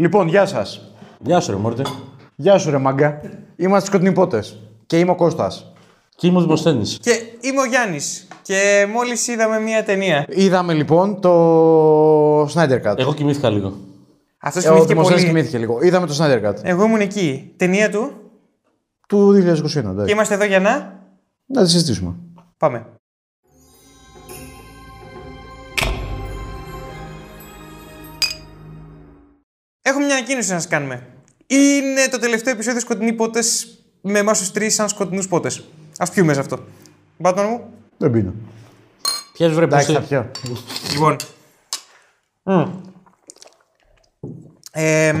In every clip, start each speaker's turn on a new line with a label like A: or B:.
A: Λοιπόν, γεια σας.
B: Γεια σου, ρε Μόρτε.
A: Γεια σου, ρε μάγκα. Είμαστε σκοτεινοί πότες. Και είμαι ο Κώστας.
B: Και είμαι ο Δημοσθένη.
C: Και είμαι ο Γιάννης. Και μόλις είδαμε μία ταινία.
A: Είδαμε λοιπόν το Snyder Cut.
B: Εγώ κοιμήθηκα λίγο.
C: Αυτός
A: Ε, ο
C: θυμήθηκε
A: Δημοσθένης
C: πολύ.
A: κοιμήθηκε λίγο. Είδαμε το Snyder Cut.
C: Εγώ ήμουν εκεί. Ταινία του.
A: Του 2021.
C: Και
A: εντάξει.
C: είμαστε εδώ για να;
A: Να τη συζητήσουμε.
C: Πάμε. Έχουμε μια ανακοίνωση να σας κάνουμε. Είναι το τελευταίο επεισόδιο Σκοτεινοί Πότες με εμάς τους τρεις σαν σκοτεινούς πότες. Α πιούμε σε αυτό. Μπάτμαν μου.
A: Δεν πίνω.
B: Πιέζει βρε
A: Εντάξει, θα
B: ποσί.
A: πιω.
C: Λοιπόν. Ε,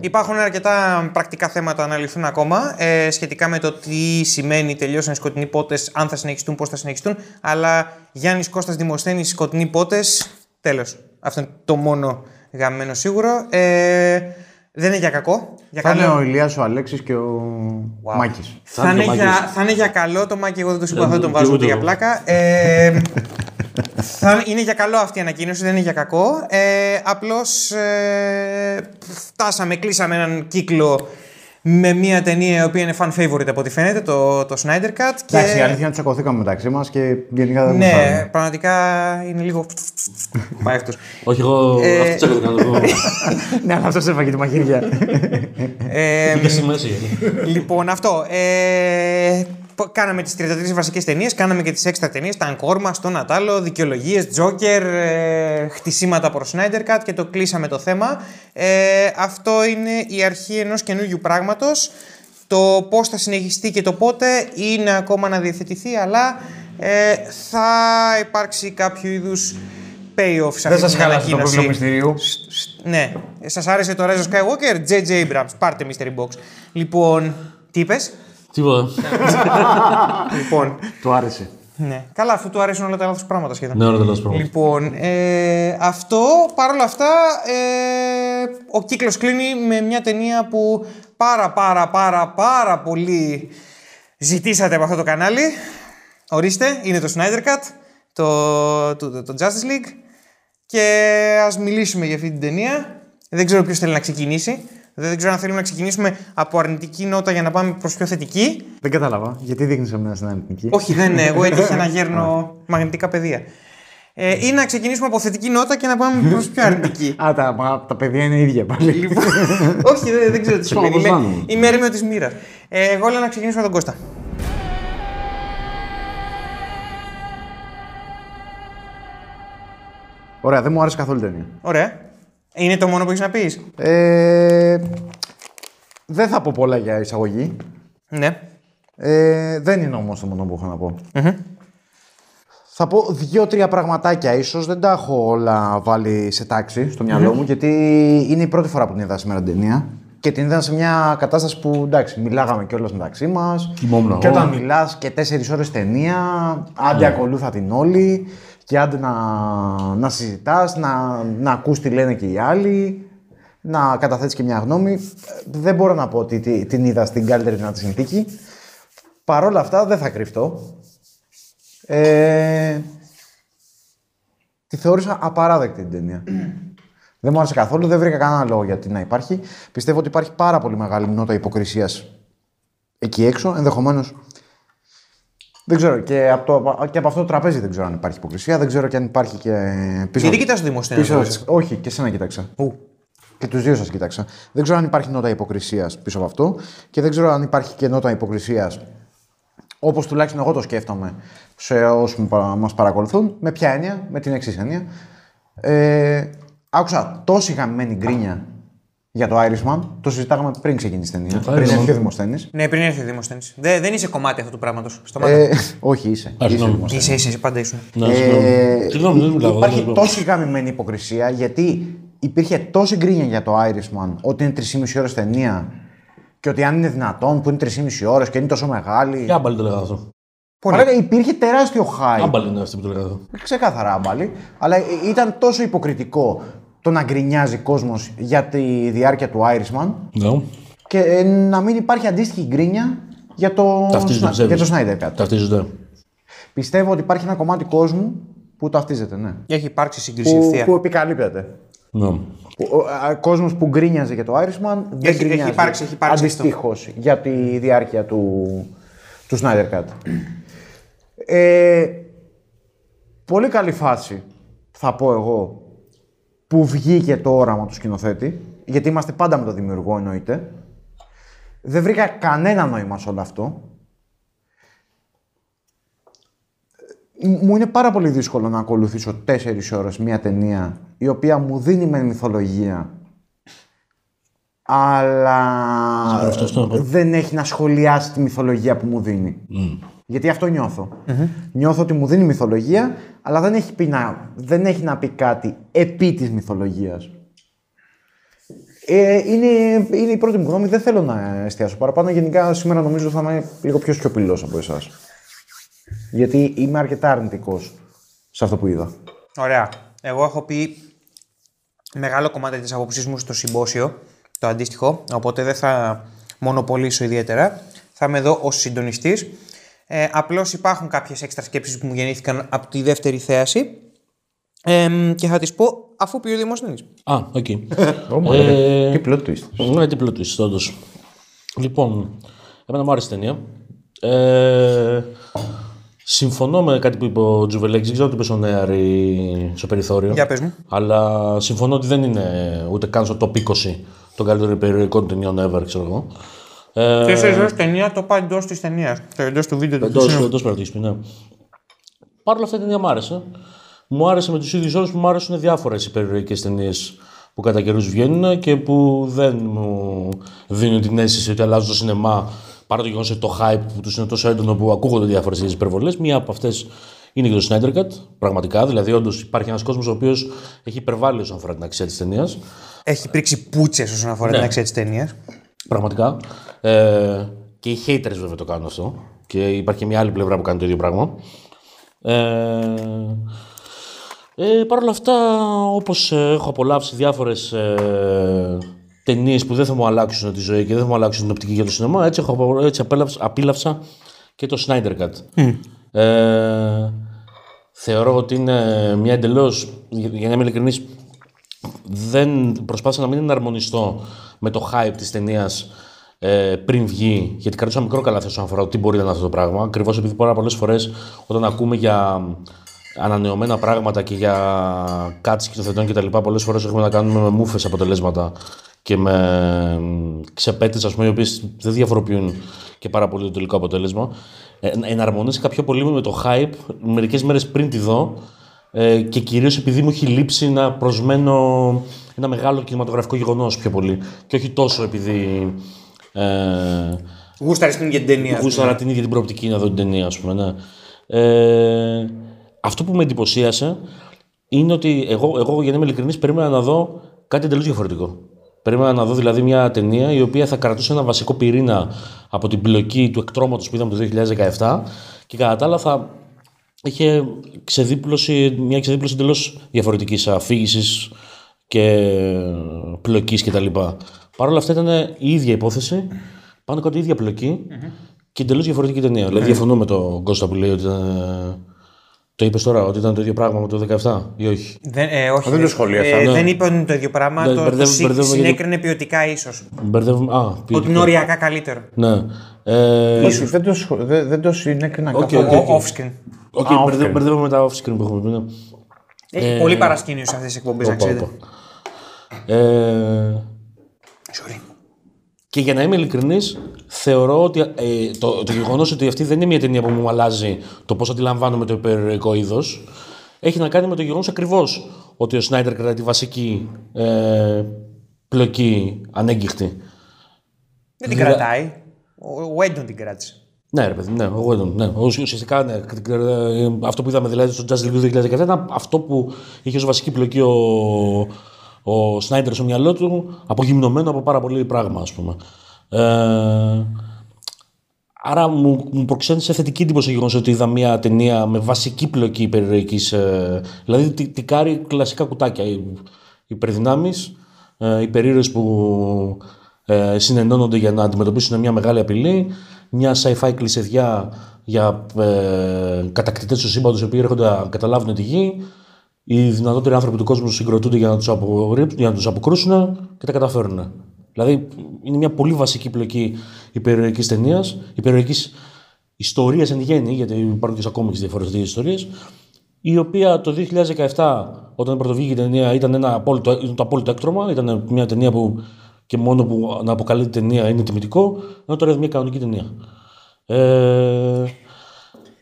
C: υπάρχουν αρκετά πρακτικά θέματα να λυθούν ακόμα ε, σχετικά με το τι σημαίνει τελειώσαν οι σκοτεινοί πότες, αν θα συνεχιστούν, πώς θα συνεχιστούν. Αλλά Γιάννης Κώστας Δημοσθένης, σκοτεινοί πότες, τέλος. Αυτό είναι το μόνο γαμμένο σίγουρο. Ε, δεν είναι για κακό. Για
A: Θα είναι
C: καλό.
A: ο Ηλίας, ο Αλέξης και ο Μάκης.
C: Θα είναι,
B: και ο
C: για,
B: Μάκης.
C: θα είναι για καλό το Μάκη, εγώ δεν το συμπαθώ,
B: Ε,
C: τον
B: και
C: βάζω
B: ούτε
C: ούτε για
B: εγώ.
C: πλάκα. Ε, θα είναι για καλό αυτή η ανακοίνωση, δεν είναι για κακό. Ε, Απλώς ε, φτάσαμε, κλείσαμε έναν κύκλο με μια ταινία η οποία είναι fan favorite από ό,τι φαίνεται, το, το Snyder Cut. Και...
A: Εντάξει, η αλήθεια είναι ότι τσακωθήκαμε μεταξύ μας και γενικά δεν
C: Ναι,
A: γουστάρουμε.
C: πραγματικά είναι λίγο. Πάει αυτός.
B: Όχι, εγώ
C: Ε,
B: αυτό τσέκο το κάνω. εγώ.
A: Ναι, αλλά αυτός έφαγε τη μαχαίρια.
C: Ε,
B: Μπήκα στη μέση.
C: Λοιπόν, αυτό. Ε, π- κάναμε τις 33 βασικές ταινίες, κάναμε και τις έξτρα ταινίες. Τα Αγκόρμα, στο Νατάλο, δικαιολογίες, Τζόκερ, ε, χτισήματα προ Snyder Cut και το κλείσαμε το θέμα. Ε, αυτό είναι η αρχή ενός καινούργιου πράγματος. Το πώς θα συνεχιστεί και το πότε είναι ακόμα να διαθετηθεί, αλλά ε, θα υπάρξει κάποιο είδους payoff σε
A: Δεν
C: αυτή
A: σας
C: την
A: χάλασε το
C: ανακοίνωση.
A: πρόβλημα μυστηρίου;
C: Ναι. Σας άρεσε το Rise of Skywalker, JJ Abrams. Πάρτε Mystery Box. Λοιπόν, τι είπες;
B: Τίποτα.
C: λοιπόν.
A: Του άρεσε.
C: Ναι. Καλά, αφού του αρέσουν όλα τα λάθος πράγματα σχεδόν.
B: Ναι, ωραία, τέλο πράγμα.
C: Λοιπόν, ε, αυτό παρόλα αυτά ε, ο κύκλος κλείνει με μια ταινία που πάρα πάρα πάρα πάρα πολύ ζητήσατε από αυτό το κανάλι. Ορίστε, είναι το Snyder Cut, το, το, το, το Justice League και ας μιλήσουμε για αυτή την ταινία. Δεν ξέρω ποιος θέλει να ξεκινήσει. Δεν ξέρω αν θέλουμε να ξεκινήσουμε από αρνητική νότα για να πάμε προς πιο θετική.
A: Δεν κατάλαβα. Γιατί δείχνεις εμένα στην αρνητική;
C: Όχι, δεν είναι. Εγώ έτυχε να γέρνω μαγνητικά πεδία. Ε, ή να ξεκινήσουμε από θετική νότα και να πάμε προς πιο αρνητική.
A: Α, τα, μα, τα παιδιά είναι ίδια πάλι.
C: Λοιπόν, Όχι, δεν, δεν ξέρω τι
B: Σώμα,
C: σημαίνει.
B: πώς
C: Είμαι,
B: κάνουμε.
C: είμαι έρημο της μοίρας. Ε, εγώ λέω να ξεκινήσουμε με τον Κώστα.
A: Ωραία, δεν μου άρεσε καθόλου η ταινία.
C: Ωραία. Είναι το μόνο που έχεις να πεις;
A: Ε, δεν θα πω πολλά για εισαγωγή.
C: Ναι.
A: Ε, δεν είναι όμως το μόνο που έχω να πω. Θα πω δύο-τρία πραγματάκια ίσως. Δεν τα έχω όλα βάλει σε τάξη στο μυαλό μου, γιατί είναι η πρώτη φορά που την είδα σήμερα την ταινία. Και την είδα σε μια κατάσταση που εντάξει, μιλάγαμε κιόλας μεταξύ μας.
B: Κοιμόμουν
A: Και
B: εγώ.
A: όταν μιλάς και τέσσερις ώρες ταινία, άντε ακολούθα την όλη. Και άντε να, να συζητάς, να, να ακούς τι λένε και οι άλλοι, να καταθέτεις και μια γνώμη. Ε, Δεν μπορώ να πω ότι τη- την είδα στην καλύτερη δυνατή συνθήκη. Παρ' όλα αυτά δεν θα κρυφτώ. Ε, τη θεώρησα απαράδεκτη την ταινία. δεν μου άρεσε καθόλου, δεν βρήκα κανένα λόγο γιατί να υπάρχει. Πιστεύω ότι υπάρχει πάρα πολύ μεγάλη νότα υποκρισίας εκεί έξω. Ενδεχομένως. Δεν ξέρω. Και από, το, και από αυτό το τραπέζι δεν ξέρω αν υπάρχει υποκρισία. Δεν ξέρω και αν υπάρχει και πίσω.
C: Γιατί κοιτάς το δημοσίευμα,
A: πίσω-
C: νομίζω.
A: Όχι, και εσένα κοίταξα. Και τους δύο σας κοίταξα. Δεν ξέρω αν υπάρχει νότα υποκρισίας πίσω από αυτό και δεν ξέρω αν υπάρχει και νότα υποκρισίας όπως τουλάχιστον εγώ το σκέφτομαι σε όσους μας παρακολουθούν. Με ποια έννοια, με την εξής έννοια. Ε, άκουσα τόση γαμμένη γκρίνια για το Irishman. Το συζητάγαμε πριν ξεκινήσει η ταινία.
B: το
A: Πριν
B: Irishman.
A: έρθει ο Δημοσθένης.
C: Ναι, πριν έρθει ο Δημοσθένη. Δεν, δεν είσαι κομμάτι αυτού του πράγματος. Σταμάτα.
A: Ε, όχι, είσαι.
B: Α,
A: είσαι
B: συγγνώμη.
A: Δημοσθένης.
C: είσαι, είσαι, είσαι, πάντα ήσουν.
B: Ναι, συγγνώμη. Συγγνώμη, δεν μιλάω. δεν
A: Υπάρχει
B: μιλάω.
A: τόση γαμημένη υποκρισία γιατί υπήρχε τόση γκρίνια για το Irishman ότι είναι 3,5 ώρες ταινία και ότι αν είναι δυνατόν που είναι 3,5 ώρες και είναι τόσο μεγάλη.
B: Και άμπαλι το λέγα αυτό.
A: Μαλάκα, υπήρχε τεράστιο hype.
B: Άμπαλι είναι αυτό που το λέγα αυτό.
A: Ξεκάθαρα άμπαλι. Αλλά ήταν τόσο υποκριτικό το να γκρινιάζει κόσμος για τη διάρκεια του Irishman
B: Ναι.
A: και ε, να μην υπάρχει αντίστοιχη γκρίνια για το,
B: Ταυτίζονται,
A: Σνα- για
B: πιστεύεις.
A: το Snyder Cut.
B: Ταυτίζονται.
A: Πιστεύω ότι υπάρχει ένα κομμάτι κόσμου που ταυτίζεται, ναι.
C: Έχει υπάρξει σύγκριση
A: Που,
C: ευθεία.
A: που επικαλύπτεται.
B: Ναι.
A: Ο κόσμος που γκρίνιαζε για το Irishman δεν
C: Έχει- έχει
A: γκρινιάζει.
C: υπάρξει- έχει υπάρξει
A: Αντιστοίχως για τη διάρκεια του, του Snyder Cut. Ε, πολύ καλή φάση, θα πω εγώ, που βγήκε το όραμα του σκηνοθέτη, γιατί είμαστε πάντα με το δημιουργό εννοείται. Δεν βρήκα κανένα νόημα σε όλο αυτό. Ε, Μου είναι πάρα πολύ δύσκολο να ακολουθήσω τέσσερις ώρες μια ταινία η οποία μου δίνει με μυθολογία αλλά
B: αυτό, αυτό.
A: δεν έχει να σχολιάσει τη μυθολογία που μου δίνει. Γιατί αυτό νιώθω. Νιώθω ότι μου δίνει μυθολογία, αλλά δεν έχει, πει να, δεν έχει να πει κάτι επί της μυθολογίας. Ε, είναι, είναι η πρώτη μου γνώμη. Δεν θέλω να εστιάσω παραπάνω. Γενικά σήμερα νομίζω θα είμαι λίγο πιο σιωπηλός από εσάς. Γιατί είμαι αρκετά αρνητικός σε αυτό που είδα.
C: Ωραία. Εγώ έχω πει μεγάλο κομμάτι της άποψής μου στο συμπόσιο, το αντίστοιχο, οπότε δεν θα μονοπωλήσω ιδιαίτερα. Θα είμαι εδώ ως συντονιστής. Ε, απλώς υπάρχουν κάποιες έξτρα σκέψεις που μου γεννήθηκαν από τη δεύτερη θέαση ε, και θα τις πω αφού πει ο Δημοσθενής.
B: Α, οκ.
A: Ε... Τι plot twist.
B: Ναι, τι πλούτο είσαι, όντως. Λοιπόν, εμένα μου άρεσε η ταινία. Ε, συμφωνώ με κάτι που είπε ο Τζουβελέκης. Δεν ξέρω τι είπε ο Νέαρη στο περιθώριο.
C: Για πες μου.
B: Αλλά συμφωνώ ότι δεν είναι ούτε καν στο top 20 των καλύτερων περιοδικών ταινιών ever, ξέρω εγώ. Ε,
C: Τέσσερις ώρες ταινία, το πάει εντός της ταινίας, το εντός του βίντεο του
B: Εντός
C: χθεσινού.
B: εντός παραδείγματος, ναι. Παρ' όλα αυτά η ταινία μου άρεσε. Μου άρεσε με τους ίδιους όρους που μου άρεσουν διάφορες υπερηρωικέ ταινίες που κατά καιρούς βγαίνουν και που δεν μου δίνουν την αίσθηση ότι αλλάζουν το σινεμά παρά το γεγονός ότι το hype που τους είναι τόσο έντονο που ακούγονται διάφορες υπερβολές. Μία από αυτές είναι και το Snyder Cut, πραγματικά. Δηλαδή, όντως υπάρχει ένας κόσμος ο οποίος έχει υπερβάλλει όσον αφορά την αξία της ταινίας.
C: Έχει πρίξει πούτσες όσον αφορά
B: Ναι.
C: την αξία της ταινίας.
B: Πραγματικά. Ε, και οι haters βέβαια το κάνουν αυτό. Και υπάρχει και μια άλλη πλευρά που κάνει το ίδιο πράγμα. Ε, ε, Παρ' όλα αυτά, όπως ε, έχω απολαύσει διάφορες ε, ταινίες που δεν θα μου αλλάξουν τη ζωή και δεν θα μου αλλάξουν την οπτική για το σινεμά, έτσι, έχω, απο- έτσι απέλαυσα, απίλαυσα και το Snyder Cut. Ε, θεωρώ ότι είναι μια εντελώς, για για να είμαι ειλικρινής, δεν προσπάθησα να μην εναρμονιστώ με το hype της ταινίας ε, πριν βγει, γιατί κρατούσα μικρό καλάθι όσον αφορά το τι μπορεί να είναι αυτό το πράγμα. Ακριβώς επειδή πάρα πολλές φορές όταν ακούμε για ανανεωμένα πράγματα και για κάτι σκηνοθετών κτλ. Πολλές φορές έχουμε να κάνουμε με μούφε αποτελέσματα και με ξεπέτες, ας πούμε, οι οποίες δεν διαφοροποιούν και πάρα πολύ το τελικό αποτέλεσμα. Ε, εναρμονίστηκα πιο πολύ με το hype μερικές μέρες πριν τη δω ε, και κυρίως επειδή μου έχει λείψει να προσμένω ένα μεγάλο κινηματογραφικό γεγονός πιο πολύ. Και όχι τόσο επειδή. Ε,
C: Γούσταρες την για την ταινία.
B: Γούσταρα την ίδια την προοπτική να δω την ταινία, ας πούμε. Ναι. Ε, αυτό που με εντυπωσίασε είναι ότι εγώ, εγώ για να είμαι ειλικρινής, περίμενα να δω κάτι εντελώς διαφορετικό. Περίμενα να δω δηλαδή μια ταινία η οποία θα κρατούσε ένα βασικό πυρήνα από την πλοκή του εκτρώματος που είδαμε το 2017 και κατά τα άλλα θα είχε ξεδίπλωση, μια ξεδίπλωση εντελώς διαφορετικής αφήγησης και πλοκής κτλ. Παρ' όλα αυτά ήταν η ίδια υπόθεση, πάνω κάτω η ίδια πλοκή και εντελώς διαφορετική ταινία. Δηλαδή, διαφωνώ με τον Κώστα που λέει ότι ήταν. Το είπες τώρα, ότι ήταν το ίδιο πράγμα με το 17 ή όχι;
C: Δεν, ε, όχι,
A: Δεν το
C: ε,
A: σχολίασα.
C: ε,
B: Ναι.
C: Δεν είπε ότι είναι το ίδιο πράγμα.
B: Ναι,
C: το, το
B: μπερδεύω-
C: συ-
B: μπερδεύω γιατί-
C: συνέκρινε ποιοτικά ίσως.
B: Μπερδεύουμε. Α,
C: Ότι
B: ποιοτικά.
C: είναι οριακά καλύτερο.
B: Ναι. Ε,
A: Όχι, δεν το, σχο- δεν, δεν το συνέκρινα
B: Οκ,
A: καθόλου.
B: οκ, οκ.
C: Ο off-screen.
B: Οκ,
A: Α,
B: μπερδεύω-
A: off-screen.
B: μπερδεύω με τα off-screen που έχουμε πει. ναι.
C: Έχει πολύ παρασκήνιο σε αυτές τις εκπομπές, να
B: Όπα,
C: ξέρετε.
B: όπα. Ε,
C: Sorry.
B: Και για να είμαι ειλικρινής, θεωρώ ότι ε, το, το γεγονός ότι αυτή δεν είναι μια ταινία που μου αλλάζει το πώς αντιλαμβάνομαι το υπερηρωικό είδος, έχει να κάνει με το γεγονός ακριβώς ότι ο Σνάιντερ κρατάει τη βασική ε, πλοκή ανέγκυχτη.
C: Δεν την κρατάει. Ο Βέντον την κράτησε.
B: Ναι, ρε παιδί, ναι, ο Whedon, ναι. Ουσ- Ουσιαστικά, ναι, ε, αυτό που είδαμε δηλαδή στο Justice League του 2017 ήταν αυτό που είχε ως βασική πλοκή ο, ο Σνάιντερ στο μυαλό του, απογυμνωμένο από πάρα πολύ πράγμα, ας πούμε. Ε, άρα μου, μου προξένησε θετική εντύπωση το γεγονός ότι είδα μια ταινία με βασική πλοκή υπερηρωικής, ε, δηλαδή τι, τι κάρει κλασικά κουτάκια. Οι, υπερδυνάμεις, ε, υπερήρωες που ε, συνενώνονται για να αντιμετωπίσουν μια μεγάλη απειλή, μια sci-fi κλεισεδιά για ε, κατακτητές του σύμπαντος οι οποίοι έρχονται να καταλάβουν τη γη οι δυνατότεροι άνθρωποι του κόσμου συγκροτούνται για να τους απορρίψουν, για να τους αποκρούσουν και τα καταφέρουν. Δηλαδή είναι μια πολύ βασική πλοκή υπερηρωικής ταινίας, υπερηρωικής ιστορίας εν γέννη, γιατί υπάρχουν και ακόμη διαφορετικές ιστορίες, η οποία το 2017, όταν πρωτοβγήκε η ταινία, ήταν ένα απόλυτο, ήταν το απόλυτο έκτρωμα. Ήταν μια ταινία που και μόνο που να αποκαλείται ταινία είναι τιμητικό, ενώ τώρα είναι μια κανονική ταινία. Ε,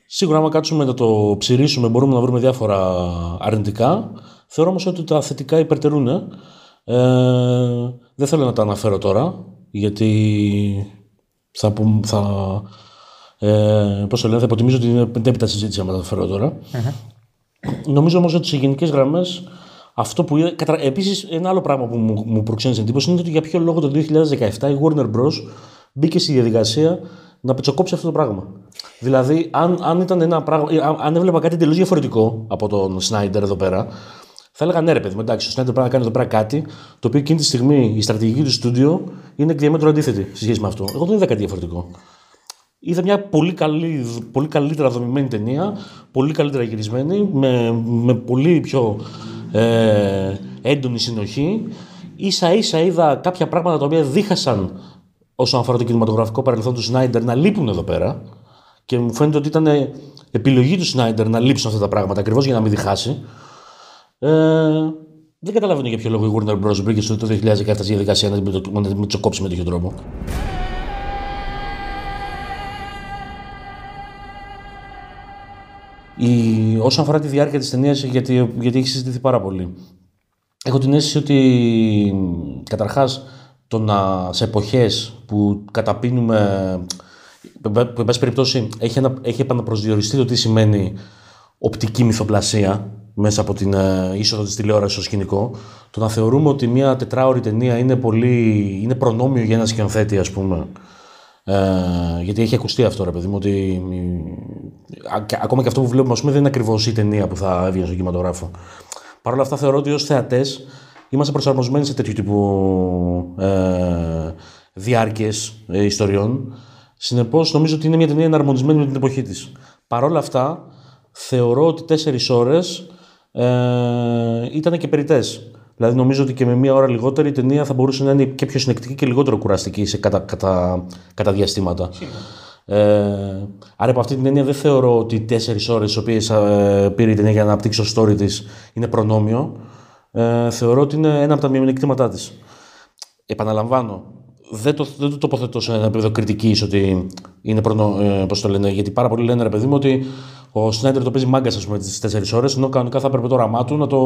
B: σίγουρα, άμα κάτσουμε να το ψηρίσουμε, μπορούμε να βρούμε διάφορα αρνητικά. Θεωρώ όμως ότι τα θετικά υπερτερούν. Ε, δεν θέλω να τα αναφέρω τώρα, γιατί θα, θα, ε, πώς το λένε, θα υποτιμήσω την επίτηδε συζήτηση αν τα αναφέρω τώρα. Νομίζω όμως ότι σε γενικές γραμμές αυτό που είδα. Κατα... Επίσης, ένα άλλο πράγμα που μου, μου προξένησε εντύπωση είναι ότι για ποιο λόγο το 2017 η Warner Bros. μπήκε στη διαδικασία να πετσοκόψει αυτό το πράγμα. Δηλαδή, αν, αν ήταν ένα πράγμα. Αν, αν έβλεπα κάτι τελείω διαφορετικό από τον Σνάιντερ εδώ πέρα, θα έλεγα ναι, ρε παιδί, εντάξει, ο Σνάιντερ πρέπει να κάνει εδώ πέρα κάτι το οποίο εκείνη τη στιγμή η στρατηγική του στούντιο είναι διαμέτρο αντίθετη σε σχέση με αυτό. Εγώ δεν είδα κάτι διαφορετικό. Είδα μια πολύ, καλή, πολύ καλύτερα δομημένη ταινία, πολύ καλύτερα γυρισμένη, με, με πολύ πιο ε, έντονη συνοχή. Ίσα ίσα είδα κάποια πράγματα τα οποία δίχασαν όσον αφορά το κινηματογραφικό παρελθόν του Σνάιντερ να λείπουν εδώ πέρα. Και μου φαίνεται ότι ήταν επιλογή του Σνάιντερ να λείψουν αυτά τα πράγματα ακριβώς για να μην διχάσει. Ε, δεν καταλαβαίνω για ποιο λόγο η Warner Bros. μπήκε στο 2017 στη διαδικασία να την τσοκόψει με τέτοιο τρόπο. Η, όσον αφορά τη διάρκεια της ταινίας, γιατί, γιατί έχει συζητηθεί πάρα πολύ. Έχω την αίσθηση ότι καταρχάς το να, σε εποχές που καταπίνουμε που εν πάση περιπτώσει έχει, ένα, έχει επαναπροσδιοριστεί το τι σημαίνει οπτική μυθοπλασία μέσα από την ε, είσοδο της τηλεόρασης στο σκηνικό το να θεωρούμε ότι μια τετράωρη ταινία είναι, πολύ, είναι προνόμιο για ένα σκηνοθέτη ας πούμε ε, γιατί έχει ακουστεί αυτό, ρε παιδί μου, ότι ακόμα και αυτό που βλέπουμε, πούμε, δεν είναι ακριβώς η ταινία που θα έβγαινε στο κινηματογράφο. Παρ' όλα αυτά, θεωρώ ότι ως θεατές είμαστε προσαρμοσμένοι σε τέτοιου τύπου ε, διάρκειες ε, ιστοριών. Συνεπώς, νομίζω ότι είναι μια ταινία εναρμονισμένη με την εποχή της. Παρ' όλα αυτά, θεωρώ ότι τέσσερις ώρες ε, ήταν και περιττές. Δηλαδή νομίζω ότι και με μία ώρα λιγότερη η ταινία θα μπορούσε να είναι και πιο συνεκτική και λιγότερο κουραστική σε κατά, κατά, κατά διαστήματα. Ε, άρα από αυτή την έννοια δεν θεωρώ ότι οι τέσσερις ώρες τι οποίες ε, πήρε η ταινία για να αναπτύξει το story της είναι προνόμιο. Ε, θεωρώ ότι είναι ένα από τα μειονεκτήματά της. Επαναλαμβάνω, δεν το, δεν το τοποθετώ σε ένα επίπεδο κριτικής ότι είναι προνο, ε, πώς το λένε, γιατί πάρα πολλοί λένε ρε παιδί μου ότι ο Σνάιντερ το παίζει μάγκας, ας πούμε, τις 4 ώρες, ενώ κανονικά θα έπρεπε το όραμά του να το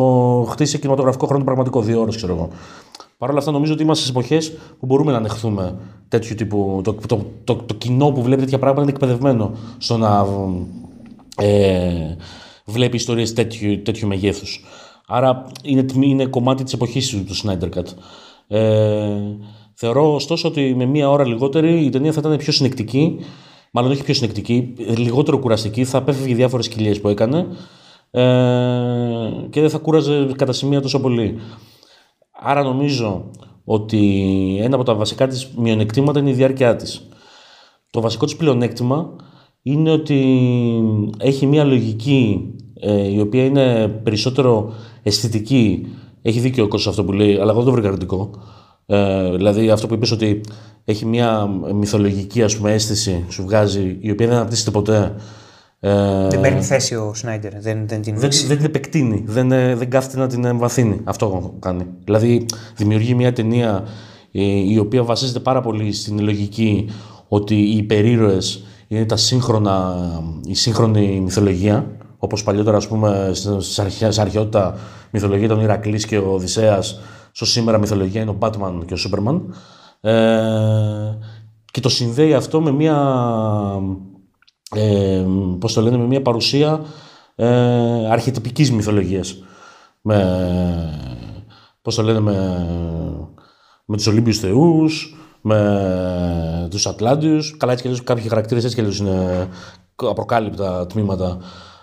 B: χτίσει σε κινηματογραφικό χρόνο πραγματικό, δύο ώρες, ξέρω εγώ. Παρ' όλα αυτά, νομίζω ότι είμαστε σε εποχές που μπορούμε να ανεχθούμε τέτοιου τύπου. Το, το, το, το, κοινό που βλέπει τέτοια πράγματα είναι εκπαιδευμένο στο να ε, βλέπει ιστορίες τέτοιου, τέτοιου μεγέθους. Άρα είναι, είναι κομμάτι της εποχής του, του Snyder Cut. Ε, θεωρώ ωστόσο ότι με μία ώρα λιγότερη η ταινία θα ήταν πιο συνεκτική μάλλον όχι πιο συνεκτική, λιγότερο κουραστική, θα απέφευγε διάφορες κοιλιές που έκανε ε, και δεν θα κούραζε κατά σημεία τόσο πολύ. Άρα νομίζω ότι ένα από τα βασικά της μειονεκτήματα είναι η διάρκεια της. Το βασικό της πλεονέκτημα είναι ότι έχει μια λογική ε, η οποία είναι περισσότερο αισθητική. Έχει δίκιο ο Κώστας αυτό που λέει, αλλά εγώ δεν το βρήκα αρνητικό. Ε, δηλαδή αυτό που είπες ότι έχει μια μυθολογική ας πούμε, αίσθηση, σου βγάζει, η οποία δεν αναπτύσσεται ποτέ.
C: Ε, δεν παίρνει θέση ο Σνάιντερ, δεν, δεν την
B: δεν, δεν την επεκτείνει, δεν, ε, δεν κάθεται να την εμβαθύνει. Αυτό κάνει. Δηλαδή δημιουργεί μια ταινία ε, η οποία βασίζεται πάρα πολύ στην λογική ότι οι υπερήρωες είναι τα σύγχρονα, η σύγχρονη μυθολογία, όπως παλιότερα ας πούμε στην αρχαιότητα μυθολογία ήταν ο Ηρακλής και ο Οδυσσέας, στο σήμερα μυθολογία είναι ο Batman και ο Superman. Ε, και το συνδέει αυτό με μια, ε, πώς το λένε, με μια παρουσία ε, αρχετυπικής μυθολογίας. Με, πώς το λένε, με, με τους Ολύμπιους θεούς, με τους Ατλάντιους. Καλά, έτσι και κάποιοι χαρακτήρες έτσι και είναι απροκάλυπτα τμήματα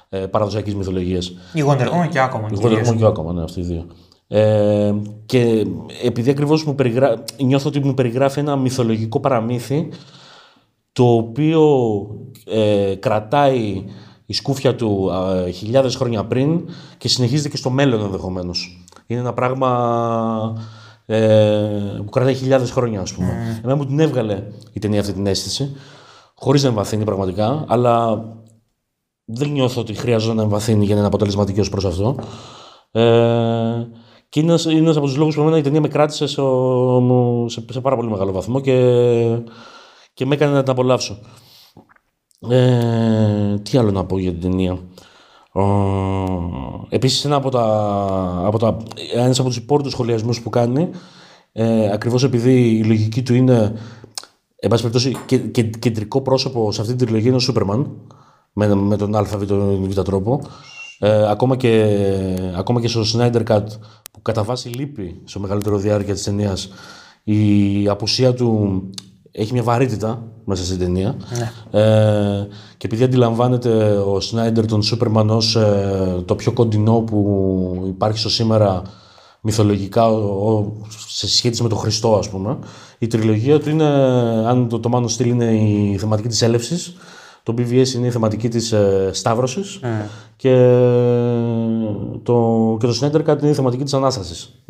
B: ε, παραδοσιακής μυθολογίας.
C: Η Wonder και Aquaman.
B: Η Wonder και Aquaman, ναι, αυτοί οι δύο. Ε, και επειδή ακριβώς μου περιγρά... νιώθω ότι μου περιγράφει ένα μυθολογικό παραμύθι το οποίο ε, κρατάει η σκούφια του ε, χιλιάδες χρόνια πριν και συνεχίζεται και στο μέλλον ενδεχομένως. Είναι ένα πράγμα ε, που κρατάει χιλιάδες χρόνια, ας πούμε. Mm. Εμένα μου την έβγαλε η ταινία αυτή την αίσθηση, χωρίς να εμβαθύνει πραγματικά, αλλά δεν νιώθω ότι χρειάζεται να εμβαθύνει για να είναι αποτελεσματική ως προς αυτό. Ε, και είναι ένας, είναι ένας από τους λόγους που εμένα η ταινία με κράτησε σε, σε, σε πάρα πολύ μεγάλο βαθμό και, και με έκανε να την απολαύσω. Ε, τι άλλο να πω για την ταινία. Επίσης ένα από, τα, από, τα, ένας από τους υπόρτους σχολιασμούς που κάνει ε, ακριβώς επειδή η λογική του είναι εν πάση περιπτώσει και, και, κεντρικό πρόσωπο σε αυτή την τριλογία είναι ο Σούπερμαν με, με τον α ή τον β τρόπο ε, ακόμα, και, ακόμα και στο Snyder Cut που κατά βάση λείπει στο μεγαλύτερο διάρκεια της ταινίας, η απουσία του έχει μια βαρύτητα μέσα στην ταινία. Ναι. Ε, και επειδή αντιλαμβάνεται ο Σνάιντερ τον Σούπερμαν ως ε, το πιο κοντινό που υπάρχει στο σήμερα μυθολογικά ο, σε σχέση με τον Χριστό ας πούμε. Η τριλογία του είναι, αν το, το Man of είναι η θεματική της έλευσης, το BVS είναι η θεματική της ε, σταύρωσης ναι. και, το, και το Snyder Cut είναι η θεματική της Ανάστασης.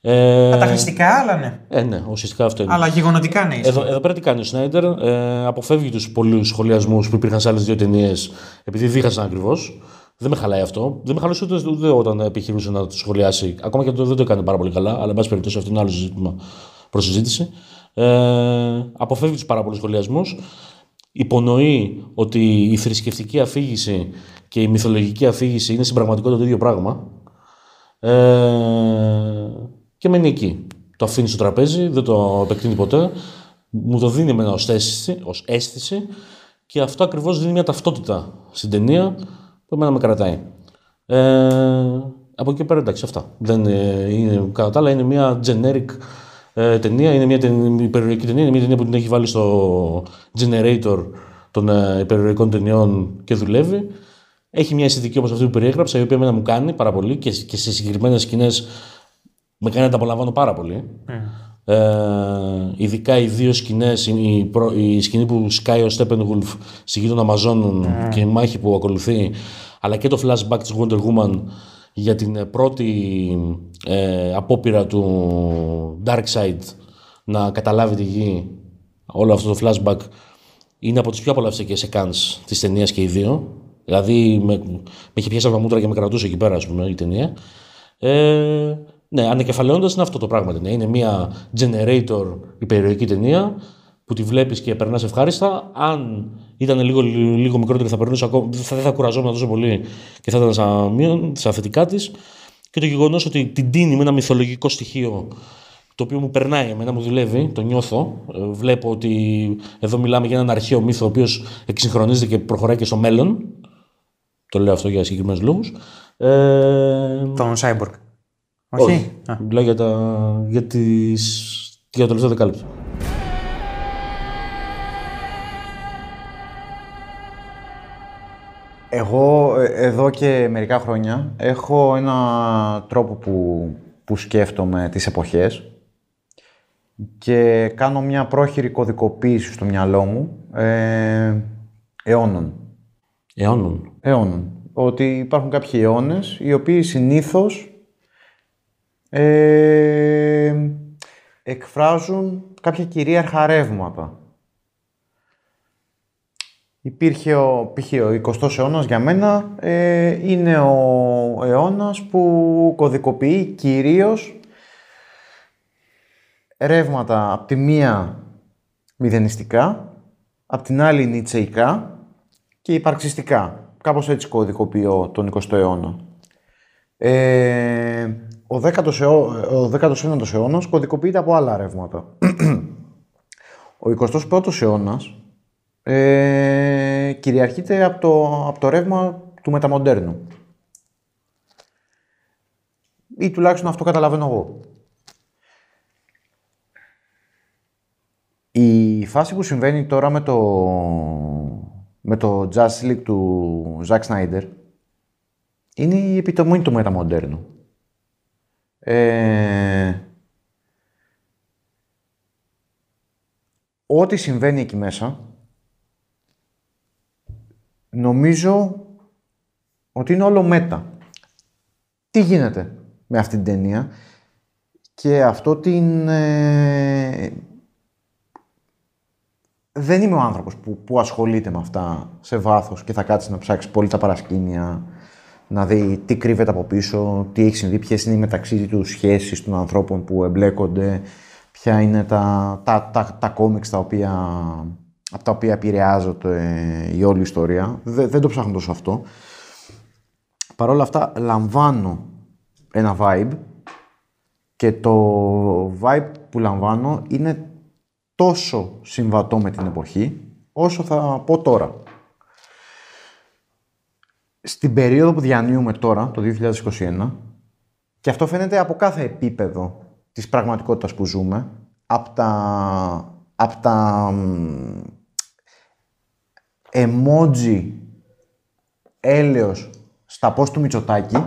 C: Ε, Καταχρηστικά, αλλά ναι.
B: Ε, ναι, ουσιαστικά αυτό είναι.
C: Αλλά γεγονοτικά ναι.
B: Εδώ, εδώ πέρα τι κάνει ο Σνάιντερ, ε, αποφεύγει τους πολλούς σχολιασμούς που υπήρχαν σε άλλες δύο ταινίες, επειδή δίχασαν ακριβώς. Δεν με χαλάει αυτό. Δεν με χαλούσε ούτε, ούτε όταν επιχειρούσε να το σχολιάσει. Ακόμα και το δεν το έκανε πάρα πολύ καλά, αλλά εν πάση περιπτώσει αυτό είναι άλλο ζήτημα προς συζήτηση. Ε, αποφεύγει τους πάρα πολλούς σχολιασμούς. Υπονοεί ότι η θρησκευτική αφήγηση και η μυθολογική αφήγηση είναι στην πραγματικότητα το ίδιο πράγμα. Ε, και μένει εκεί. Το αφήνει στο τραπέζι, δεν το επεκτείνει ποτέ. Μου το δίνει εμένα ως αίσθηση, ως αίσθηση και αυτό ακριβώς δίνει μια ταυτότητα στην ταινία που εμένα με κρατάει. Ε, από εκεί πέρα εντάξει αυτά. Δεν είναι, κατά τα άλλα είναι μια generic ε, ταινία, είναι μια ταινία, υπερηρωική ταινία, είναι μια ταινία που την έχει βάλει στο generator των ε, υπερηρωικών ταινιών και δουλεύει. Έχει μια αισθητική όπως αυτή που περιέγραψα, η οποία εμένα μου κάνει πάρα πολύ και, και σε συγκεκριμένες σκηνές με κάνει να τα απολαμβάνω πάρα πολύ. Mm. Ε, ειδικά οι δύο σκηνές, η, η, σκηνή που σκάει ο Steppenwolf στη γη των Αμαζόνων mm. και η μάχη που ακολουθεί, αλλά και το flashback της Wonder Woman για την πρώτη ε, απόπειρα του Darkseid να καταλάβει τη γη, όλο αυτό το flashback είναι από τις πιο απολαυστικές εκάνς της ταινίας και οι δύο. Δηλαδή με, με είχε πιάσει από τα μούτρα και με κρατούσε εκεί πέρα, ας πούμε, η ταινία. Ε, ναι, ανακεφαλαιώντα είναι αυτό το πράγμα. Ναι. Είναι μια generator υπερηρωική ταινία που τη βλέπεις και περνάς ευχάριστα. Αν ήταν λίγο, λίγο μικρότερη, θα περνούσε ακόμα, θα, δεν θα κουραζόμουν τόσο πολύ και θα ήταν σαν, στα θετικά της. Και το γεγονός ότι την τίνει με ένα μυθολογικό στοιχείο το οποίο μου περνάει, εμένα μου δουλεύει, το νιώθω. Ε, βλέπω ότι εδώ μιλάμε για έναν αρχαίο μύθο ο οποίος εξυγχρονίζεται και προχωράει και στο μέλλον. Το λέω αυτό για συγκεκριμένους λόγους.
C: Ε... Τον Cyborg. Όχι; Όχι.
B: Μιλάω για, τα, για, τις, για το τελευταίο δεκάλεπτο.
A: Εγώ ε, εδώ και μερικά χρόνια έχω ένα τρόπο που, που σκέφτομαι τις εποχές και κάνω μια πρόχειρη κωδικοποίηση στο μυαλό μου ε, αιώνων.
B: Αιώνων.
A: Αιώνων. Ότι υπάρχουν κάποιοι αιώνες οι οποίοι συνήθως ε, εκφράζουν κάποια κυρίαρχα ρεύματα. Υπήρχε ο, π.χ. ο 20ος αιώνας για μένα ε, είναι ο αιώνας που κωδικοποιεί κυρίως ρεύματα από τη μία μηδενιστικά, από την άλλη νητσεϊκά και υπαρξιστικά. Κάπως έτσι κωδικοποιώ τον 20ο αιώνα. Ε, ο 10ος, ο 19ος αιώνας κωδικοποιείται από άλλα ρεύματα. ο 21ος αιώνας ε, κυριαρχείται από το, από το ρεύμα του μεταμοντέρνου. Ή τουλάχιστον αυτό καταλαβαίνω εγώ. Η φάση που συμβαίνει τώρα με το, με το Jazz League του Zack Snyder είναι η επιτομή του μεταμοντέρνου. Ε, ό,τι συμβαίνει εκεί μέσα νομίζω ότι είναι όλο μέτα. Τι γίνεται με αυτή την ταινία; Και αυτό την... ε, δεν είμαι ο άνθρωπος που, που ασχολείται με αυτά σε βάθος και θα κάτσει να ψάξει πολύ τα παρασκήνια, να δει τι κρύβεται από πίσω, τι έχει συμβεί, ποιες είναι οι μεταξύ τους σχέσεις των ανθρώπων που εμπλέκονται, ποια είναι τα, τα, τα, τα κόμιξ τα οποία, από τα οποία επηρεάζεται η όλη ιστορία. Δεν, δεν το ψάχνω τόσο αυτό. Παρ' όλα αυτά λαμβάνω ένα vibe και το vibe που λαμβάνω είναι τόσο συμβατό με την εποχή όσο θα πω τώρα. Στην περίοδο που διανύουμε τώρα, το 2021, και αυτό φαίνεται από κάθε επίπεδο της πραγματικότητας που ζούμε, από τα, από τα μ, emoji έλεος στα post του Μητσοτάκη,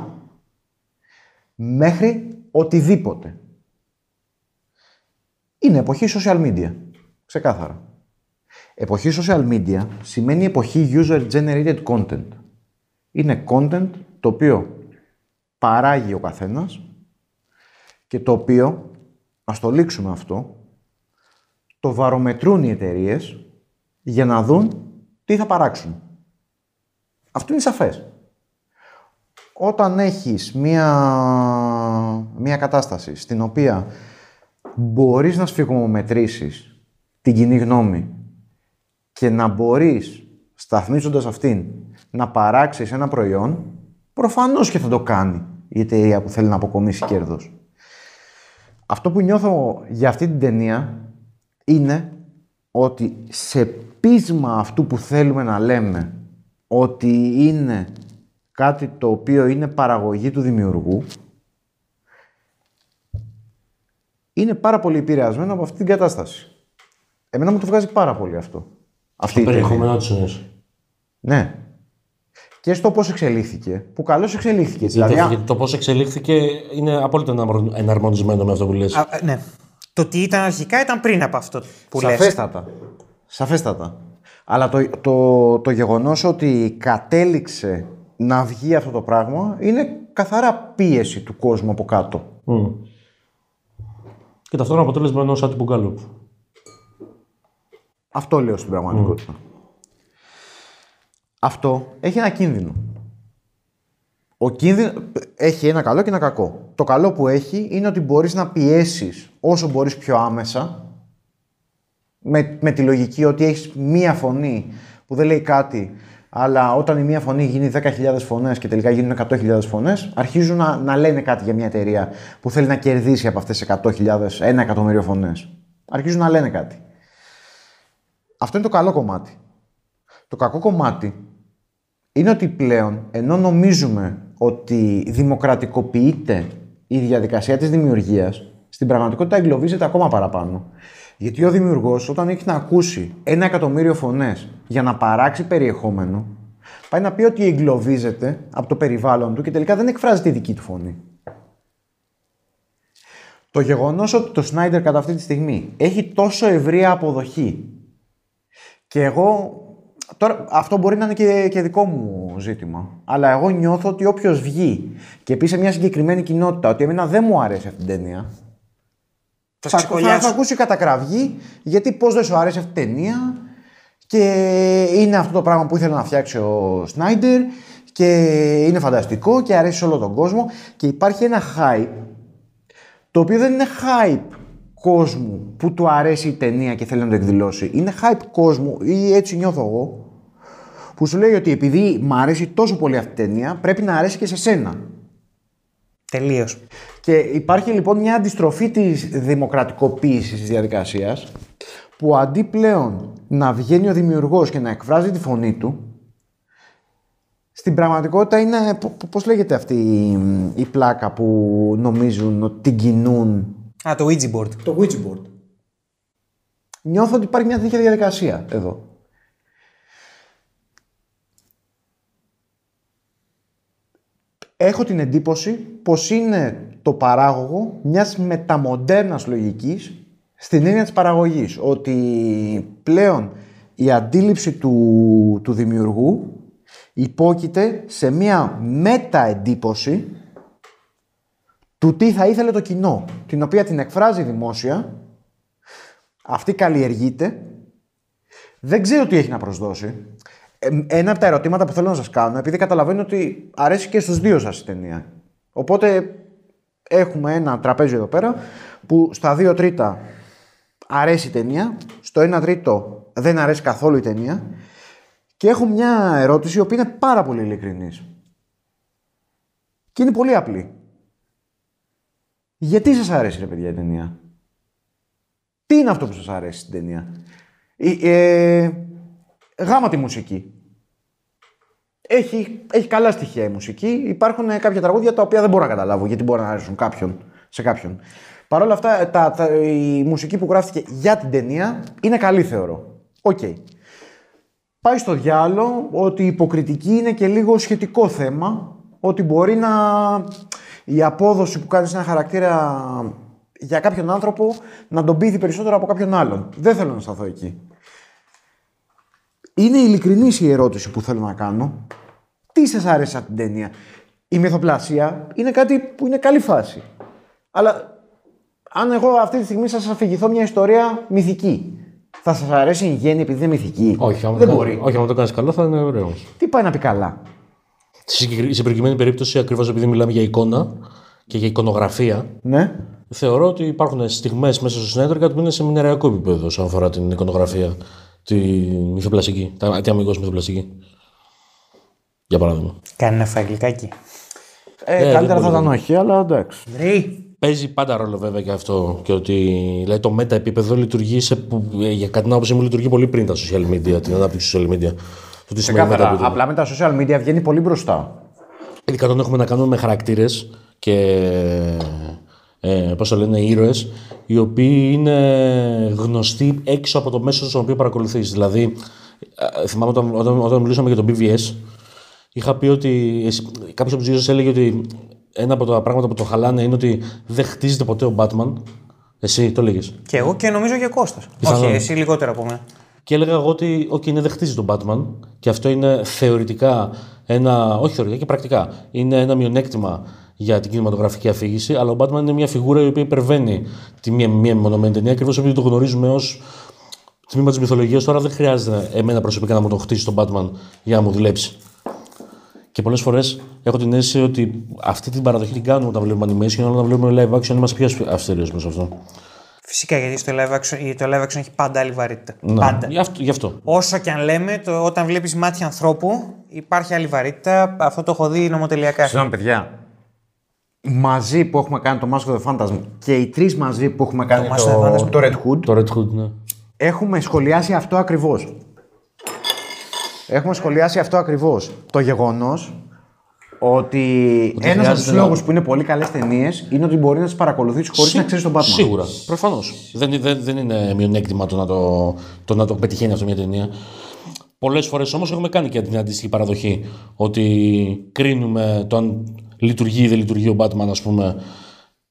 A: μέχρι οτιδήποτε. Είναι εποχή social media. Ξεκάθαρα. Εποχή social media σημαίνει εποχή user-generated content. Είναι content το οποίο παράγει ο καθένας και το οποίο, ας το λήξουμε αυτό, το βαρομετρούν οι εταιρείες για να δουν τι θα παράξουν. Αυτό είναι σαφές. Όταν έχεις μία, μία κατάσταση στην οποία μπορείς να σφιγμομετρήσεις την κοινή γνώμη και να μπορείς, σταθμίζοντας αυτήν, να παράξεις ένα προϊόν, προφανώς και θα το κάνει η εταιρεία που θέλει να αποκομίσει κέρδος. Αυτό που νιώθω για αυτή την ταινία είναι ότι σε πείσμα αυτού που θέλουμε να λέμε ότι είναι κάτι το οποίο είναι παραγωγή του δημιουργού, είναι πάρα πολύ επηρεασμένο από αυτή την κατάσταση. Εμένα μου το βγάζει πάρα πολύ αυτό. Αυτή η ταινία.
B: Περιεχόμενό της εννοείς.
A: Ναι. Και στο πώς εξελίχθηκε, που καλώς εξελίχθηκε.
B: Δηλαδή,
A: Δηλαδή,
B: το πώς εξελίχθηκε είναι απόλυτα εναρμο- εναρμονισμένο με αυτό που λες.
C: Α, ε, ναι. Το τι ήταν αρχικά ήταν πριν από αυτό που λες.
A: Σαφέστατα. Σαφέστατα. Αλλά το, το, το γεγονός ότι κατέληξε να βγει αυτό το πράγμα είναι καθαρά πίεση του κόσμου από κάτω.
B: Μμ. Και ταυτόχρονα αποτέλεσμα ενός άτυπου γκάλωπ.
A: Αυτό λέω στην πραγματικότητα. Αυτό έχει ένα κίνδυνο. Ο κίνδυνο έχει ένα καλό και ένα κακό. Το καλό που έχει είναι ότι μπορείς να πιέσεις όσο μπορείς πιο άμεσα με, με τη λογική ότι έχεις μία φωνή που δεν λέει κάτι αλλά όταν η μία φωνή γίνει 10.000 φωνές και τελικά γίνουν 100.000 φωνές αρχίζουν να, να λένε κάτι για μια εταιρεία που θέλει να κερδίσει από αυτές τις 100.000, ένα εκατομμύριο φωνές. Αρχίζουν να λένε κάτι. Αυτό είναι το καλό κομμάτι. Το κακό κομμάτι είναι ότι πλέον, ενώ νομίζουμε ότι δημοκρατικοποιείται η διαδικασία της δημιουργίας, στην πραγματικότητα εγκλωβίζεται ακόμα παραπάνω. Γιατί ο δημιουργός, όταν έχει να ακούσει ένα εκατομμύριο φωνές για να παράξει περιεχόμενο, πάει να πει ότι εγκλωβίζεται από το περιβάλλον του και τελικά δεν εκφράζει τη δική του φωνή. Το γεγονός ότι το Σνάιντερ κατά αυτή τη στιγμή έχει τόσο ευρεία αποδοχή και εγώ. Τώρα, αυτό μπορεί να είναι και, και δικό μου ζήτημα. Αλλά εγώ νιώθω ότι όποιος βγει και πει σε μια συγκεκριμένη κοινότητα ότι εμένα δεν μου αρέσει αυτή την ταινία.
C: Το
A: Θα, θα,
C: ξεκολλιάσει.
A: θα ακούσει κατακραυγή γιατί πώς δεν σου αρέσει αυτή η ταινία και είναι αυτό το πράγμα που ήθελε να φτιάξει ο Σνάιντερ και είναι φανταστικό και αρέσει σε όλο τον κόσμο και υπάρχει ένα hype το οποίο δεν είναι hype κόσμου που του αρέσει η ταινία και θέλει να το εκδηλώσει. Είναι hype κόσμου, ή έτσι νιώθω εγώ, που σου λέει ότι επειδή μου αρέσει τόσο πολύ αυτή η ταινία, πρέπει να αρέσει και σε σένα.
C: Τελείως.
A: Και υπάρχει λοιπόν μια αντιστροφή της δημοκρατικοποίησης της διαδικασίας, που αντί πλέον να βγαίνει ο δημιουργός και να εκφράζει τη φωνή του, στην πραγματικότητα είναι, π- π- πώς λέγεται αυτή η, η πλάκα που νομίζουν ότι την κινούν;
C: Α, το Ouija board.
A: το Ouija board. Νιώθω ότι υπάρχει μια τέτοια διαδικασία εδώ. Έχω την εντύπωση πως είναι το παράγωγο μιας μεταμοντέρνας λογικής στην έννοια της παραγωγής. Ότι πλέον η αντίληψη του, του δημιουργού υπόκειται σε μία μεταεντύπωση του τι θα ήθελε το κοινό, την οποία την εκφράζει δημόσια, αυτή καλλιεργείται, δεν ξέρω τι έχει να προσδώσει. Ε, Ένα από τα ερωτήματα που θέλω να σας κάνω, επειδή καταλαβαίνω ότι αρέσει και στους δύο σας η ταινία. Οπότε έχουμε ένα τραπέζι εδώ πέρα που στα δύο τρίτα αρέσει η ταινία, στο ένα τρίτο δεν αρέσει καθόλου η ταινία και έχω μια ερώτηση η οποία είναι πάρα πολύ ειλικρινής. Και είναι πολύ απλή. Γιατί σας αρέσει ρε παιδιά η ταινία; Τι είναι αυτό που σας αρέσει στην ταινία; Ε, ε, γάμα τη μουσική. Έχει, έχει καλά στοιχεία η μουσική. Υπάρχουν ε, κάποια τραγούδια τα οποία δεν μπορώ να καταλάβω γιατί μπορεί να αρέσουν κάποιον, σε κάποιον. Παρ' όλα αυτά, τα, τα, η μουσική που γράφτηκε για την ταινία είναι καλή, θεωρώ. Οκ. Πάει στο διάλογο ότι η υποκριτική είναι και λίγο σχετικό θέμα. Ότι μπορεί να. η απόδοση που κάνεις σε ένα χαρακτήρα για κάποιον άνθρωπο να τον πείθει περισσότερο από κάποιον άλλον. Δεν θέλω να σταθώ εκεί. Είναι ειλικρινής η ερώτηση που θέλω να κάνω. Τι σας άρεσε από την ταινία; Η μυθοπλασία είναι κάτι που είναι καλή φάση. Αλλά αν εγώ αυτή τη στιγμή σας αφηγηθώ μια ιστορία μυθική, θα σας αρέσει η γέννη επειδή είναι μυθική;
B: Όχι, άμα
A: δεν
B: το,
A: μπορεί.
B: όχι, άμα το κάνεις καλό θα είναι ωραίο.
A: Τι πάει να πει καλά;
B: Στη συγκεκρι- σε προκειμένη περίπτωση, ακριβώς επειδή μιλάμε για εικόνα και για εικονογραφία,
A: Ναι.
B: θεωρώ ότι υπάρχουν στιγμές μέσα στο Snyder Cut που είναι σε μηνεριακό επίπεδο όσον αφορά την εικονογραφία, τη μυθοπλαστική, τα, τη αμυγός μυθοπλαστική. Για παράδειγμα.
C: Κάνει ένα φαγγλικάκι.
A: Ε,
B: δεν
A: καλύτερα θα
B: μπορεί.
A: ήταν όχι, αλλά εντάξει.
C: Βρει.
B: Παίζει πάντα ρόλο βέβαια και αυτό και ότι δηλαδή, το μετα επίπεδο λειτουργεί σε, που, ε, για κάτι να μου λειτουργεί πολύ πριν τα social media, την ανάπτυξη social media. Το τι σημαίνει
A: Ξεκάθαρα.
B: μετα
A: Απλά με τα social media βγαίνει πολύ μπροστά.
B: Ειδικά όταν έχουμε να κάνουμε με χαρακτήρες και ε, πώς το λένε, ήρωες, οι οποίοι είναι γνωστοί έξω από το μέσο στον οποίο παρακολουθείς. Δηλαδή, ε, θυμάμαι όταν, όταν, όταν μιλούσαμε για το BVS, είχα πει ότι εσύ- κάποιος από τους δύο σας έλεγε ότι ένα από τα πράγματα που το χαλάνε είναι ότι δεν χτίζεται ποτέ ο Batman. Εσύ το έλεγες.
C: Και εγώ και νομίζω και Κώστας.
B: Πιθανόν.
C: Όχι, εσύ λιγότερο από μένα.
B: Και έλεγα εγώ ότι okay, είναι δεν χτίζει τον Batman και αυτό είναι θεωρητικά ένα. Όχι θεωρητικά και πρακτικά. Είναι ένα μειονέκτημα για την κινηματογραφική αφήγηση, αλλά ο Batman είναι μια φιγούρα η οποία υπερβαίνει τη μία, μία μεμονωμένη ταινία ακριβώς επειδή το γνωρίζουμε ως τμήμα της μυθολογίας. Τώρα δεν χρειάζεται εμένα προσωπικά να μου τον χτίσει τον Batman για να μου δουλέψει. Και πολλές φορές έχω την αίσθηση ότι αυτή την παραδοχή την κάνουμε όταν βλέπουμε animation, αλλά όταν βλέπουμε live action είμαστε πιο αυστηροί μέσα σε αυτό.
C: Φυσικά γιατί στο live action, το live action έχει πάντα άλλη βαρύτητα.
B: Ναι.
C: Πάντα.
B: Γι' αυτό. Γι αυτό.
C: Όσο και αν λέμε, το, όταν βλέπεις μάτια ανθρώπου, υπάρχει άλλη βαρύτητα. Αυτό το έχω δει νομοτελειακά.
A: Συγγνώμη, παιδιά. Μαζί που έχουμε κάνει το Mask of the Phantasm και οι τρεις μαζί που έχουμε κάνει
C: Mask
A: το,
C: of the Phantasm.
A: το Red Hood,
B: Το Red Hood, ναι.
A: έχουμε σχολιάσει αυτό ακριβώς. Έχουμε σχολιάσει αυτό ακριβώς. Το γεγονός ότι ένας από τους
B: χρειάζεται να-
A: λόγους που είναι πολύ καλές ταινίες είναι ότι μπορεί να τις παρακολουθήσει χωρίς να ξέρεις τον Batman.
B: Σίγουρα, προφανώς. Δεν, δεν, δεν είναι μειονέκτημα το να το, το να το πετυχαίνει αυτό μια ταινία. Πολλές φορές όμως έχουμε κάνει και την αντίστοιχη παραδοχή ότι κρίνουμε το αν λειτουργεί ή δεν λειτουργεί ο Batman, ας πούμε,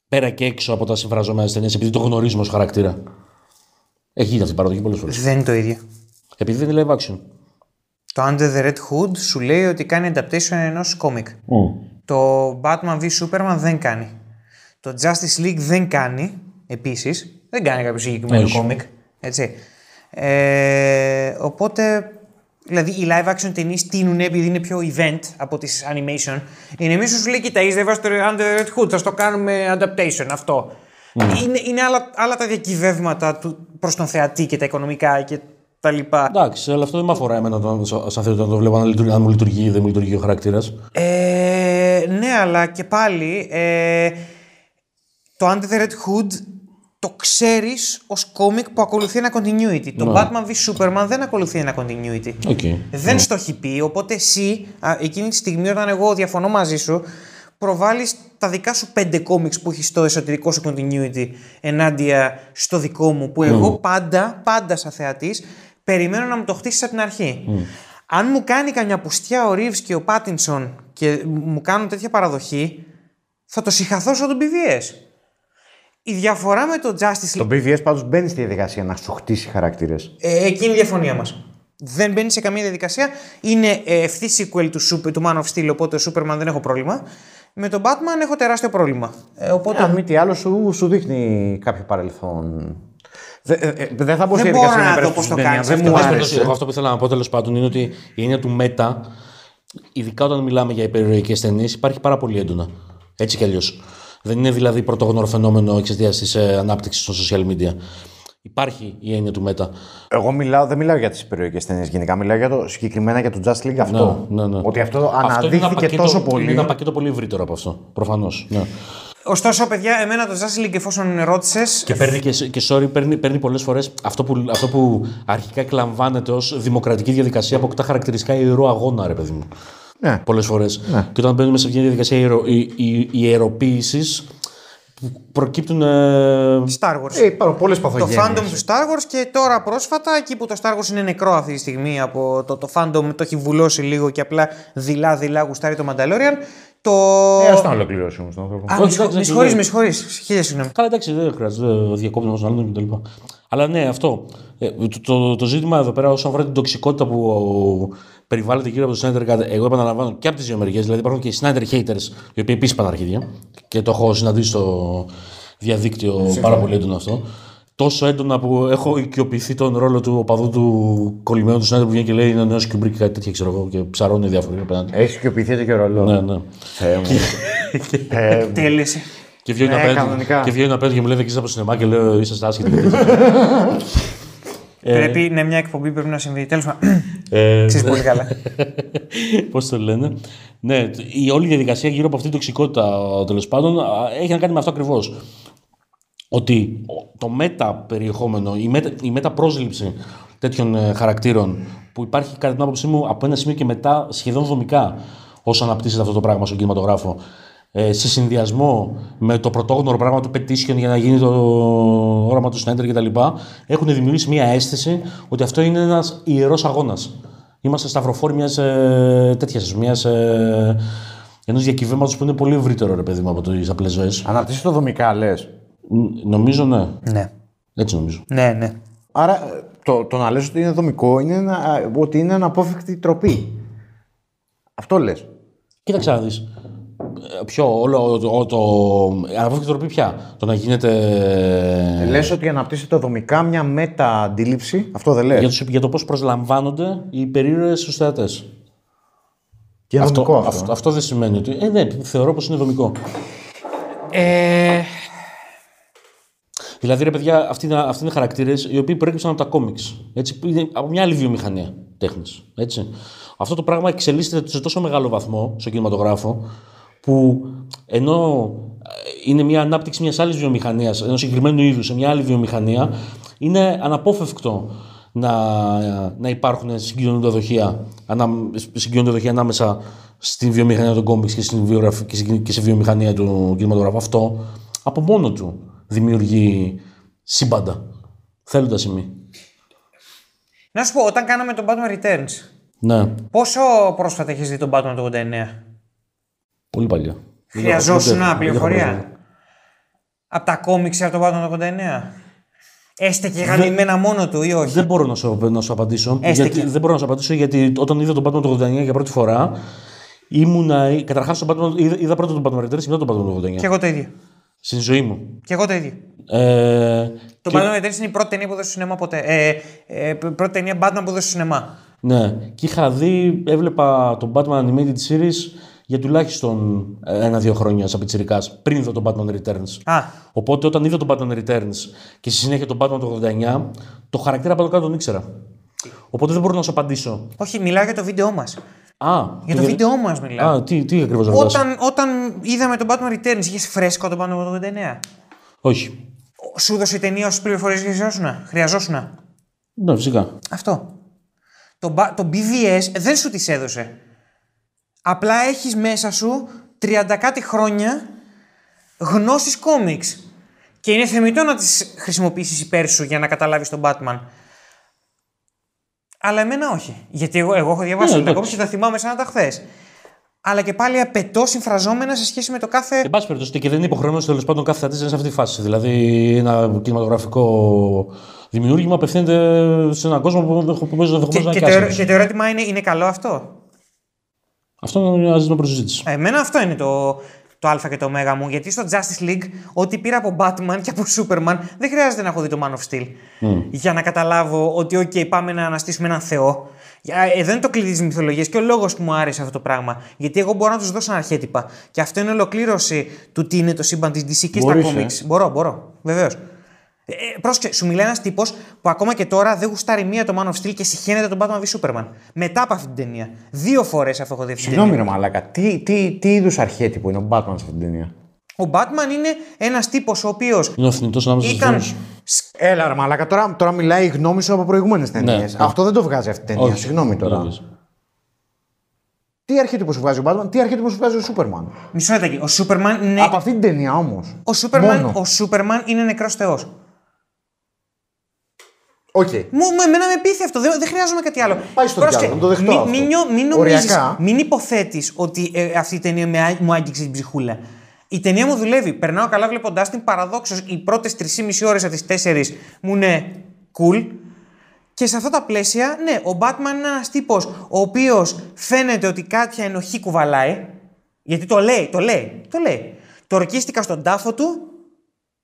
B: πέρα και έξω από τα συμφραζόμενα ταινίες, επειδή το γνωρίζουμε ως χαρακτήρα. Έχει γίνει αυτή η παραδοχή πολλές φορές.
C: Δεν είναι το ίδιο.
B: Επειδή δεν είναι live action.
C: Το Under the Red Hood σου λέει ότι κάνει adaptation ενός κόμικ. Το Batman v Superman δεν κάνει. Το Justice League δεν κάνει, επίσης. Δεν κάνει κάποιο συγκεκριμένο
B: Όχι.
C: κόμικ. Έτσι. Ε, οπότε, δηλαδή οι live action ταινίες τείνουν επειδή είναι πιο event από τις animation. Η animation σου λέει, κοίτα, είσαι βάζεις το Under the Red Hood, θα στο κάνουμε adaptation, αυτό. Είναι, είναι άλλα, άλλα τα διακυβεύματα του, προς τον θεατή και τα οικονομικά και τα λοιπά.
B: Εντάξει, αλλά αυτό δεν με αφορά εμένα όταν, σαν θεωρητή, όταν το βλέπω αν, λειτουργεί, αν μου λειτουργεί ή δεν μου λειτουργεί ο χαρακτήρας.
C: Ε, ναι, αλλά και πάλι ε, το Under the Red Hood το ξέρεις ως κόμικ που ακολουθεί ένα continuity. Το Batman v Superman δεν ακολουθεί ένα continuity.
B: Okay.
C: Δεν στο έχει πει, οπότε εσύ α, εκείνη τη στιγμή όταν εγώ διαφωνώ μαζί σου προβάλλεις τα δικά σου πέντε κόμιξ που έχεις στο εσωτερικό σου continuity ενάντια στο δικό μου που εγώ πάντα, πάντα σαν θεατής περιμένω να μου το χτίσεις από την αρχή. Αν μου κάνει καμιά πουστιά ο Reeves και ο Πάτινσον και μου κάνουν τέτοια παραδοχή θα το συγχαθώ σαν τον BVS. Η διαφορά με το Justice League.
A: Το BVS πάντως μπαίνει στη διαδικασία να σου χτίσει χαρακτήρες.
C: Ε, εκείνη η διαφωνία μας. δεν μπαίνει σε καμία διαδικασία. Είναι ε, ευθύ sequel του, Super- του Man of Steel, οπότε ο Superman δεν έχω πρόβλημα. Με τον Batman έχω τεράστιο πρόβλημα. Ε, οπότε
A: Αν μη τι άλλο, σου, σου δείχνει κάποιο παρελθόν. Δε- ε, ε, Δεν θα μπω στη
C: Δεν
A: διαδικασία
C: μπορώ να
A: περάσω
C: δω πώς
A: στην
C: το
A: ταινία.
C: κάνεις
A: Δεν
C: αυτό.
A: μου
B: Εν πάση
A: άρεσε.
B: περιπτώσει, Εγώ αυτό που ήθελα να πω τέλος πάντων είναι ότι η έννοια του μετα, ειδικά όταν μιλάμε για υπερηρωικέ ταινίε, υπάρχει πάρα πολύ έντονα. Έτσι κι αλλιώς. Δεν είναι δηλαδή πρωτόγνωρο φαινόμενο εξαιτίας της ε, ανάπτυξης των social media. Υπάρχει η έννοια του μετα.
A: Εγώ μιλάω, δεν μιλάω για τις περιοχέ ταινίε γενικά. Μιλάω για το, συγκεκριμένα για το Just League αυτό.
B: Ναι, ναι, ναι.
A: Ότι αυτό
B: Αυτό είναι ένα
A: αναδείχθηκε
B: πακέτο-
A: τόσο
B: Είναι
A: πολύ.
B: ένα πακέτο πολύ ευρύτερο από αυτό. Προφανώς. Ναι.
C: Ωστόσο, παιδιά, εμένα το Justice League, εφόσον ρώτησες.
B: Και παίρνει και, και sorry, παίρνει, παίρνει πολλές φορές αυτό που, αυτό που αρχικά εκλαμβάνεται ως δημοκρατική διαδικασία αποκτά χαρακτηριστικά ιερό αγώνα, ρε παιδί μου.
A: Ναι.
B: Πολλές φορές. Και όταν μπαίνουμε σε μια διαδικασία ιερο, η, η, ιεροποίηση, προκύπτουν. Ε,
C: Star Wars.
A: Ε, υπάρχουν πολλές
C: το
A: παθογένειες.
C: fandom του Star Wars και τώρα πρόσφατα, εκεί που το Star Wars είναι νεκρό αυτή τη στιγμή από το, το fandom το έχει βουλώσει λίγο και απλά δειλά-δειλά γουστάρει το Mandalorian. Το.
A: Ε, ας τον ολοκληρώσει όμω τον άνθρωπο.
C: Α,
B: Όχι,
C: με συγχω-
B: εντάξει,
C: με συγχωρείς,
B: ναι.
C: με συγχωρείς. Χίλια συγγνώμη.
B: Καλά, εντάξει, δεν χρειάζεται. Δεν διακόπτει ένα τον άλλον κτλ. Αλλά ναι, αυτό. Ε, το, το, το ζήτημα εδώ πέρα, όσον αφορά την τοξικότητα που ο, περιβάλλεται γύρω από το Snyder Cut, εγώ επαναλαμβάνω και από τις δύο μεριές. Δηλαδή υπάρχουν και οι Snyder haters, οι οποίοι επίσης πάνε αρχίδια. Και το έχω συναντήσει στο διαδίκτυο πάρα πολύ έντονο αυτό. Τόσο έντονα που έχω οικειοποιηθεί τον ρόλο του οπαδού του κολλημένου του Snyder που βγαίνει και λέει είναι ο νέος Kubrick και κάτι τέτοια, ξέρω εγώ, και ψαρώνει διάφοροι απέναντι.
A: Έχεις σκιοποιηθεί και ρολό.
B: Ναι, ναι.
A: Θεέ μου. Ε,
C: Τέλειωσε.
B: Και βγαίνει
A: Ναι,
B: απέναντι,
A: κανονικά.
B: και βγαίνει απέναντι και μου λέει δεν από σινεμά και λέω είσαστε άσχετοι. και τέτοια.
C: Πρέπει, ναι, μια εκπομπή πρέπει να συμβεί. Τέλος πάντων.
B: Ε,
C: Ξέρεις πολύ καλά.
B: Πώς το λένε. Ναι, η όλη διαδικασία γύρω από αυτή την τοξικότητα τέλος πάντων α, έχει να κάνει με αυτό ακριβώς. Ότι ο- το μετα περιεχόμενο, η μετα, η μετα πρόσληψη τέτοιων ε, χαρακτήρων που υπάρχει κατά την άποψή μου από ένα σημείο και μετά σχεδόν δομικά όσο αναπτύσσεται αυτό το πράγμα στον κινηματογράφο ε, σε συνδυασμό με το πρωτόγνωρο πράγμα του petition για να γίνει το όραμα του Σνέντερ κτλ. έχουν δημιουργήσει μια αίσθηση ότι αυτό είναι ένας ιερός αγώνας. Είμαστε σταυροφόροι μιας ε, τέτοιας, μιας. Ε, ενός διακυβέρματο που είναι πολύ ευρύτερο ρε παιδί μου από τις απλές ζωές.
A: Αναπτύσσει το δομικά, λες.
B: Νομίζω ναι.
C: ναι.
B: Έτσι νομίζω.
C: Ναι, ναι.
A: Άρα ε, το, το να λες ότι είναι δομικό είναι ένα, ε, ότι είναι αναπόφευκτη τροπή. Αυτό λες.
B: Κοίταξε να δεις. Ε, Ποιο, όλο το. το αναπόφευκτη τροπή πια. Το να γίνεται.
A: Ε, λες ότι αναπτύσσεται δομικά μια μετα-αντίληψη. Αυτό δεν λες.
B: για, τους, για το πώς προσλαμβάνονται οι περίεργες στους θεατές.
A: Και είναι δομικό αυτό.
B: αυτό, αυτό δεν σημαίνει ότι. Ε, ναι, θεωρώ πως είναι δομικό.
C: Ε,
B: Δηλαδή, ρε παιδιά, αυτοί είναι, αυτοί είναι χαρακτήρες οι οποίοι προέκυψαν από τα κόμιξ. Έτσι, που είναι από μια άλλη βιομηχανία τέχνης. Αυτό το πράγμα εξελίσσεται σε τόσο μεγάλο βαθμό στο κινηματογράφο που ενώ ε, είναι μια ανάπτυξη μιας άλλης βιομηχανίας, ενός συγκεκριμένου είδους σε μια άλλη βιομηχανία, είναι αναπόφευκτο να, να υπάρχουν συγκοινωνούντα δοχεία, ανα, συγκοινωνούντα δοχεία ανάμεσα στην βιομηχανία των κόμιξ και, στην βιογραφ- και, στην- και στη βιομηχανία του κινηματογράφου. Αυτό από μόνο του δημιουργεί σύμπαντα. Θέλοντα ή μη.
C: να σου πω, όταν κάναμε τον Batman Returns,
B: Ναι,
C: πόσο πρόσφατα έχεις δει τον Batman το 89.
B: πολύ παλιά.
C: Χρειαζόσουν
B: Δεν- δεν-
C: πληροφορία.
B: δεν έχω
C: Από τα κόμιξ από τον Batman το 89. Έστε και γαμημένα μόνο του ή όχι;
B: Δεν μπορώ να σου, να σου απαντήσω.
C: Έστε
B: γιατί,
C: και.
B: δεν μπορώ να σου απαντήσω γιατί όταν είδα τον Batman το 89 για πρώτη φορά. Ήμουνα. Καταρχάς, είδα, είδα πρώτα τον Batman Returns και μετά τον Batman το 89.
C: Και εγώ το ίδιο.
B: Στην ζωή μου.
C: Και εγώ το ίδιο.
B: Ε,
C: Το Batman Returns είναι η πρώτη ταινία που έδωσε στο σινεμά ποτέ. Ε, ε, πρώτη ταινία Batman που έδωσε στο σινεμά.
B: ναι. Και είχα δει, έβλεπα τον Batman Animated Series για τουλάχιστον ε, ένα-δύο χρόνια σαν πιτσιρικάς, πριν δω τον Batman Returns.
C: Α,
B: Οπότε όταν είδα τον Batman Returns και στη συνέχεια τον Batman το 89, το χαρακτήρα πάνω κάτω τον ήξερα. Οπότε δεν μπορώ να σου απαντήσω.
C: όχι, μιλάω για το βίντεο μας.
B: Α,
C: Για το βίντεο μας μιλάω.
B: Α, τι, τι ακριβώς ρωτάς.
C: Όταν, όταν είδαμε τον Batman Returns, είχες φρέσκο τον Batman το 89.
B: Όχι.
C: Σου έδωσε η ταινία όσες πληροφορίες χρειαζόσουν. χρειαζόσουν.
B: Ναι, φυσικά.
C: Αυτό. Το, Ba- το BVS δεν σου τις έδωσε. Απλά έχεις μέσα σου 30 κάτι χρόνια γνώσεις κόμιξ. Και είναι θεμητό να τις χρησιμοποιήσεις υπέρ σου για να καταλάβεις τον Batman. Αλλά εμένα όχι. Γιατί εγώ, εγώ έχω διαβάσει
B: Ναι,
C: όλα τα
B: εντάξει.
C: κόμιξ και τα θυμάμαι σαν να τα χθες. αλλά και πάλι απαιτώ συμφραζόμενα σε σχέση με το κάθε.
B: Εν πάση περιπτώσει, και δεν είναι υποχρεωμένο τέλος πάντων κάθε θεατής να είναι σε αυτή τη φάση. Δηλαδή, ένα κινηματογραφικό δημιούργημα απευθύνεται σε έναν κόσμο που ενδεχομένως να
C: Και,
B: είναι
C: και,
B: και
C: το, ερω-
B: άσχημος.
C: και το ερώτημα είναι, είναι καλό αυτό;
B: Αυτό είναι ένα ζήτημα προσυζήτηση.
C: Εμένα αυτό είναι το, το Α και το Ω μου. Γιατί στο Justice League, ό,τι πήρα από Batman και από Superman, δεν χρειάζεται να έχω δει το Man of Steel. Για να καταλάβω ότι, OK, πάμε να αναστήσουμε έναν Θεό. Για- Εδώ είναι το κλειδί της μυθολογίας και ο λόγος που μου άρεσε αυτό το πράγμα. Γιατί εγώ μπορώ να τους δώσω αρχέτυπα. Και αυτό είναι ολοκλήρωση του τι είναι το σύμπαν της DC και
A: Μπορείς,
C: στα
A: ε.
C: comics. Μπορώ, μπορώ. Βεβαίως. Ε, ε, πρόσεξε, σου μιλάει ένας τύπος που ακόμα και τώρα δεν γουστάρει μία το Man of Steel και συχαίνεται τον Batman v Superman. Μετά από αυτή την ταινία. Δύο φορές αφού έχω δει αυτή την ταινία.
A: Συγγνώμη, ρε Μαλάκα, τι, τι, τι είδους αρχέτυπο είναι ο Batman σε αυτήν την ταινία;
C: Ο Batman είναι ένας τύπος ο οποίος
B: Είναι ο θνητό ανάμεσα στους
C: ήταν.
B: δύο.
A: Έλα, ρε Μαλάκα, τώρα, τώρα μιλάει η γνώμη σου από προηγούμενες ταινίες.
B: ναι.
A: Αυτό δεν το βγάζει αυτή την ταινία.
B: Όχι,
A: Συγγνώμη
B: δεν
A: τώρα.
B: το βγάζει.
A: Τι αρχέτυπο σου βγάζει ο Batman, τι αρχέτυπο σου βγάζει ο Superman;
C: Μισό λεπτάκι. Ο Σούπερμαν είναι.
A: Από αυτή την ταινία όμως.
C: Ο Σούπερμαν,
A: Μόνο.
C: ο Σούπερμαν είναι νεκρός Θεός.
A: Οκ.
C: Μου, μου, εμένα με πείθει αυτό. Δεν, δεν χρειάζομαι κάτι άλλο.
A: Πάει στο
C: Πρόσεχε,
A: διάολο, το δεχτώ
C: μην,
A: αυτό.
C: μην, νιώ- μην νομίζεις,
A: Οριακά.
C: μην υποθέτεις ότι ε, αυτή η ταινία με, α- μου άγγιξε την ψυχούλα. Η ταινία μου δουλεύει. Περνάω καλά βλέποντάς την. Παραδόξως, οι πρώτες 3,5 ώρες από τις 4 μου είναι cool. Και σε αυτά τα πλαίσια, ναι, ο Batman είναι ένας τύπος ο οποίος φαίνεται ότι κάποια ενοχή κουβαλάει. Γιατί το λέει, το λέει, το λέει. Το ορκίστηκα στον τάφο του,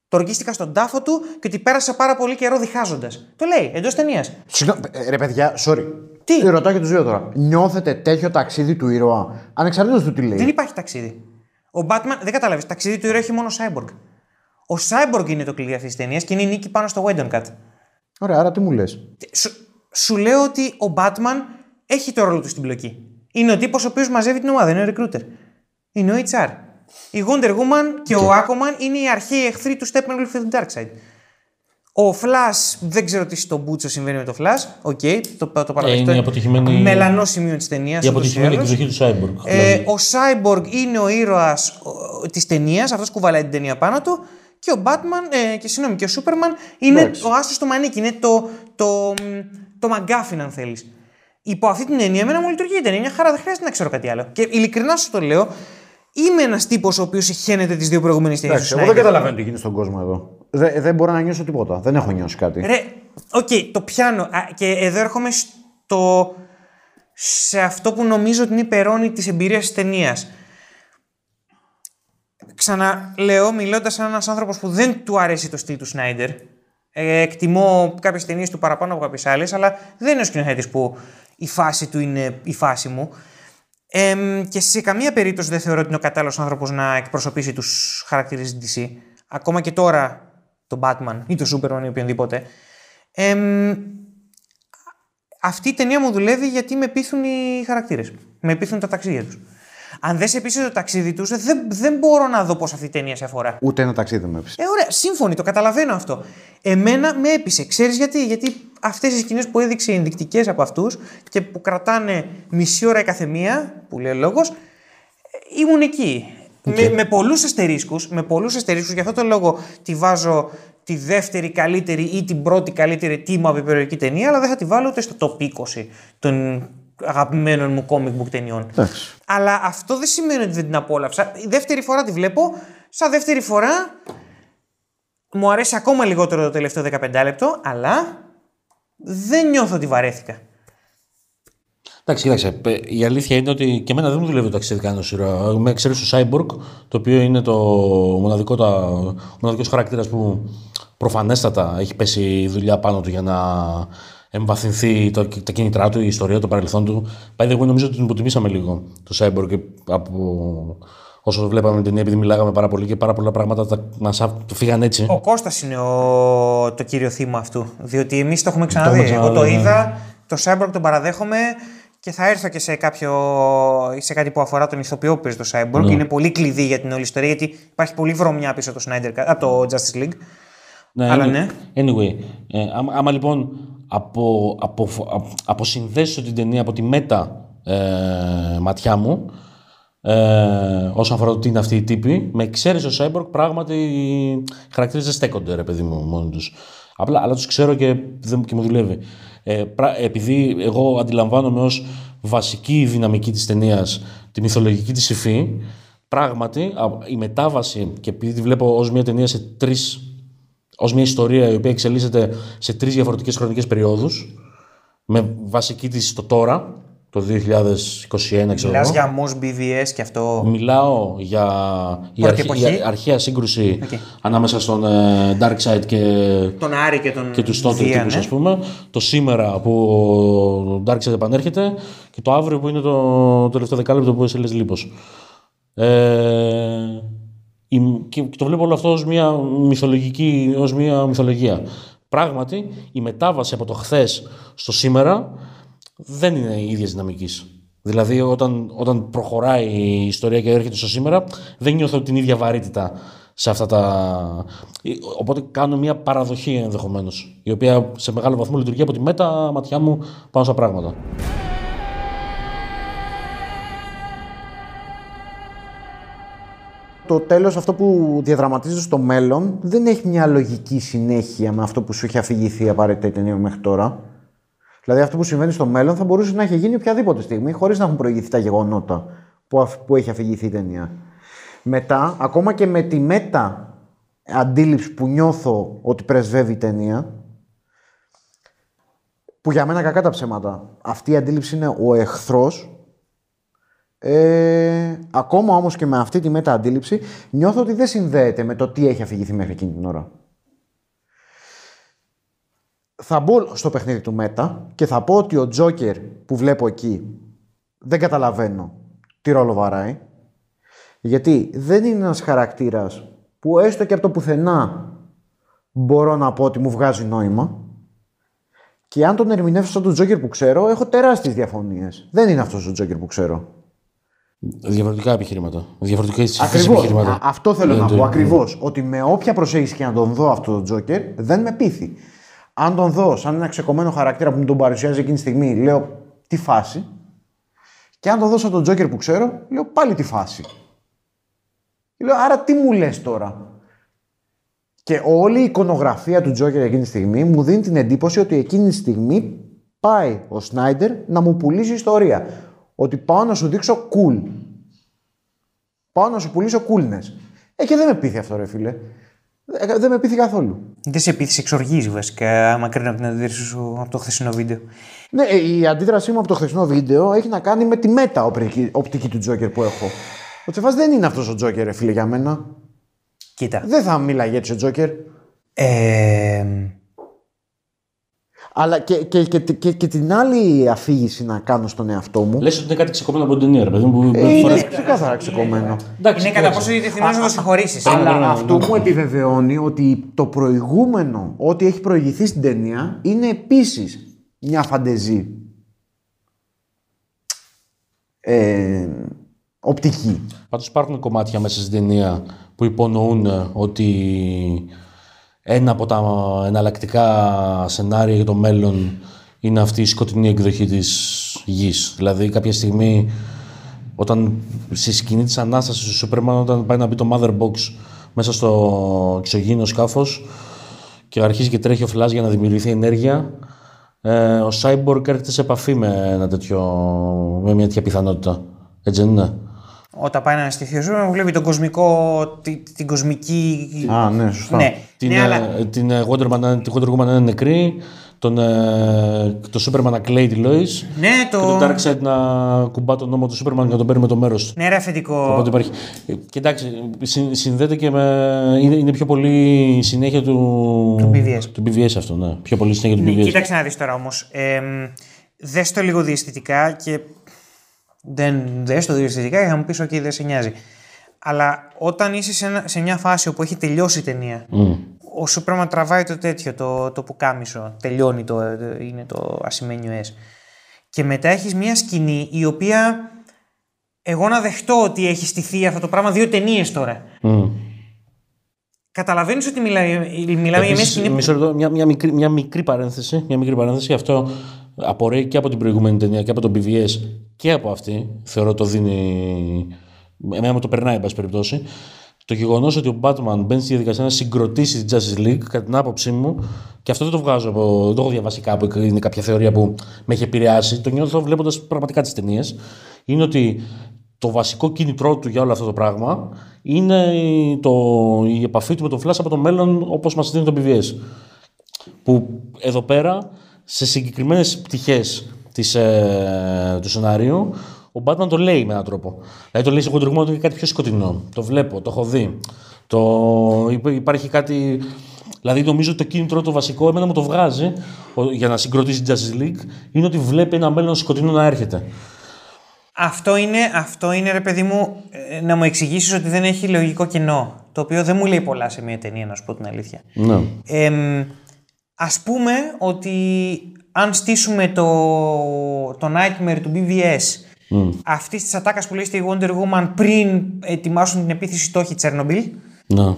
C: το ορκίστηκα στον τάφο του και ότι πέρασα πάρα πολύ καιρό διχάζοντας. Το λέει εντός ταινίας.
A: Συγγνώμη, ε, ρε παιδιά, sorry.
C: Τι;
A: Ρωτάω και τους δύο τώρα. Νιώθετε τέτοιο ταξίδι του ήρωα, ανεξαρτήτως του τι λέει.
C: Δεν υπάρχει ταξίδι. Ο Batman, δεν κατάλαβε, ταξίδι του ήρωα έχει μόνο ο Cyborg. Ο Cyborg είναι το κλειδί αυτής της ταινίας και είναι η νίκη πάνω στο Whedon Cut.
A: Ωραία, άρα τι μου λες;
C: Σου, σου λέω ότι ο Batman έχει το ρόλο του στην πλοκή. Είναι ο τύπος ο οποίος μαζεύει την ομάδα, είναι ο recruiter. Είναι ο HR. Η Wonder Woman και ο Aquaman είναι οι αρχαίοι εχθροί του Steppenwolf και του Darkseid. Ο Flash, δεν ξέρω τι στο πούτσο συμβαίνει με το Flash. OK, το, το παραδεχτώ.
B: είναι η αποτυχημένη-
C: Μελανό σημείο της ταινίας.
B: Η αποτυχημένη εκδοχή του Cyborg.
C: Ε,
B: δηλαδή.
C: ο Cyborg είναι ο ήρωας της ταινίας, αυτός κουβαλάει την ταινία πάνω του. Και ο Batman, ε, και συγγνώμη, και ο Superman είναι
A: Εντάξει.
C: ο άσσος στο μανίκι, είναι το, το, το MacGuffin, αν θέλεις. Υπό αυτή την έννοια, εμένα μου λειτουργεί η ταινία. Μια χαρά, δεν χρειάζεται να ξέρω κάτι άλλο. Και ειλικρινά σου το λέω, είμαι ένας τύπος ο οποίος σιχαίνεται τις δύο προηγούμενες ταινίες.
A: Εντάξει, εγώ δεν καταλαβαίνω τι γίνεται στον κόσμο εδώ. Δεν, δεν μπορώ να νιώσω τίποτα. Δεν έχω νιώσει κάτι.
C: Ρε, οκ, το πιάνω. Α, και εδώ έρχομαι στο, σε αυτό που νομίζω ότι είναι υπερώνει της εμπειρίας της ταινίας. Ξαναλέω, μιλώντας σαν ένας άνθρωπος που δεν του αρέσει το στυλ του Σνάιντερ. Ε, εκτιμώ κάποιες ταινίες του παραπάνω από κάποιες άλλες, αλλά δεν είναι ο σκηνοθέτη που η φάση του είναι η φάση μου. Εμ, και σε καμία περίπτωση δεν θεωρώ ότι είναι ο κατάλληλος άνθρωπος να εκπροσωπήσει τους χαρακτήρες της DC. Ακόμα και τώρα τον Batman ή τον Superman ή οποιονδήποτε. Εμ, αυτή η ταινία μου δουλεύει γιατί με πείθουν οι χαρακτήρες. Με πείθουν τα ταξίδια τους. Αν δεν σε πείσει το ταξίδι τους, δεν, δεν μπορώ να δω πώς αυτή η ταινία σε αφορά.
A: Ούτε ένα ταξίδι δεν με έπεισε.
C: Ε, ωραία, σύμφωνοι, το καταλαβαίνω αυτό. Εμένα με έπεισε. Ξέρεις γιατί, γιατί αυτές οι σκηνές που έδειξε ενδεικτικές από αυτούς και που κρατάνε μισή ώρα η καθεμία, που λέει ο λόγος, ήμουν εκεί. Με, με πολλούς αστερίσκους, με πολλούς αστερίσκους, γι' αυτό το λόγο τη βάζω τη δεύτερη καλύτερη ή την πρώτη καλύτερη τιμα από υπερηρωτική ταινία, αλλά δεν θα τη βάλω ούτε στο top 20 των αγαπημένων μου comic book ταινιών.
A: Εντάξει.
C: Αλλά αυτό δεν σημαίνει ότι δεν την απόλαυσα. Η δεύτερη φορά τη βλέπω. Σαν δεύτερη φορά μου αρέσει ακόμα λιγότερο το τελευταίο 15 λεπτό, αλλά δεν νιώθω ότι βαρέθηκα.
B: Εντάξει, κοίταξε. πε- Η αλήθεια είναι ότι και εμένα δεν μου δουλεύει το ταξίδι κανένα ήρωα. Με εξαίρεση το Cyborg, το οποίο είναι το μοναδικό, τα, ο μοναδικός χαρακτήρας που προφανέστατα έχει πέσει η δουλειά πάνω του για να εμβαθυνθεί το, τα κίνητρά του, η ιστορία, το παρελθόν του. By the way, νομίζω ότι την υποτιμήσαμε λίγο το Cyborg και από όσο βλέπαμε την ταινία, επειδή μιλάγαμε πάρα πολύ και πάρα πολλά πράγματα τα, μας α- φύγαν έτσι.
C: Ο Κώστας είναι ο... το κύριο θύμα αυτού. Διότι εμείς το έχουμε ξαναδεί.
B: έχουμε
C: Εγώ το
B: ξαναδεί, ναι.
C: είδα, το Cyborg τον παραδέχομαι και θα έρθω και σε, κάποιο... σε κάτι που αφορά τον ηθοποιό που παίζει το Cyborg.
B: Ναι.
C: Είναι πολύ κλειδί για την όλη ιστορία γιατί υπάρχει πολύ βρωμιά πίσω από το, Snyder, Cut- από το Justice League.
B: Ναι,
C: Αλλά
B: any-
C: ναι.
B: Anyway, ε, άμα, άμα λοιπόν από, από, από, αποσυνδέσω την ταινία από τη μέτα ε, ματιά μου, ε, όσον αφορά το τι είναι αυτή η τύπη, με εξαίρεση ο Cyborg, πράγματι οι χαρακτήρες δεν στέκονται, ρε παιδί μου, μόνοι τους. Απλά, αλλά τους ξέρω και, δεν, και μου δουλεύει. Ε, πρα- επειδή εγώ αντιλαμβάνομαι ως βασική δυναμική της ταινίας τη μυθολογική της υφή, πράγματι α- η μετάβαση και επειδή τη βλέπω ως μια ταινία σε τρεις. Ως μια ιστορία η οποία εξελίσσεται σε τρεις διαφορετικές χρονικές περιόδους, με βασική της το τώρα, το 2021, ξέρω
C: Μιλάς
B: εγώ.
C: για MoS BvS και αυτό;
B: Μιλάω για η,
C: Πρώτη
B: αρχή-
C: εποχή;
B: η αρχαία σύγκρουση
C: Οκ.
B: ανάμεσα στον ε, Darkseid και,
C: Τον Άρη και τον
B: και τους τότε
C: Δία,
B: τύπους
C: ναι.
B: ας πούμε. Το σήμερα που ο Darkseid επανέρχεται και το αύριο που είναι το, το τελευταίο δεκάλεπτο που είσαι λες λίπος. Ε, η- και το βλέπω όλο αυτό ως μια, μυθολογική, ως μια μυθολογία. Πράγματι, η μετάβαση από το χθες στο σήμερα δεν είναι η ίδια δυναμικής. Δηλαδή, όταν, όταν προχωράει η ιστορία και έρχεται στο σήμερα, δεν νιώθω την ίδια βαρύτητα σε αυτά τα. Οπότε κάνω μια παραδοχή ενδεχομένως, η οποία σε μεγάλο βαθμό λειτουργεί από τη μέτα ματιά μου πάνω στα πράγματα.
A: Το τέλος αυτό που διαδραματίζεται στο μέλλον δεν έχει μια λογική συνέχεια με αυτό που σου έχει αφηγηθεί απαραίτητα η ταινία μέχρι τώρα. Δηλαδή αυτό που συμβαίνει στο μέλλον θα μπορούσε να έχει γίνει οποιαδήποτε στιγμή χωρίς να έχουν προηγηθεί τα γεγονότα που, αφ- που έχει αφηγηθεί η ταινία. Μετά, ακόμα και με τη μέτα αντίληψη που νιώθω ότι πρεσβεύει η ταινία, που για μένα κακά τα ψέματα, αυτή η αντίληψη είναι ο εχθρός ε, ακόμα όμως και με αυτή τη μετααντίληψη νιώθω ότι δεν συνδέεται με το τι έχει αφηγηθεί μέχρι εκείνη την ώρα. Θα μπω στο παιχνίδι του Μέτα και θα πω ότι ο Τζόκερ που βλέπω εκεί δεν καταλαβαίνω τι ρόλο βαράει. Γιατί δεν είναι ένας χαρακτήρας που έστω και από το πουθενά μπορώ να πω ότι μου βγάζει νόημα. Και αν τον ερμηνεύσω σαν τον Τζόκερ που ξέρω, έχω τεράστιες διαφωνίες. Δεν είναι αυτός ο Τζόκερ που ξέρω.
B: Διαφορετικά επιχειρήματα. Διαφορετικά
A: Ακριβώς.
B: επιχειρήματα.
A: Αυτό θέλω
B: Δεν
A: να
B: το-
A: πω. Ακριβώς. Ότι με όποια προσέγγιση και να τον δω αυτό τον Τζόκερ, δεν με πείθει. Αν τον δω σαν ένα ξεκομμένο χαρακτήρα που μου τον παρουσιάζει εκείνη τη στιγμή, λέω τι φάση. Και αν τον δω σαν τον Τζόκερ που ξέρω, λέω πάλι τι φάση. Και λέω άρα τι μου λες τώρα; Και όλη η εικονογραφία του Τζόκερ εκείνη τη στιγμή μου δίνει την εντύπωση ότι εκείνη τη στιγμή πάει ο Σνάιντερ να μου πουλήσει ιστορία. Ότι πάω να σου δείξω cool. Πάω να σου πουλήσω coolness. Ε, και δεν με πείθει αυτό, ρε φίλε. Ε, δεν με πείθει καθόλου.
C: Δεν σε πείθει, εξοργίζει βασικά, άμα κρίνω από την αντίδραση σου από το χθεσινό βίντεο.
A: Ναι, ε, η αντίδρασή μου από το χθεσινό βίντεο έχει να κάνει με τη μέτα οπτική, οπτική του Τζόκερ που έχω. Ο Τσεφάς δεν είναι αυτός ο Τζόκερ, ρε φίλε, για μένα.
C: Κοίτα.
A: Δεν θα μίλαγε έτσι ο Τζόκερ.
C: Ε,
A: Αλλά και, και, και, και, και την άλλη αφήγηση να κάνω στον εαυτό μου.
B: Λες ότι είναι κάτι ξεκομμένο από την ταινία, ρε παιδί μου. που
A: Ε, είναι
B: φορές-
A: ξεκάθαρα ξεκομμένο.
B: Εντάξει,
C: είναι κατά
B: κοίταξε.
C: πόσο διεθνώ να το συγχωρήσεις.
A: Αλλά αυτό μου επιβεβαιώνει ότι το προηγούμενο, ό,τι έχει προηγηθεί στην ταινία, είναι επίσης μια φαντεζή. Ε, οπτική.
B: Πάντως υπάρχουν κομμάτια μέσα στην ταινία που υπονοούν ε, ότι ένα από τα εναλλακτικά σενάρια για το μέλλον είναι αυτή η σκοτεινή εκδοχή της γης. Δηλαδή κάποια στιγμή όταν στη σκηνή της Ανάστασης του Σούπερμαν όταν πάει να μπει το Mother Box μέσα στο εξωγήινο σκάφος και αρχίζει και τρέχει ο Flash για να δημιουργηθεί ενέργεια ε, ο Cyborg έρχεται σε επαφή με, ένα τέτοιο, με μια τέτοια πιθανότητα. Έτσι δεν είναι;
C: Όταν πάει να αναστηθεί ο Σούπερμαν, βλέπει τον κοσμικό, τη- την κοσμική.
A: Α, ναι, σωστά.
C: Ναι,
B: Την,
C: ναι,
B: ε,
C: αλλά
B: την ε, Wonder Woman, την Wonder Woman να είναι νεκρή, τον, ε, το Superman να κλαίει τη Lois
C: ναι,
B: και τον
C: το.
B: Darkseid να κουμπά τον νόμο του Superman και να τον παίρνει με το μέρος του.
C: Ναι, ρε αφεντικό.
B: Οπότε υπάρχει. ε, Και εντάξει, συν- συνδέεται και με. Είναι, είναι πιο πολύ η συνέχεια του.
C: Του BVS.
B: Του BVS αυτό, ναι. Πιο πολύ η συνέχεια του
C: Ναι,
B: BVS.
C: κοίταξε να δεις τώρα όμως. Ε, δες το λίγο διαισθητικά και δεν δες το διαισθητικά και θα μου πεις ότι δεν σε νοιάζει. Αλλά όταν είσαι σε, ένα- σε μια φάση όπου έχει τελειώσει η ταινία,
B: Μμ.
C: ο Σούπερμαν τραβάει το τέτοιο, το, το πουκάμισο, τελειώνει το, είναι το ασημένιο S. Και μετά έχεις μια σκηνή η οποία εγώ να δεχτώ ότι έχει στηθεί αυτό το πράγμα δύο ταινίες τώρα.
B: Μμ.
C: Καταλαβαίνεις ότι μιλάμε, μιλάμε για μια
B: Επίσης,
C: σκηνή που
B: μισό λεπτό, μια, μια, μικρή, μια μικρή παρένθεση. Μια μικρή παρένθεση. Αυτό απορρέει και από την προηγούμενη ταινία και από τον BVS και από αυτή. Θεωρώ το δίνει. Εμένα μου το περνάει, εν πάση περιπτώσει. το γεγονός ότι ο Batman μπαίνει στη διαδικασία να συγκροτήσει την Justice League, κατά την άποψή μου, και αυτό δεν το βγάζω από. Δεν το έχω διαβάσει κάπου, είναι κάποια θεωρία που με έχει επηρεάσει. Το νιώθω βλέποντας πραγματικά τις ταινίες. Είναι ότι το βασικό κίνητρό του για όλο αυτό το πράγμα είναι το, η επαφή του με τον Flash από το μέλλον όπως μας δίνει το BVS. Που εδώ πέρα, σε συγκεκριμένες πτυχέ ε, του σενάριου, ο Batman το λέει με έναν τρόπο. Δηλαδή το λέει σε χοντρικό ότι είναι κάτι πιο σκοτεινό. Το βλέπω, το έχω δει. Το... Υπάρχει κάτι. Δηλαδή νομίζω ότι το κίνητρο το βασικό, εμένα μου το βγάζει για να συγκροτήσει την Justice League, είναι ότι βλέπει ένα μέλλον σκοτεινό να έρχεται.
C: Αυτό είναι, αυτό είναι ρε παιδί μου, ε, να μου εξηγήσεις ότι δεν έχει λογικό κοινό. Το οποίο δεν μου λέει πολλά σε μια ταινία, να σου πω την αλήθεια.
B: Ναι.
C: Ε, ας πούμε ότι αν στήσουμε το, το Nightmare του BVS mm. αυτής της ατάκας που λέει στη Wonder Woman πριν ετοιμάσουν την επίθεση στόχη Τσέρνομπιλ.
B: Ναι.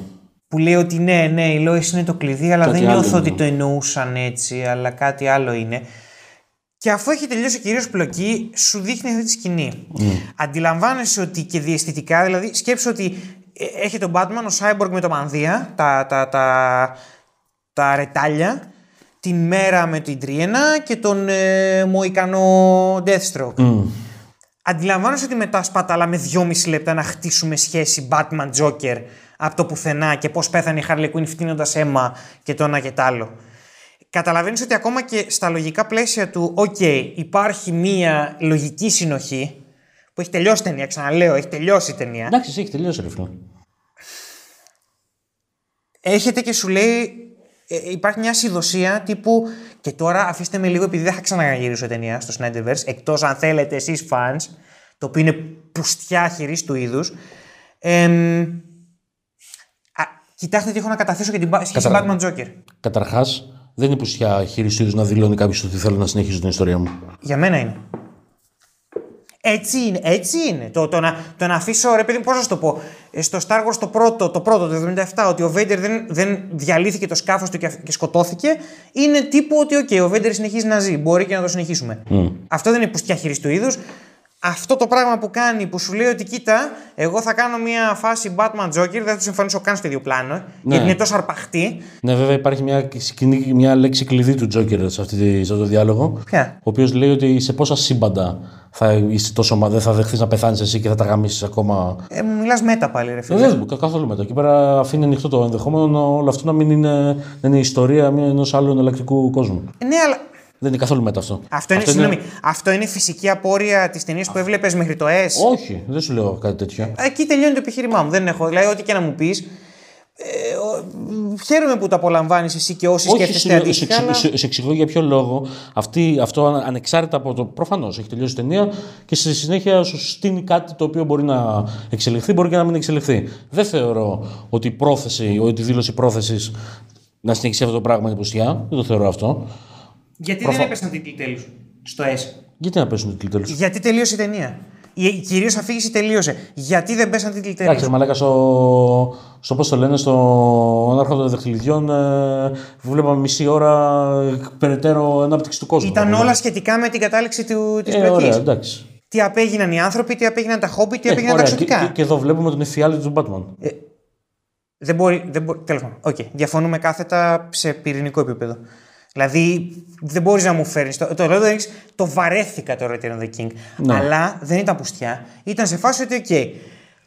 C: Που λέει ότι ναι, ναι, η Lois είναι το κλειδί, αλλά δεν νιώθω ότι το εννοούσαν έτσι, αλλά κάτι άλλο είναι. Και αφού έχει τελειώσει ο κυρίω πλοκή, σου δείχνει αυτή τη σκηνή. Mm. Αντιλαμβάνεσαι ότι και διαισθητικά, δηλαδή σκέψου ότι ε, έχει τον Batman, ο Cyborg με το μανδύα, τα, τα, τα, τα ρετάλια, την μέρα με την Τριένα και τον ε, Μοϊκανό Deathstroke. Mm. Αντιλαμβάνεσαι ότι μετά σπατάλα με δυόμιση λεπτά να χτίσουμε σχέση Batman-Joker από το πουθενά και πώς πέθανε η Harley Quinn φτύνοντας αίμα και το ένα και το άλλο. Καταλαβαίνεις ότι ακόμα και στα λογικά πλαίσια του, OK, υπάρχει μία λογική συνοχή που έχει τελειώσει η ταινία. Ξαναλέω, έχει τελειώσει η ταινία.
B: Εντάξει, έχει τελειώσει, ρε
C: Έχετε και σου λέει ε, υπάρχει μια συνδοσία τύπου. Και τώρα αφήστε με λίγο, επειδή δεν θα ξαναγυρίσω ταινία στο Snyderverse, εκτός αν θέλετε εσείς fans, το οποίο είναι πουστιά χειρής του είδους. Ε, κοιτάξτε τι έχω να καταθέσω για την σχέση Batman Joker.
B: Καταρχάς, δεν είναι πουστιά χειρής του είδους να δηλώνει κάποιος ότι θέλω να συνεχίσω την ιστορία μου.
C: Για μένα είναι. Έτσι είναι, έτσι είναι. Το, το, να, το να αφήσω, ρε παιδί πώς να το πω, ε, στο Star Wars το πρώτο, το πρώτο, το 77, ότι ο Vader δεν, δεν διαλύθηκε το σκάφος του και, και σκοτώθηκε, είναι τύπου ότι, OK, ο Vader συνεχίζει να ζει. Μπορεί και να το συνεχίσουμε. Mm. Αυτό δεν είναι πουστιά χειρί του είδους αυτό το πράγμα που κάνει, που σου λέει ότι κοίτα, εγώ θα κάνω μια φάση Batman Joker, δεν θα τους συμφωνήσω καν στο ίδιο πλάνο, ναι. γιατί είναι τόσο αρπαχτή.
B: Ναι, βέβαια υπάρχει μια, μια λέξη κλειδί του Joker σε, αυτή, σε αυτό το διάλογο.
C: Ποια;
B: Ο οποίος λέει ότι σε πόσα σύμπαντα θα είσαι τόσο δεν θα δεχθείς να πεθάνεις εσύ και θα τα γαμίσεις ακόμα.
C: Ε, μου μιλάς μέτα πάλι, ρε φίλε.
B: Ε, δεν καθόλου μέτα. Εκεί πέρα αφήνει ανοιχτό το ενδεχόμενο όλο αυτό να μην είναι, να είναι η ιστορία ενός άλλου εναλλακτικού κόσμου.
C: Ε, ναι, αλλά
B: δεν είναι καθόλου μετά αυτό.
C: Αυτό είναι, αυτό είναι... αυτό είναι φυσική απόρρια της ταινίας που έβλεπες μέχρι το S.
B: Όχι, δεν σου λέω κάτι τέτοιο.
C: Εκεί τελειώνει το επιχείρημά μου. Δεν έχω. Δηλαδή, ό,τι και να μου πεις. Ε, χαίρομαι που το απολαμβάνεις εσύ και όσοι σκέφτεστε αντίστοιχα.
B: Σε, αλλά... σε, σε εξηγώ για ποιο λόγο. Αυτή, αυτό ανεξάρτητα από το. Προφανώς έχει τελειώσει η ταινία και στη συνέχεια σου στείνει κάτι το οποίο μπορεί να εξελιχθεί, μπορεί και να μην εξελιχθεί. Δεν θεωρώ ότι η πρόθεση, ότι η δήλωση πρόθεσης να συνεχίσει αυτό το πράγμα είναι πουστιά. Δεν το θεωρώ αυτό.
C: Γιατί Προφα... δεν έπεσαν τίτλοι τέλους στο S.
B: Γιατί να πέσουν τίτλοι τέλους;
C: Γιατί τελείωσε η ταινία. Η κυρίως αφήγηση τελείωσε. Γιατί δεν πέσαν τίτλοι τέλους;
B: Εντάξει, μαλάκα στο, στο πώς το λένε, στο Άρχοντα των Δεχτυλιδιών, ε, βλέπαμε μισή ώρα περαιτέρω ανάπτυξη του κόσμου.
C: Ήταν όλα σχετικά με την κατάληξη της ε,
B: Ωραία, εντάξει.
C: Τι απέγιναν οι άνθρωποι, τι απέγιναν τα χόμπι, τι ε, απέγιναν ωραία, τα εξωτικά.
B: Και, και, εδώ βλέπουμε τον εφιάλτη του Batman. Ε,
C: δεν μπορεί. Δεν μπορεί τέλος πάντων. Okay. Διαφωνούμε κάθετα σε πυρηνικό επίπεδο. Δηλαδή δεν μπορείς να μου φέρει. Το, το Lord of the Rings το βαρέθηκα το Return of the King. Ναι. Αλλά δεν ήταν πουστιά. Ήταν σε φάση ότι, OK, okay,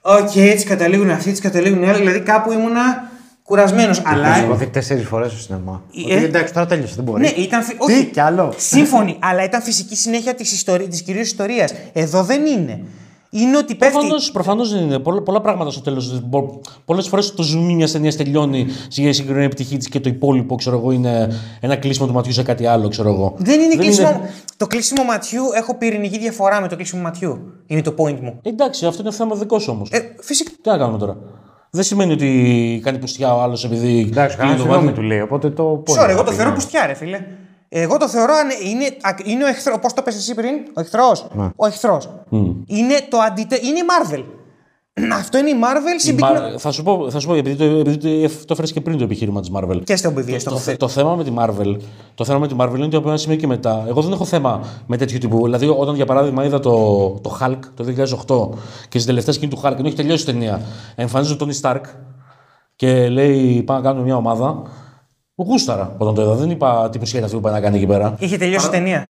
C: okay, έτσι καταλήγουν αυτοί, έτσι καταλήγουν οι άλλοι. Δηλαδή κάπου ήμουνα κουρασμένος. Αλλά.
A: Έχω δει τέσσερις φορές στο σινεμά. Ε, εντάξει, τώρα τέλειωσε, δεν μπορεί.
C: Ναι, ήταν. Φι...
A: Τι, Όχι, κι άλλο.
C: Σύμφωνοι, αλλά ήταν φυσική συνέχεια της ιστορίας, της κυρίως ιστορίας. Εδώ δεν είναι είναι ότι πέφτει.
B: Προφανώς, προφανώς δεν είναι. Πολλά, πολλά πράγματα στο τέλος. Πολλές φορές το zoom μιας ταινίας τελειώνει για συγκεκριμένη επιτυχία της και το υπόλοιπο ξέρω εγώ, είναι ένα κλείσιμο του ματιού σε κάτι άλλο. Ξέρω εγώ.
C: Δεν είναι δεν κλείσιμο. Είναι... Το κλείσιμο ματιού έχω πυρηνική διαφορά με το κλείσιμο ματιού. Είναι το point μου.
B: Εντάξει, αυτό είναι θέμα δικό σου όμως.
C: Ε, φυσικά.
B: Τι να κάνουμε τώρα; Δεν σημαίνει ότι κάνει πουστιά ο άλλος επειδή.
A: Εντάξει, κανένα του λέει. Οπότε το.
C: Sorry, εγώ το θεωρώ πουστιά, ρε φίλε. Εγώ το θεωρώ είναι, είναι ο εχθρός. Πώ το πες εσύ πριν, ο εχθρός. Ναι. Ο εχθρός. Mm. Είναι το αντιτε... Είναι η Marvel. Αυτό είναι η Marvel
B: Η
C: συμπυκνω...
B: Mar- θα, σου πω, θα σου πω, επειδή το, επειδή το, το έφερες και πριν το επιχείρημα της Marvel.
C: Και στο BVS το
B: το,
C: έχω
B: θε-
C: πει.
B: το θέμα με τη Marvel, το θέμα με τη Marvel είναι ότι από ένα σημείο και μετά. Εγώ δεν έχω θέμα με τέτοιο τύπου. Δηλαδή, όταν για παράδειγμα είδα το, το Hulk το 2008 και στην τελευταία σκηνή του Hulk, ενώ έχει τελειώσει η ταινία, εμφανίζεται ο Tony Stark και λέει: Πάμε να κάνουμε μια ομάδα. Γούσταρα όταν το είδα. Δεν είπα τι πουσιέται αυτή που πάει να κάνει εκεί πέρα.
C: Είχε τελειώσει η ταινία.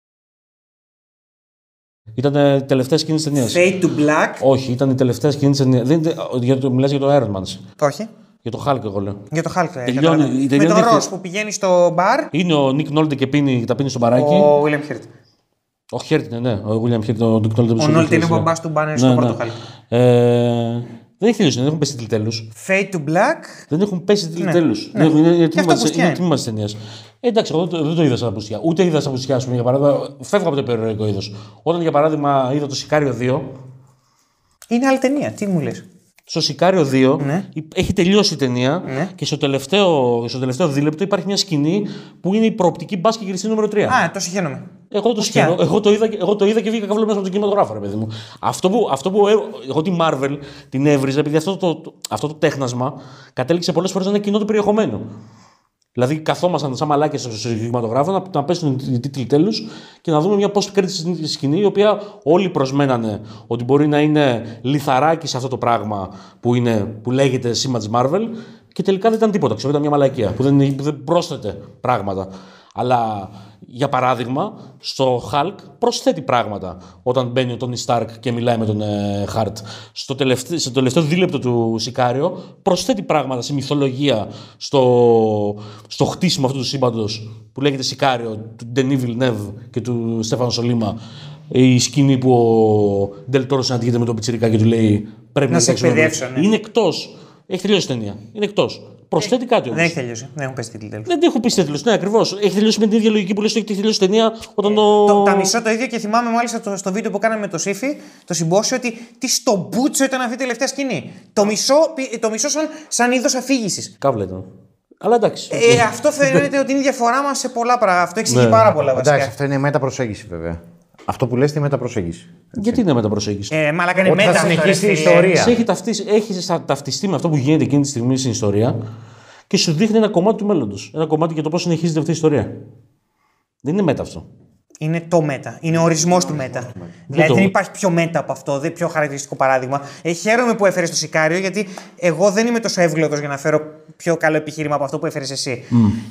B: Ήταν ε, η τελευταία σκηνή της ταινίας.
C: Fade to Black.
B: Όχι, ήταν η τελευταία σκηνή της ταινίας. Δεν, δεν- για το, μιλάς για το Iron Man.
C: Όχι.
B: Για το Hulk, εγώ λέω.
C: Για το Hulk. ε,
B: Τελειώνει-
C: καταλαβαίνω.
B: η
C: Με
B: τελειώνει
C: τον
B: αυτή-
C: Ross που πηγαίνει στο μπαρ.
B: Είναι ο Nick Nolte και πίνει, τα πίνει στο μπαράκι.
C: Ο William Hurt.
B: Ο Hurt είναι, ναι. Ο William Hurt, ο Nick Nolte.
C: Ο Nolte είναι ο μπαμπάς του Banner στο πρώτο Hulk.
B: Ε, δεν έχει τελειώσει, δεν έχουν πέσει τίτλοι τέλους.
C: Fade to Black.
B: Δεν έχουν πέσει τίτλοι
C: Ναι.
B: τέλους.
C: Ναι.
B: Είναι, είναι,
C: Και αυτό πουστιά είναι.
B: τμήμα της ταινίας. Ε, εντάξει, εγώ το- δεν το είδα σαν πουστιά. Ούτε είδα σαν πουστιά, ας πούμε, για παράδειγμα. Φεύγω από το περιοριστικό είδος. Όταν για παράδειγμα είδα το Σικάριο 2,
C: Είναι άλλη ταινία. Τι μου λες;
B: Στο Σικάριο 2
C: Ναι.
B: υ- έχει τελειώσει η ταινία
C: Ναι.
B: και στο τελευταίο, στο τελευταίο δίλεπτο υπάρχει μια σκηνή που είναι η προοπτική μπάσκετ γυριστή νούμερο 3.
C: Α, το συγχαίρομαι.
B: Εγώ το,
C: Πουστιά.
B: σκέφτομαι, εγώ, το είδα, και- εγώ το είδα και βγήκα καύλο μέσα από τον κινηματογράφο, ρε παιδί μου. Αυτό που, αυτό που ε, εγώ τη Marvel την έβριζα, επειδή αυτό το, το- αυτό το τέχνασμα κατέληξε πολλές φορές να είναι κοινό του περιεχομένου. Δηλαδή, καθόμασταν σαν μαλάκια στο κινηματογράφο να, να πέσουν οι τίτλοι τέλους και να δούμε μια post credit σκηνή, η οποία όλοι προσμένανε ότι μπορεί να είναι λιθαράκι σε αυτό το πράγμα που, είναι, που λέγεται σήμα της Marvel και τελικά δεν ήταν τίποτα. Ξέρω, ήταν μια μαλακία που δεν, που δεν πρόσθεται πράγματα. Αλλά για παράδειγμα, στο Hulk προσθέτει πράγματα όταν μπαίνει ο Τόνι Stark και μιλάει με τον ε, Hart. Στο τελευταίο, στο τελευταίο δίλεπτο του Σικάριο προσθέτει πράγματα σε μυθολογία, στο, στο χτίσιμο αυτού του σύμπαντος που λέγεται Σικάριο, του Ντενί Villeneuve και του Στέφανο Σολίμα. Η σκηνή που ο Ντελτόρο συναντιέται με τον Πιτσυρικά και του λέει Πρέπει να,
C: σε
B: παίξουμε μαζί».
C: εκπαιδεύσω, ναι.
B: Είναι εκτός. Έχει τελειώσει η ταινία. Είναι εκτός. Προσθέτει κάτι όμως.
C: Δεν έχει τελειώσει. Δεν έχουν πέσει τίτλοι τέλος.
B: Δεν έχω πει τέλο. Ναι, ακριβώς. Έχει τελειώσει με την ίδια λογική που λες ότι έχει τελειώσει η ταινία όταν το.
C: Το, τα μισό το ίδιο και θυμάμαι μάλιστα το, στο βίντεο που κάναμε με το Σύφη, το συμπόσιο, ότι τι στο μπούτσο ήταν αυτή η τελευταία σκηνή. Το μισό, πι- το μισό σαν, σαν είδος αφήγησης.
B: Κάβλα ήταν. Αλλά εντάξει.
C: Ε, αυτό φαίνεται ότι είναι η διαφορά μας σε πολλά πράγματα. Αυτό εξηγεί
B: Ναι.
C: πάρα πολλά βασικά.
A: Εντάξει, αυτό είναι η μεταπροσέγγιση βέβαια. Αυτό που λες είναι η μεταπροσέγγιση.
B: Γιατί είναι μεταπροσέγγιση;
C: Ε, μαλάκα είναι
A: Ότι θα
C: μέτα αυτό,
A: συνεχίσει
C: ρε
A: η
C: φίλε.
A: ιστορία.
B: Σε έχει ταυτίσει, έχεις σα- ταυτιστεί με αυτό που γίνεται εκείνη τη στιγμή στην ιστορία και σου δείχνει ένα κομμάτι του μέλλοντος. Ένα κομμάτι για το πώς συνεχίζεται αυτή η ιστορία. Δεν είναι μέτα αυτό.
C: Είναι το μέτα. Είναι ο ορισμός του μέτα. Δηλαδή
B: το-
C: δεν υπάρχει πιο μέτα από αυτό, δεν πιο χαρακτηριστικό παράδειγμα. Ε, χαίρομαι που έφερες το Σικάριο, γιατί εγώ δεν είμαι τόσο εύγλωτος για να φέρω πιο καλό επιχείρημα από αυτό που έφερες εσύ.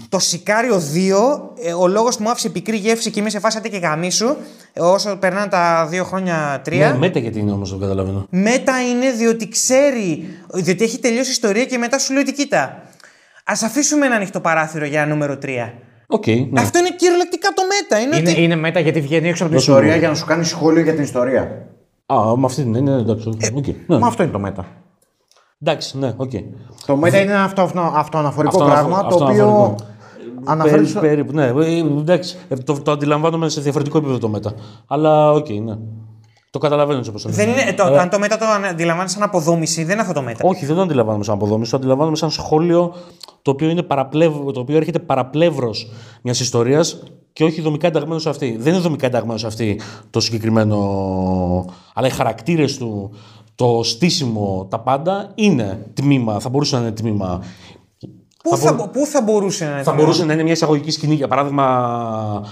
C: Το Σικάριο 2, ε, ο λόγος που μου άφησε πικρή γεύση και είμαι σε φάση «Άντε και γαμίσου, ε, όσο περνάνε τα δύο χρόνια, τρία.
B: Ναι, μέτα γιατί είναι όμως, δεν καταλαβαίνω.
C: Μέτα είναι διότι ξέρει, διότι έχει τελειώσει η ιστορία και μετά σου λέει ότι κοίτα. Α αφήσουμε ένα ανοιχτό παράθυρο για ένα νούμερο 3.
B: Οκ, ναι.
C: Αυτό είναι κυριολεκτικά το meta. Είναι,
A: Είναι,
C: ότι...
A: είναι meta γιατί βγαίνει έξω από την
B: Δώσου
A: ιστορία
B: μου.
A: για να σου κάνει σχόλιο για την ιστορία.
B: Α, με αυτή την έννοια, εντάξει. οκ, ναι.
A: Μα αυτό είναι το meta.
B: Εντάξει, ναι, οκ.
A: Το meta είναι ένα αυτό, αυτό, αυτοαναφορικό
B: Αυτοαναφο-
A: πράγμα το
B: αυτοαναφορικό.
A: οποίο αναφέρει.
B: Περί-
A: στο-
B: περίπου, ναι. Ε, Εντάξει, ε, το, το αντιλαμβάνομαι σε διαφορετικό επίπεδο το meta. Αλλά οκ, ναι. Το καταλαβαίνω έτσι όπως το
C: Δεν
B: λες.
C: είναι, το, αν το meta το αντιλαμβάνεις σαν αποδόμηση, δεν είναι αυτό το meta.
B: Όχι, δεν το αντιλαμβάνομαι σαν αποδόμηση. Το αντιλαμβάνομαι σαν σχόλιο το οποίο, είναι παραπλεύ, το οποίο έρχεται παραπλεύρος μιας ιστορίας και όχι δομικά ενταγμένος σε αυτή. Δεν είναι δομικά ενταγμένος σε αυτή το συγκεκριμένο. Αλλά οι χαρακτήρες του, το στήσιμο, τα πάντα είναι τμήμα. Θα μπορούσε να είναι τμήμα.
C: Πού θα, πού θα μπορούσε να είναι
B: Θα
C: το
B: μπορούσε να είναι μια εισαγωγική σκηνή, για παράδειγμα.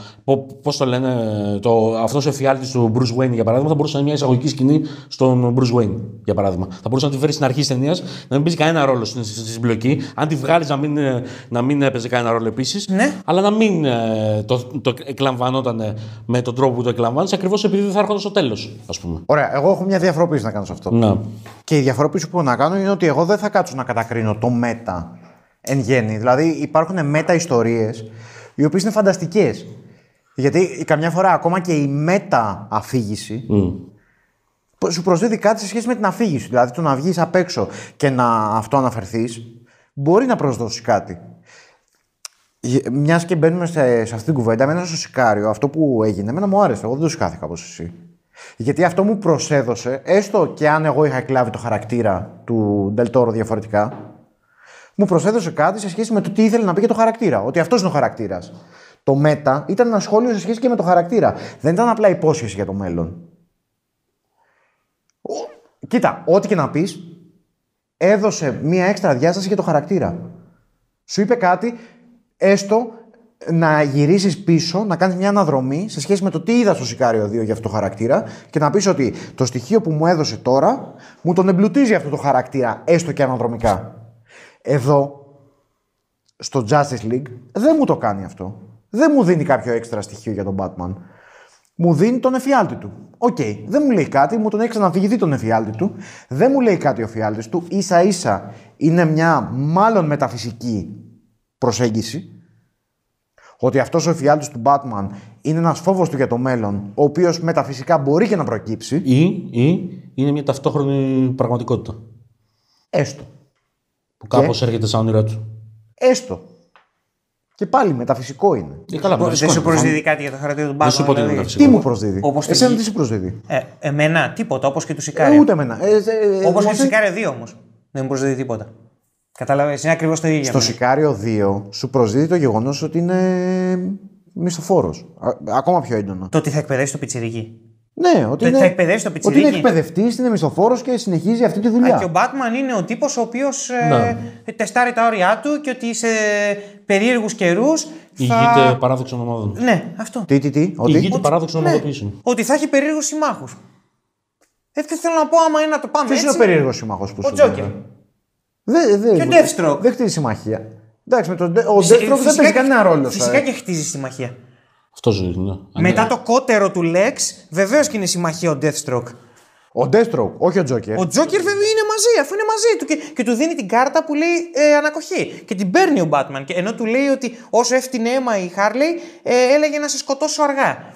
B: Πώς το λένε, το, αυτός ο εφιάλτης του Bruce Wayne, για παράδειγμα, θα μπορούσε να είναι μια εισαγωγική σκηνή στον Bruce Wayne, για παράδειγμα. Θα μπορούσε να τη φέρει στην αρχή της ταινίας, να μην παίζει κανένα ρόλο στην, στην συμπλοκή. Αν τη βγάλεις, να μην, ε, να μην έπαιζε κανένα ρόλο επίσης.
C: Ναι.
B: Αλλά να μην ε, το, το εκλαμβανόταν με τον τρόπο που το εκλαμβάνεις, ακριβώς επειδή δεν θα έρχονταν στο τέλος, ας πούμε.
A: Ωραία, εγώ έχω μια διαφοροποίηση να κάνω σε αυτό.
B: Να.
A: Και η διαφοροποίηση που έχω να κάνω είναι ότι εγώ δεν θα κάτσω να κατακρίνω το μέτα εν γέννη. Δηλαδή υπάρχουν μέτα ιστορίες οι οποίες είναι φανταστικές. Γιατί καμιά φορά ακόμα και η μέτα αφήγηση σου προσδίδει κάτι σε σχέση με την αφήγηση. Δηλαδή το να βγεις απ' έξω και να αυτό αναφερθεί μπορεί να προσδώσει κάτι. Μιας και μπαίνουμε σε, σε αυτή την κουβέντα, εμένα στο Σικάριο, αυτό που έγινε, εμένα μου άρεσε. Εγώ δεν το σηκάθηκα όπως εσύ. Γιατί αυτό μου προσέδωσε, έστω και αν εγώ είχα εκλάβει το χαρακτήρα του Ντελτόρο διαφορετικά, μου προσέδωσε κάτι σε σχέση με το τι ήθελε να πει και το χαρακτήρα. Ότι αυτός είναι ο χαρακτήρας. Το μέτα ήταν ένα σχόλιο σε σχέση και με το χαρακτήρα. Δεν ήταν απλά υπόσχεση για το μέλλον. Ο- Κοίτα, ό,τι και να πεις, έδωσε μία έξτρα διάσταση για το χαρακτήρα. Σου είπε κάτι, έστω να γυρίσεις πίσω, να κάνεις μια αναδρομή σε σχέση με το τι είδα στο Σικάριο 2 για αυτό το χαρακτήρα και να πεις ότι το στοιχείο που μου έδωσε τώρα μου τον εμπλουτίζει αυτό το χαρακτήρα, έστω και αναδρομικά. Εδώ, στο Justice League, δεν μου το κάνει αυτό. Δεν μου δίνει κάποιο έξτρα στοιχείο για τον Batman. Μου δίνει τον εφιάλτη του. Οκ, δεν μου λέει κάτι, μου τον έχει ξαναδιηγηθεί τον εφιάλτη του. Δεν μου λέει κάτι ο εφιάλτης του. Ίσα ίσα είναι μια μάλλον μεταφυσική προσέγγιση. Ότι αυτός ο εφιάλτης του Batman είναι ένας φόβος του για το μέλλον, ο οποίος μεταφυσικά μπορεί και να προκύψει.
B: Ή, ή είναι μια ταυτόχρονη πραγματικότητα.
A: Έστω.
B: Που κάπως έρχεται σαν όνειρά του.
A: Έστω. Και πάλι μεταφυσικό είναι.
B: Ε, καλά,
C: Δεν
B: μεταφυσικό
C: σου
B: είναι.
C: προσδίδει κάτι για το χαρακτήρα του Batman.
B: Δεν σου είπα ότι είναι
C: δηλαδή.
B: μεταφυσικό.
A: Τι μου προσδίδει;
C: Όπως
A: Εσένα
C: τη-
A: τι σου προσδίδει;
C: Ε, εμένα τίποτα, όπως και του
A: Ε,
C: Σικάριο.
A: ούτε εμένα. Ε, ε, ε,
C: Όπως και
A: μου
C: του
A: θε-
C: Σικάριο 2 όμως. Δεν μου προσδίδει τίποτα. Κατάλαβες, είναι ακριβώς το ίδιο. για
A: Στο
C: μένα.
A: Σικάριο 2 σου προσδίδει το γεγονός ότι είναι μισθοφόρος. Ακόμα πιο έντονο.
C: Το ότι θα εκπαιδεύσει το πιτσιρίκι.
A: Ναι, ότι
C: Το
A: είναι,
C: θα εκπαιδεύσει το
A: ότι
C: πιτσιρίκι.
A: είναι εκπαιδευτής, είναι μισθοφόρο και συνεχίζει αυτή τη δουλειά.
C: Α, και ο Batman είναι ο τύπος ο οποίος
B: Ναι.
C: τεστάρει τα όρια του και ότι σε περίεργους καιρούς.
B: Ηγείται παράδοξων ομάδων.
C: Ναι, αυτό.
A: Τι, τι, τι, ότι.
B: Ηγείται παράδοξων
C: Ναι,
B: ομαδοποιήσεων.
C: ότι θα έχει περίεργους συμμάχους. Ε, τι θέλω να πω, άμα είναι να το πάμε
A: Ποιος
C: έτσι.
A: είναι ο περίεργος σύμμαχο που
C: Ο
A: σου
C: Τζόκερ.
A: δίνει. Δε, δε,
C: Και ο Deathstroke.
A: Δεν χτίζει συμμαχία. Εντάξει, με τον, Ντε- ο
C: Φυσικά-
A: Deathstroke δεν
C: φυσικά
A: παίζει
C: και-
A: κανένα ρόλο.
C: Φυσικά
A: ε.
C: και χτίζει συμμαχία.
B: Αυτό ζητεί. Ναι.
C: Μετά το κότερο του Lex, βεβαίως και είναι συμμαχία ο Deathstroke.
A: Ο Deathstroke, όχι ο Τζόκερ.
C: Ο Τζόκερ βέβαια είναι μαζί, αφού είναι μαζί του και, και του δίνει την κάρτα που λέει ε, ανακοχή. Και την παίρνει ο Batman. Και ενώ του λέει ότι όσο έφτυνε αίμα η Harley, ε, έλεγε να σε σκοτώσω αργά.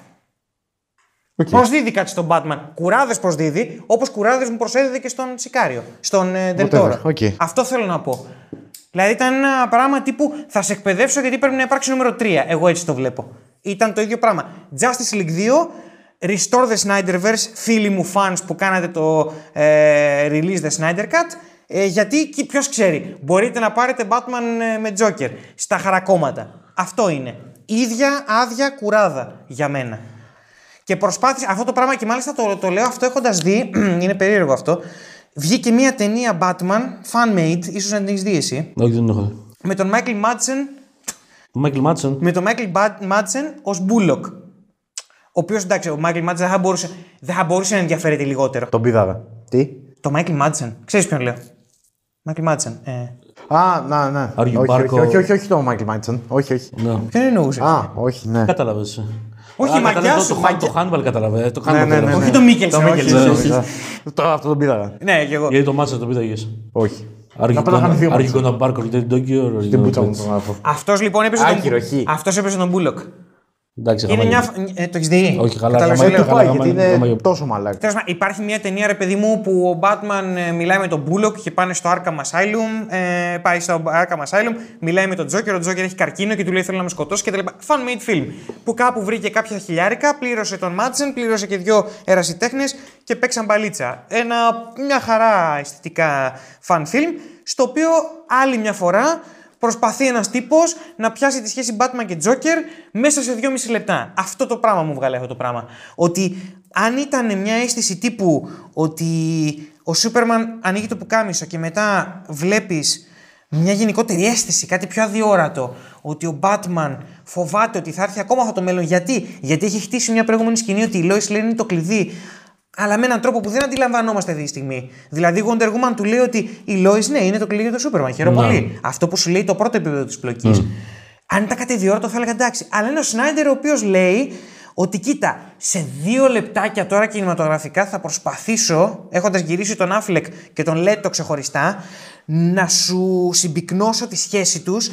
C: Προσδίδει κάτι στον Batman. Κουράδες προσδίδει, όπως κουράδες μου προσέδιδε και στον Σικάριο. Στον ε, Del
A: Whatever,
C: Toro.
A: OK.
C: Αυτό θέλω να πω. Δηλαδή ήταν ένα πράγμα τύπου θα σε εκπαιδεύσω γιατί πρέπει να υπάρξει νούμερο 3. Εγώ έτσι το βλέπω. Ήταν το ίδιο πράγμα. Justice League 2, Restore the Snyderverse, φίλοι μου fans που κάνατε το ε, Release the Snyder Cut. Ε, γιατί ποιος ξέρει, μπορείτε να πάρετε Batman ε, με Joker στα χαρακόμματα. Αυτό είναι. Ίδια άδεια κουράδα για μένα. Και προσπάθησε αυτό το πράγμα και μάλιστα το, το λέω αυτό έχοντας δει. είναι περίεργο αυτό. Βγήκε μια ταινία Batman, fan-made, ίσως να την έχεις δει εσύ,
B: Όχι, δεν έχω δει.
C: με τον Michael Madsen,
B: Ο Μάικλ Μάτσον.
C: με τον Michael Ba- Madsen ως Bullock. Ο οποίος εντάξει, ο Michael Madsen δεν θα μπορούσε, δεν θα μπορούσε να ενδιαφέρεται λιγότερο.
A: Τον πήδαγα. Τι;
C: Το Michael Madsen, ξέρεις ποιον λέω; Michael Madsen. Ε.
A: Α, να, ναι.
B: Are you
A: όχι, όχι,
B: Barco?
A: όχι, όχι, όχι, το Michael Μάιτσον. Όχι, όχι.
B: Ναι.
C: Ποιον εννοούσες;
A: Α, όχι, ναι.
B: Κατάλαβες.
C: Όχι, η μαγιά σου,
B: Το,
C: μαγιά.
B: το Hannibal κατάλαβε. Το Hannibal
A: Ναι, ναι, ναι,
B: κατάλαβε.
C: Όχι το Μίκελσον,
A: Το
C: όχι,
A: Μίκελσον,
C: όχι.
A: όχι. Το- Αυτό τον πήδαγα.
C: Ναι, και εγώ.
B: Γιατί το Μάτσον το πήδαγε.
A: Όχι.
B: Are you
A: Να πάω να κάνω
B: gonna
A: δύο
B: are you
A: μάτσες.
B: gonna bark or dead doggy or
A: Την πούτσα μου τον άρθρο.
C: Αυτός λοιπόν έπαιζε
A: Άκυρο,
C: τον,
A: χ.
B: Εντάξει,
C: Είναι
B: χαμόγελο.
C: μια. Ε, το έχεις δει.
B: Όχι, καλά,
C: Κατάλαβες
B: γαμάει
C: τι
B: το
C: λέω.
A: Το πάει
B: γαμάει-
A: γιατί είναι
B: γαμάει-
A: τόσο μαλάκι.
C: Τέλος πάντων, υπάρχει μια ταινία, ρε παιδί μου, που ο Batman ε, μιλάει με τον Bullock και πάνε στο Arkham Asylum. Ε, πάει στο Arkham Asylum, μιλάει με τον Joker. Ο Joker έχει καρκίνο και του λέει: Θέλω να με σκοτώσει κτλ. Fan made film. Που κάπου βρήκε κάποια χιλιάρικα, πλήρωσε τον Madsen, πλήρωσε και δύο ερασιτέχνες και παίξαν μπαλίτσα. Ένα, μια χαρά αισθητικά fan film, στο οποίο άλλη μια φορά προσπαθεί ένας τύπος να πιάσει τη σχέση Batman και Joker μέσα σε 2,5 λεπτά. Αυτό το πράγμα μου βγάλε αυτό το πράγμα. Ότι αν ήταν μια αίσθηση τύπου ότι ο Σούπερμαν ανοίγει το πουκάμισο και μετά βλέπεις μια γενικότερη αίσθηση, κάτι πιο αδιόρατο, ότι ο Batman φοβάται ότι θα έρθει ακόμα αυτό το μέλλον. Γιατί, Γιατί έχει χτίσει μια προηγούμενη σκηνή ότι η Lois Lane είναι το κλειδί αλλά με έναν τρόπο που δεν αντιλαμβανόμαστε αυτή τη στιγμή. Δηλαδή, η Wonder Woman του λέει ότι η Lois, ναι, είναι το κλειδί για το Superman. Χαίρομαι
B: Ναι.
C: πολύ. Αυτό που σου λέει το πρώτο επίπεδο της πλοκής. Αν ήταν κάτι ιδιόρτο, θα έλεγα εντάξει. Αλλά είναι ο Σνάιντερ ο οποίος λέει ότι κοίτα, σε δύο λεπτάκια τώρα κινηματογραφικά θα προσπαθήσω, έχοντας γυρίσει τον Άφλεκ και τον Λέτο ξεχωριστά, να σου συμπυκνώσω τη σχέση τους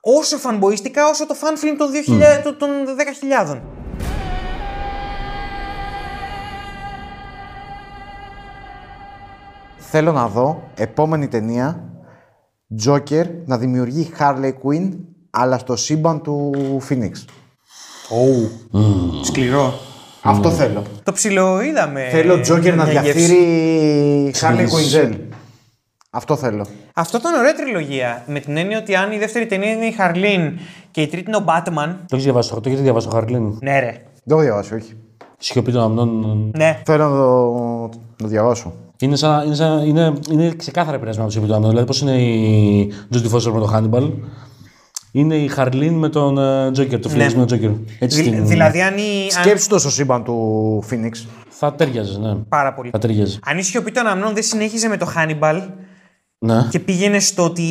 C: όσο φανμποίστικα όσο το fan film των, 2000, των- των 10.000.
A: Θέλω να δω επόμενη ταινία Joker να δημιουργεί Harley Quinn αλλά στο σύμπαν του Phoenix.
C: Σκληρό.
A: Αυτό θέλω.
C: Το ψηλό είδαμε.
A: Θέλω Joker να
C: μια γεύση.
A: διαφύρει Harley Quinn. Αυτό θέλω.
C: Αυτό ήταν ωραία τριλογία. Με την έννοια ότι αν η δεύτερη ταινία είναι η Χαρλίν και η τρίτη είναι ο Batman.
B: Το έχεις διαβάσει το το έχετε διαβάσει το Χαρλίν.
C: Ναι, ρε.
A: Δεν το έχω διαβάσει, όχι.
B: Σιωπή των αμνών.
C: Ναι.
A: Θέλω να το, να το διαβάσω.
B: Είναι, σαν, είναι, σαν, είναι, είναι ξεκάθαρα επηρεασμένο από τη Σιωπή των αμνών. Δηλαδή, πώς είναι η Τζούντι Φώστερ με τον Χάνιμπαλ. Είναι η Χαρλίν με τον ε, Τζόκερ, το φιλισμό με τον Τζόκερ. Έτσι
C: Δη-
B: στην-
C: Δηλαδή, αν η. αν-
A: Σκέψου το στο σύμπαν του Phoenix.
B: Θα τέριαζες, ναι.
C: Πάρα πολύ.
B: Θα ταιριάζει.
C: Αν η σιωπή των αμνών δεν συνέχιζε με το Hannibal
B: Ναι.
C: και πήγαινε στο ότι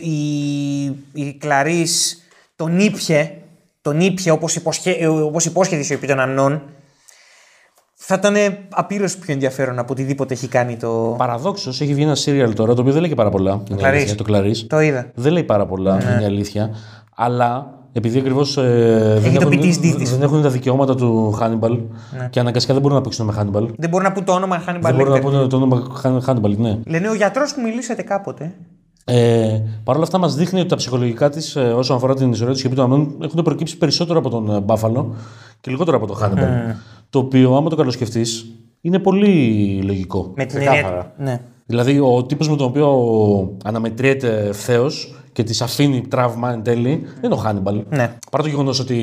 C: η, η Κλαρίς τον ήπια, τον ήπια όπως, υποσχέ, όπως υπόσχεται η σιωπή των αμνών, θα ήταν απείρως πιο ενδιαφέρον από οτιδήποτε έχει κάνει το.
B: Παραδόξως έχει βγει ένα serial τώρα το οποίο δεν λέει και πάρα πολλά. Είναι η
C: Clarice.
B: αλήθεια, Το Clarice.
C: Το είδα.
B: Δεν λέει πάρα πολλά, είναι η αλήθεια. Αλλά επειδή ακριβώς ε, δεν,
C: το
B: έχουν,
C: PTSD της.
B: δεν έχουν τα δικαιώματα του Hannibal και αναγκαστικά δεν μπορούν να παίξουν με Hannibal.
C: Δεν μπορεί να πούν το όνομα Hannibal
B: Δεν μπορούν να
C: Lecter.
B: πούνε το όνομα Han- Hannibal, ναι.
C: Λένε ο γιατρός που μιλήσατε κάποτε.
B: Ε, Παρ' όλα αυτά, μας δείχνει ότι τα ψυχολογικά της, ε, όσον αφορά την ιστορία τη Σιωπή των Αμνών, έχουν προκύψει περισσότερο από τον ε, Μπάφαλο και λιγότερο από τον Hannibal. Το οποίο, άμα το καλοσκεφτείς, είναι πολύ λογικό.
C: Με την
A: Ξεκάθαρα.
C: έννοια. Ναι.
B: Δηλαδή, ο τύπος με τον οποίο αναμετριέται ευθέω και τη αφήνει τραύμα εν τέλει δεν είναι ο Χάνιμπαλ.
C: Ναι.
B: Παρά το γεγονός ότι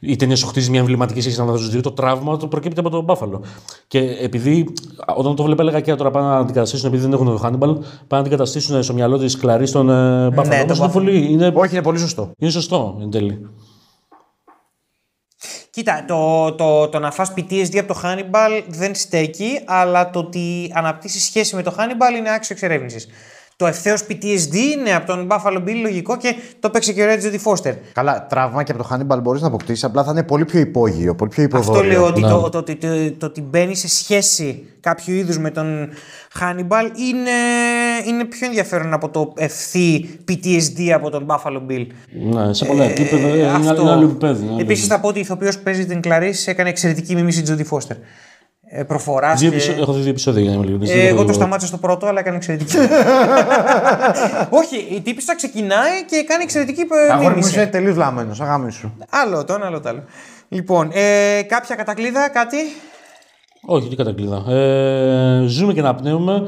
B: η ταινία σου χτίζει μια εμβληματική σχέση ανάμεσα στους δύο, το τραύμα το προκύπτει από τον Μπάφαλο. Και επειδή όταν το βλέπα, έλεγα και τώρα πάνε να αντικαταστήσουν, επειδή δεν έχουν τον Χάνιμπαλ, πάνε να αντικαταστήσουν στο μυαλό της Κλαρί τον ε, Μπάφαλο.
C: τον
B: Όμως είναι,
C: Buffalo.
B: πολύ, είναι,
A: Όχι, είναι πολύ σωστό.
B: είναι σωστό εν τέλει.
C: Κοίτα, το, το, το να φας PTSD από το Hannibal δεν στέκει, αλλά το ότι αναπτύσσεις σχέση με το Hannibal είναι άξιο εξερεύνησης. Το ευθέως PTSD είναι από τον Buffalo Bill λογικό και το παίξε και ο Reggie Foster.
A: Καλά, τραύμα και από το Hannibal μπορείς να αποκτήσεις, απλά θα είναι πολύ πιο υπόγειο, πολύ πιο υποδόριο.
C: Αυτό λέω ότι
B: Ναι.
C: το, το, το, το, το ότι μπαίνει σε σχέση κάποιου είδους με τον Hannibal είναι, είναι πιο ενδιαφέρον από το ευθύ PTSD από τον Buffalo Bill.
B: Ναι, σε πολλά επίπεδα. ε, είναι,
C: Αυτό.
B: είναι άλλο επίπεδο. είναι άλλο
C: Επίση θα πω ότι η ηθοποιός που παίζει την Clarice έκανε εξαιρετική μίμηση Jodie Foster. Ε, προφοράς.
B: Δύο
C: Και...
B: επεισόδια- Έχω δει δύο επεισόδια για να είμαι ειλικρινής,
C: Ε,
B: δεν
C: εγώ
B: έχω
C: το
B: δει-
C: σταμάτησα στο πρώτο, αλλά έκανε εξαιρετική. Όχι, η τύπησα ξεκινάει και κάνει εξαιρετική ε,
A: Αγόρι μου
C: μίμηση.
A: είσαι τελείως λάμενος, αγάμι σου.
C: Άλλο το ένα, άλλο το άλλο. Λοιπόν, ε, κάποια κατακλείδα, κάτι;
B: Όχι, τι κατακλείδα. Ε, ζούμε και να πνέουμε.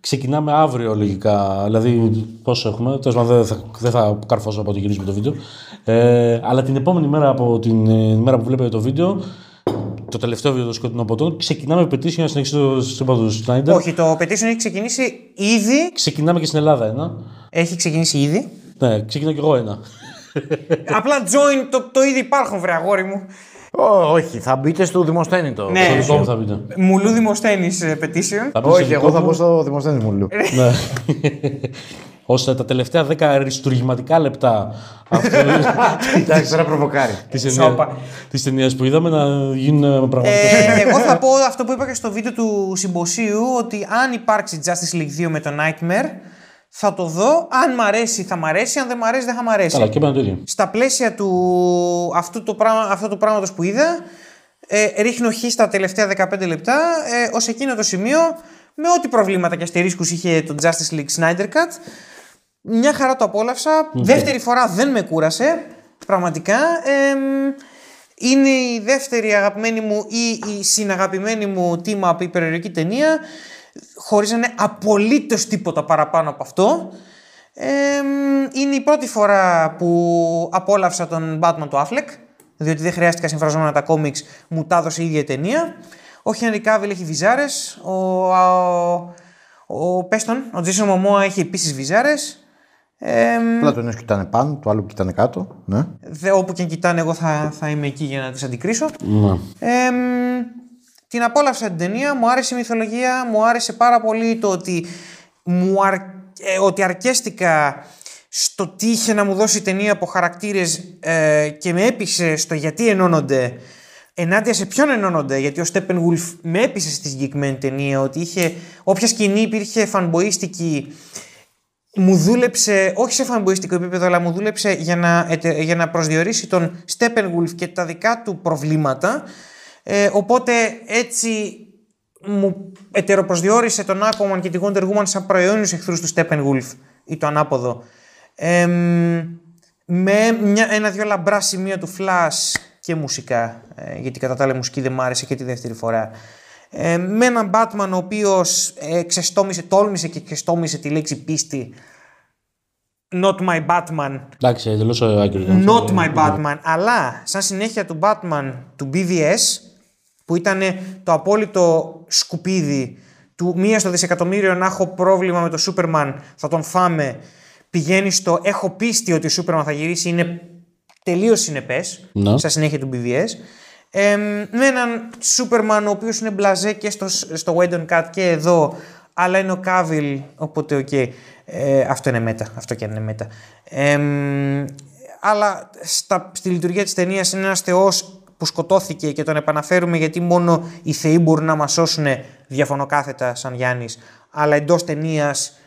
B: Ξεκινάμε αύριο λογικά. Δηλαδή, πόσο έχουμε; Τέλος πάντων, δεν θα, δεν θα καρφώσω από το γυρίσουμε το βίντεο. Ε, αλλά την επόμενη μέρα από την ε, μέρα που βλέπετε το βίντεο, το τελευταίο βίντεο των σκοτεινών ποτών, ξεκινάμε petition για να συνεχίσει το σύμπαν του Σνάιντερ.
C: Όχι, το petition έχει ξεκινήσει ήδη.
B: Ξεκινάμε και στην Ελλάδα ένα.
C: Έχει ξεκινήσει ήδη.
B: Ναι, ξεκινάω κι εγώ ένα.
C: Απλά join το, το ήδη υπάρχουν, βρε αγόρι μου.
A: Ω, όχι, θα μπείτε στο δημοσθένητο.
C: Ναι.
B: Το δικό μου θα πείτε.
C: Μουλού δημοσθένης petition.
B: Θα πείτε στο
A: Όχι,
B: δικό
A: εγώ θα
B: μου.
A: πω στο δημοσθένη μου. λέω.
B: Ναι. ώστε τα τελευταία 10 αριστουργηματικά λεπτά αυτού
A: Εντάξει, τώρα προβοκάρει.
B: της
C: Σόπα.
B: ταινίας- της ταινίας που είδαμε να γίνουν πραγματικά.
C: Ε, εγώ θα πω αυτό που είπα και στο βίντεο του συμποσίου ότι αν υπάρξει Justice League 2 με το Nightmare θα το δω. Αν μ' αρέσει θα μ' αρέσει, αν δεν μ' αρέσει δεν θα μ' αρέσει.
B: Καλά, και εμένα το ίδιο.
C: Στα πλαίσια του αυτού του, πράγμα, αυτού του πράγματος που είδα ε, ρίχνω χ στα τελευταία 15 λεπτά ε, ως εκείνο το σημείο με ό,τι προβλήματα και αστερίσκους είχε το Justice League Snyder Cut μια χαρά το απόλαυσα. Δεύτερη φορά δεν με κούρασε. Πραγματικά. Εμ, είναι η δεύτερη αγαπημένη μου ή η συναγαπημένη μου team up υπερηρωτική ταινία. Χωρίς να είναι απολύτως τίποτα παραπάνω από αυτό. Εμ, είναι η πρώτη φορά που απόλαυσα τον Batman του Affleck. Διότι δεν χρειάστηκα συμφραζόμενα τα κόμιξ, μου τα έδωσε η ίδια η ταινία. Ο Henry Cavill έχει βυζάρες. Ο, ο, ο Πέστον, ο Jason Momoa έχει επίσης βυζάρες. Εμ,
A: Απλά το ένα κοιτάνε πάνω, το άλλο κοιτάνε κάτω. Ναι.
C: Δε, όπου και αν κοιτάνε, εγώ θα, θα είμαι εκεί για να τις αντικρίσω.
B: Ναι.
C: Εμ, την απόλαυσα την ταινία, μου άρεσε η μυθολογία, μου άρεσε πάρα πολύ το ότι, μου αρ, ε, ότι αρκέστηκα στο τι είχε να μου δώσει η ταινία από χαρακτήρες ε, και με έπεισε στο γιατί ενώνονται. Ενάντια σε ποιον ενώνονται, γιατί ο Steppenwolf με έπεισε στη συγκεκριμένη ταινία ότι είχε, όποια σκηνή υπήρχε φανμποίστικη μου δούλεψε, όχι σε φανμποιστικό επίπεδο, αλλά μου δούλεψε για να, ετε- για να προσδιορίσει τον Steppenwolf και τα δικά του προβλήματα. Ε, οπότε έτσι μου ετεροπροσδιορίσε τον Aquaman και τη Wonder Woman σαν προαιώνιους εχθρούς του Steppenwolf ή το ανάποδο. Εμ, με μια, ένα-δυο λαμπρά σημεία του Flash και μουσικά, ε, γιατί κατά τα άλλα η μουσική δεν μ' άρεσε και τη δεύτερη φορά. Ε, με έναν Batman ο οποίος ε, ξεστόμησε, τόλμησε και ξεστόμησε τη λέξη πίστη Not my Batman,
B: Εντάξει, εντελώ άκυρος.
C: not my Batman, αλλά σαν συνέχεια του Batman του BVS που ήταν το απόλυτο σκουπίδι του μία στο δισεκατομμύριο να έχω πρόβλημα με το Σούπερμαν, θα τον φάμε. Πηγαίνει στο έχω πίστη ότι ο Σούπερμαν θα γυρίσει, είναι τελείως συνεπές
B: Ναι.
C: στα συνέχεια του BVS. Ε, με έναν Σούπερμαν ο οποίος είναι μπλαζέ και στο, στο Whedon Cut και εδώ, αλλά είναι ο Κάβιλ, οπότε οκ. Ε, αυτό είναι meta, αυτό και αν είναι meta. Ε, αλλά στα, στη λειτουργία της ταινίας είναι ένας θεός που σκοτώθηκε και τον επαναφέρουμε γιατί μόνο οι θεοί μπορούν να μας σώσουν διαφωνώ κάθετα σαν Γιάννης, αλλά εντός ταινίας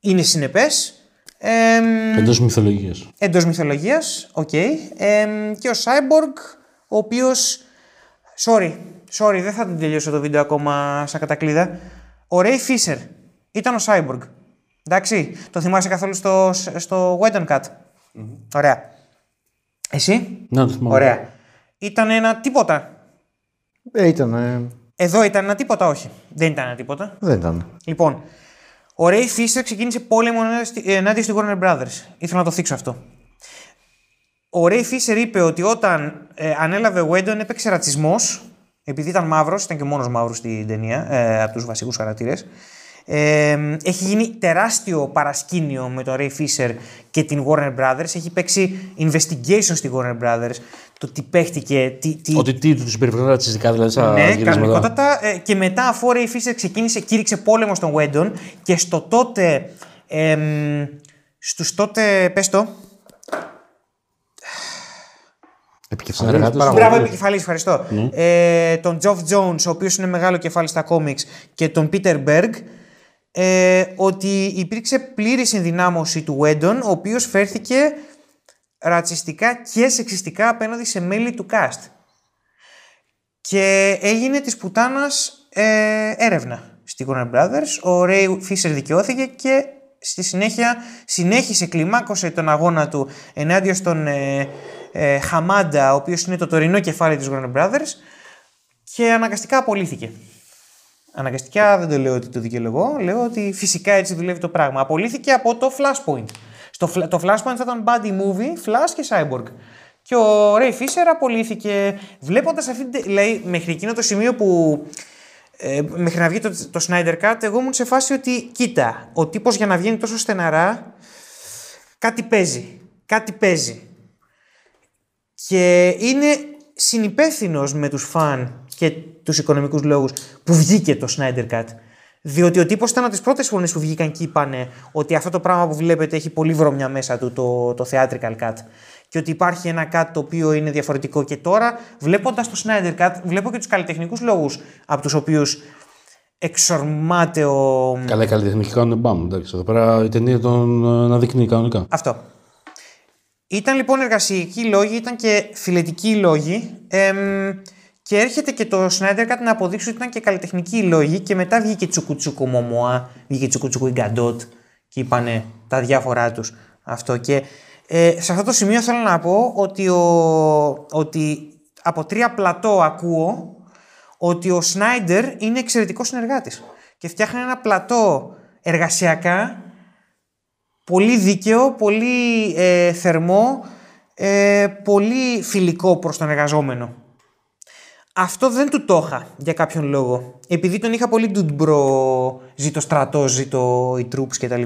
C: είναι συνεπές. Ε,
B: Εντός μυθολογίας.
C: Εντός μυθολογίας, οκ. Εμ, και ο Cyborg, ο οποίος. Sorry, sorry, δεν θα την τελειώσω το βίντεο ακόμα σαν κατακλείδα. Ο Ray Fisher ήταν ο Cyborg. Εντάξει, το θυμάσαι καθόλου στο, στο Wedding Cut; Ωραία. Εσύ,
B: Να το θυμάμαι.
C: ωραία. Ήταν ένα τίποτα;
A: Ε, ήταν. ε,
C: Εδώ ήταν ένα τίποτα, όχι. Δεν ήταν ένα τίποτα.
A: δεν ήταν.
C: Λοιπόν, ο Ray Fisher ξεκίνησε πόλεμο ενάντια στη- ενάντια στη Warner Brothers. Ήθελα να το θίξω αυτό. Ο Ray Fisher είπε ότι όταν ε, ανέλαβε ο Wendon έπαιξε ρατσισμός, επειδή ήταν μαύρος, ήταν και μόνος μαύρος στην ταινία, ε, από τους βασικούς χαρακτήρες. Ε, έχει γίνει τεράστιο παρασκήνιο με τον Ray Fisher και την Warner Brothers. Έχει παίξει investigation στη Warner Brothers. Το τι παίχτηκε, τι, τι,
B: Ότι τι τους συμπεριφέρονταν ρατσιστικά, δηλαδή στα
C: ναι,
B: γυρίσματα.
C: κανονικότατα. Ε, και μετά, αφού ο Ray Fisher ξεκίνησε, κήρυξε πόλεμο στον Wendon και στο τότε. εμ, στους τότε. Πες το.
A: Επικεφαλής
B: Συνεργάτες.
A: παραγωγός.
C: Μπράβο, επικεφαλής, ευχαριστώ. Ε, τον Geoff Jones, ο οποίος είναι μεγάλο κεφάλι στα κόμιξ, και τον Peter Berg, ε, ότι υπήρξε πλήρης συνδυνάμωση του Wendon, ο οποίος φέρθηκε ρατσιστικά και σεξιστικά απέναντι σε μέλη του cast. Και έγινε της πουτάνας ε, έρευνα στη Warner Brothers. Ο Ray Fisher δικαιώθηκε και στη συνέχεια συνέχισε, κλιμάκωσε τον αγώνα του ενάντια στον ε, ε, Χαμάντα, ο οποίος είναι το τωρινό κεφάλι της Warner Brothers και αναγκαστικά απολύθηκε. Αναγκαστικά δεν το λέω ότι το δικαιολογώ, λέω ότι φυσικά έτσι δουλεύει το πράγμα. Απολύθηκε από το Flashpoint. Στο, Fla- το Flashpoint θα ήταν buddy movie, Flash και Cyborg. Και ο Ray Fisher απολύθηκε βλέποντας αυτή την. τε- Δηλαδή, μέχρι εκείνο το σημείο που. Ε, μέχρι να βγει το, το Snyder Cut, εγώ ήμουν σε φάση ότι κοίτα, ο τύπος για να βγαίνει τόσο στεναρά, κάτι παίζει. Κάτι παίζει. Και είναι συνυπεύθυνος με τους φαν και τους οικονομικούς λόγους που βγήκε το Snyder Cut. Διότι ο τύπος ήταν από τις πρώτες φωνές που βγήκαν και είπανε ότι αυτό το πράγμα που βλέπετε έχει πολύ βρωμιά μέσα του, το, το theatrical cut. Και ότι υπάρχει ένα cut το οποίο είναι διαφορετικό. Και τώρα, βλέποντας το Snyder Cut, βλέπω και τους καλλιτεχνικούς λόγους από τους οποίους εξορμάται ο...
B: Καλά, οι καλλιτεχνικοί κάνουν μπαμ. Εντάξει, εδώ πέρα η ταινία τον ε, αναδεικνύει κανονικά.
C: Αυτό. Ήταν λοιπόν εργασιακοί λόγοι, ήταν και φιλετικοί λόγοι. εμ, και έρχεται και το Snyder Cut να αποδείξει ότι ήταν και καλλιτεχνικοί λόγοι. Και μετά βγήκε Τσουκουτσούκου Μωμοά, βγήκε Τσουκουτσούκου Ιγκαντότ και είπανε τα διάφορά τους αυτό. Και ε, σε αυτό το σημείο θέλω να πω ότι, ο, ότι από τρία πλατό ακούω ότι ο Σνάιντερ είναι εξαιρετικός συνεργάτης και φτιάχνει ένα πλατό εργασιακά πολύ δίκαιο, πολύ ε, θερμό, ε, πολύ φιλικό προς τον εργαζόμενο. Αυτό δεν του το είχα για κάποιον λόγο. Επειδή τον είχα πολύ dude bro, ζήτω στρατό, ζήτω οι troops κτλ.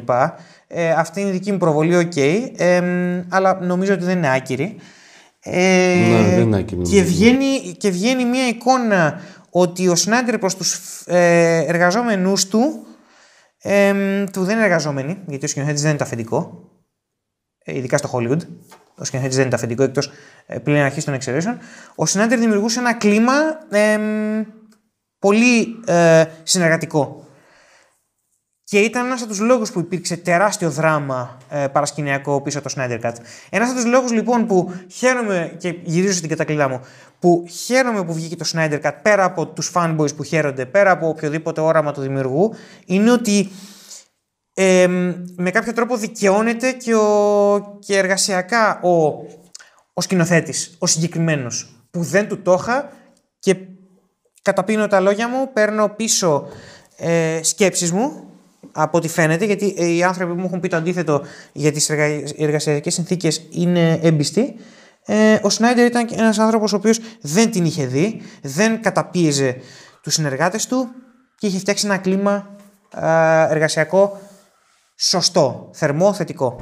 C: Ε, αυτή είναι η δική μου προβολή, οκ. εμ, αλλά νομίζω ότι δεν είναι άκυρη. Ε,
B: Ναι, δεν είναι άκυρη,
C: Και
B: νομίζω.
C: βγαίνει, και βγαίνει μια εικόνα ότι ο Σνάιντερ προς τους ε, εργαζόμενους του εμ, του δεν είναι εργαζόμενοι, γιατί ο σκηνοθέτης δεν είναι το αφεντικό, ε, ειδικά στο Hollywood. Ο σκηνοθέτης δεν είναι το αφεντικό εκτός ε, πλήν αρχής των εξαιρέσεων. Ο Σνάιντερ δημιουργούσε ένα κλίμα εμ, πολύ ε, συνεργατικό. Και ήταν ένας από τους λόγους που υπήρξε τεράστιο δράμα ε, παρασκηνιακό πίσω από το Snyder Cut. Ένας από τους λόγους λοιπόν που χαίρομαι και γυρίζω στην κατακλείδα μου, που χαίρομαι που βγήκε το Snyder Cut πέρα από τους fanboys που χαίρονται, πέρα από οποιοδήποτε όραμα του δημιουργού, είναι ότι ε, με κάποιο τρόπο δικαιώνεται και, ο, και εργασιακά ο, ο σκηνοθέτης, ο συγκεκριμένος, που δεν του το είχα και καταπίνω τα λόγια μου, παίρνω πίσω ε, σκέψεις μου από ό,τι φαίνεται, γιατί οι άνθρωποι που μου έχουν πει το αντίθετο για τις εργα... εργασιακές συνθήκες είναι έμπιστοι. Ε, ο Σνάιντερ ήταν ένας άνθρωπος ο οποίος δεν την είχε δει, δεν καταπίεζε τους συνεργάτες του και είχε φτιάξει ένα κλίμα ε, εργασιακό σωστό, θερμό, θετικό.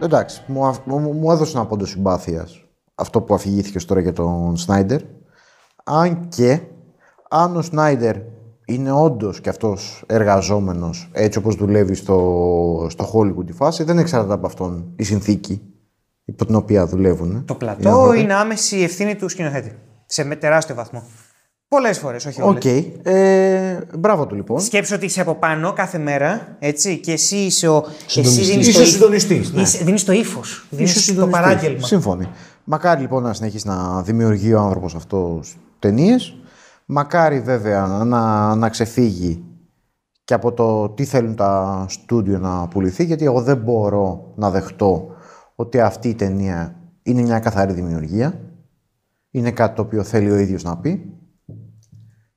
A: Εντάξει, μου, αφ- μου, μου έδωσε ένα πόντο συμπάθειας αυτό που αφηγήθηκε τώρα για τον Σνάιντερ. Αν και αν ο Σνάιντερ είναι όντως και αυτός εργαζόμενος έτσι όπως δουλεύει στο, στο Hollywood η φάση, δεν εξαρτάται από αυτόν η συνθήκη υπό την οποία δουλεύουν.
C: Το
A: οι
C: πλατό
A: άνθρωποι.
C: είναι άμεση ευθύνη του σκηνοθέτη. Σε με- τεράστιο βαθμό. Πολλές φορές, όχι όλες.
A: Οκ. Ε, μπράβο του λοιπόν.
C: Σκέψου ότι είσαι από πάνω κάθε μέρα, έτσι, και εσύ είσαι ο. Εσύ δίνεις
A: Είσαι
C: το ύφ-
A: συντονιστής, ναι.
C: Είσαι- δίνεις το ύφος. Δίνεις το
A: συντονιστής.
C: παράγγελμα.
A: Σύμφωνοι. Μακάρι λοιπόν να συνεχίσει να δημιουργεί ο άνθρωπος αυτός ταινίες. Μακάρι βέβαια να, να ξεφύγει και από το τι θέλουν τα στούντιο να πουληθεί, γιατί εγώ δεν μπορώ να δεχτώ ότι αυτή η ταινία είναι μια καθαρή δημιουργία. Είναι κάτι το οποίο θέλει ο ίδιος να πει.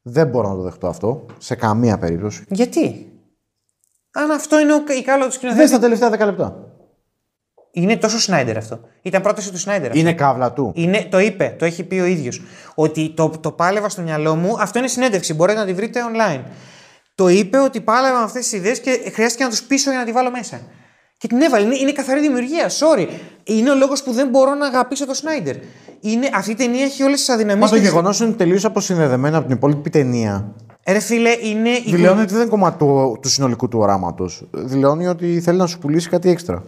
A: Δεν μπορώ να το δεχτώ αυτό, σε καμία περίπτωση.
C: Γιατί; Αν αυτό είναι ο, η κάλο του
A: Δεν
C: σκηνοθέτη.
A: στα τελευταία 10 λεπτά.
C: Είναι τόσο Σνάιντερ αυτό. Ήταν πρόταση του Σνάιντερ. αυτό.
A: Είναι κάβλα του.
C: Είναι, το είπε, το έχει πει ο ίδιος. Ότι το, το πάλευα στο μυαλό μου. Αυτό είναι συνέντευξη. Μπορείτε να τη βρείτε online. Το είπε ότι πάλευα με αυτές τις ιδέες και χρειάστηκε να τους πείσω για να τη βάλω μέσα. Και την έβαλε. Είναι, είναι καθαρή δημιουργία. Sorry. Είναι ο λόγος που δεν μπορώ να αγαπήσω το Σνάιντερ. Είναι, αυτή η ταινία έχει όλες τις αδυναμίες.
A: Μα το γεγονός είναι τελείως αποσυνδεδεμένο από την υπόλοιπη ταινία.
C: Ρε φίλε, είναι. η-
A: Δηλώνει ότι δεν είναι κομμάτι του, του συνολικού του οράματος. Δηλώνει ότι θέλει να σου πουλήσει κάτι έξτρα.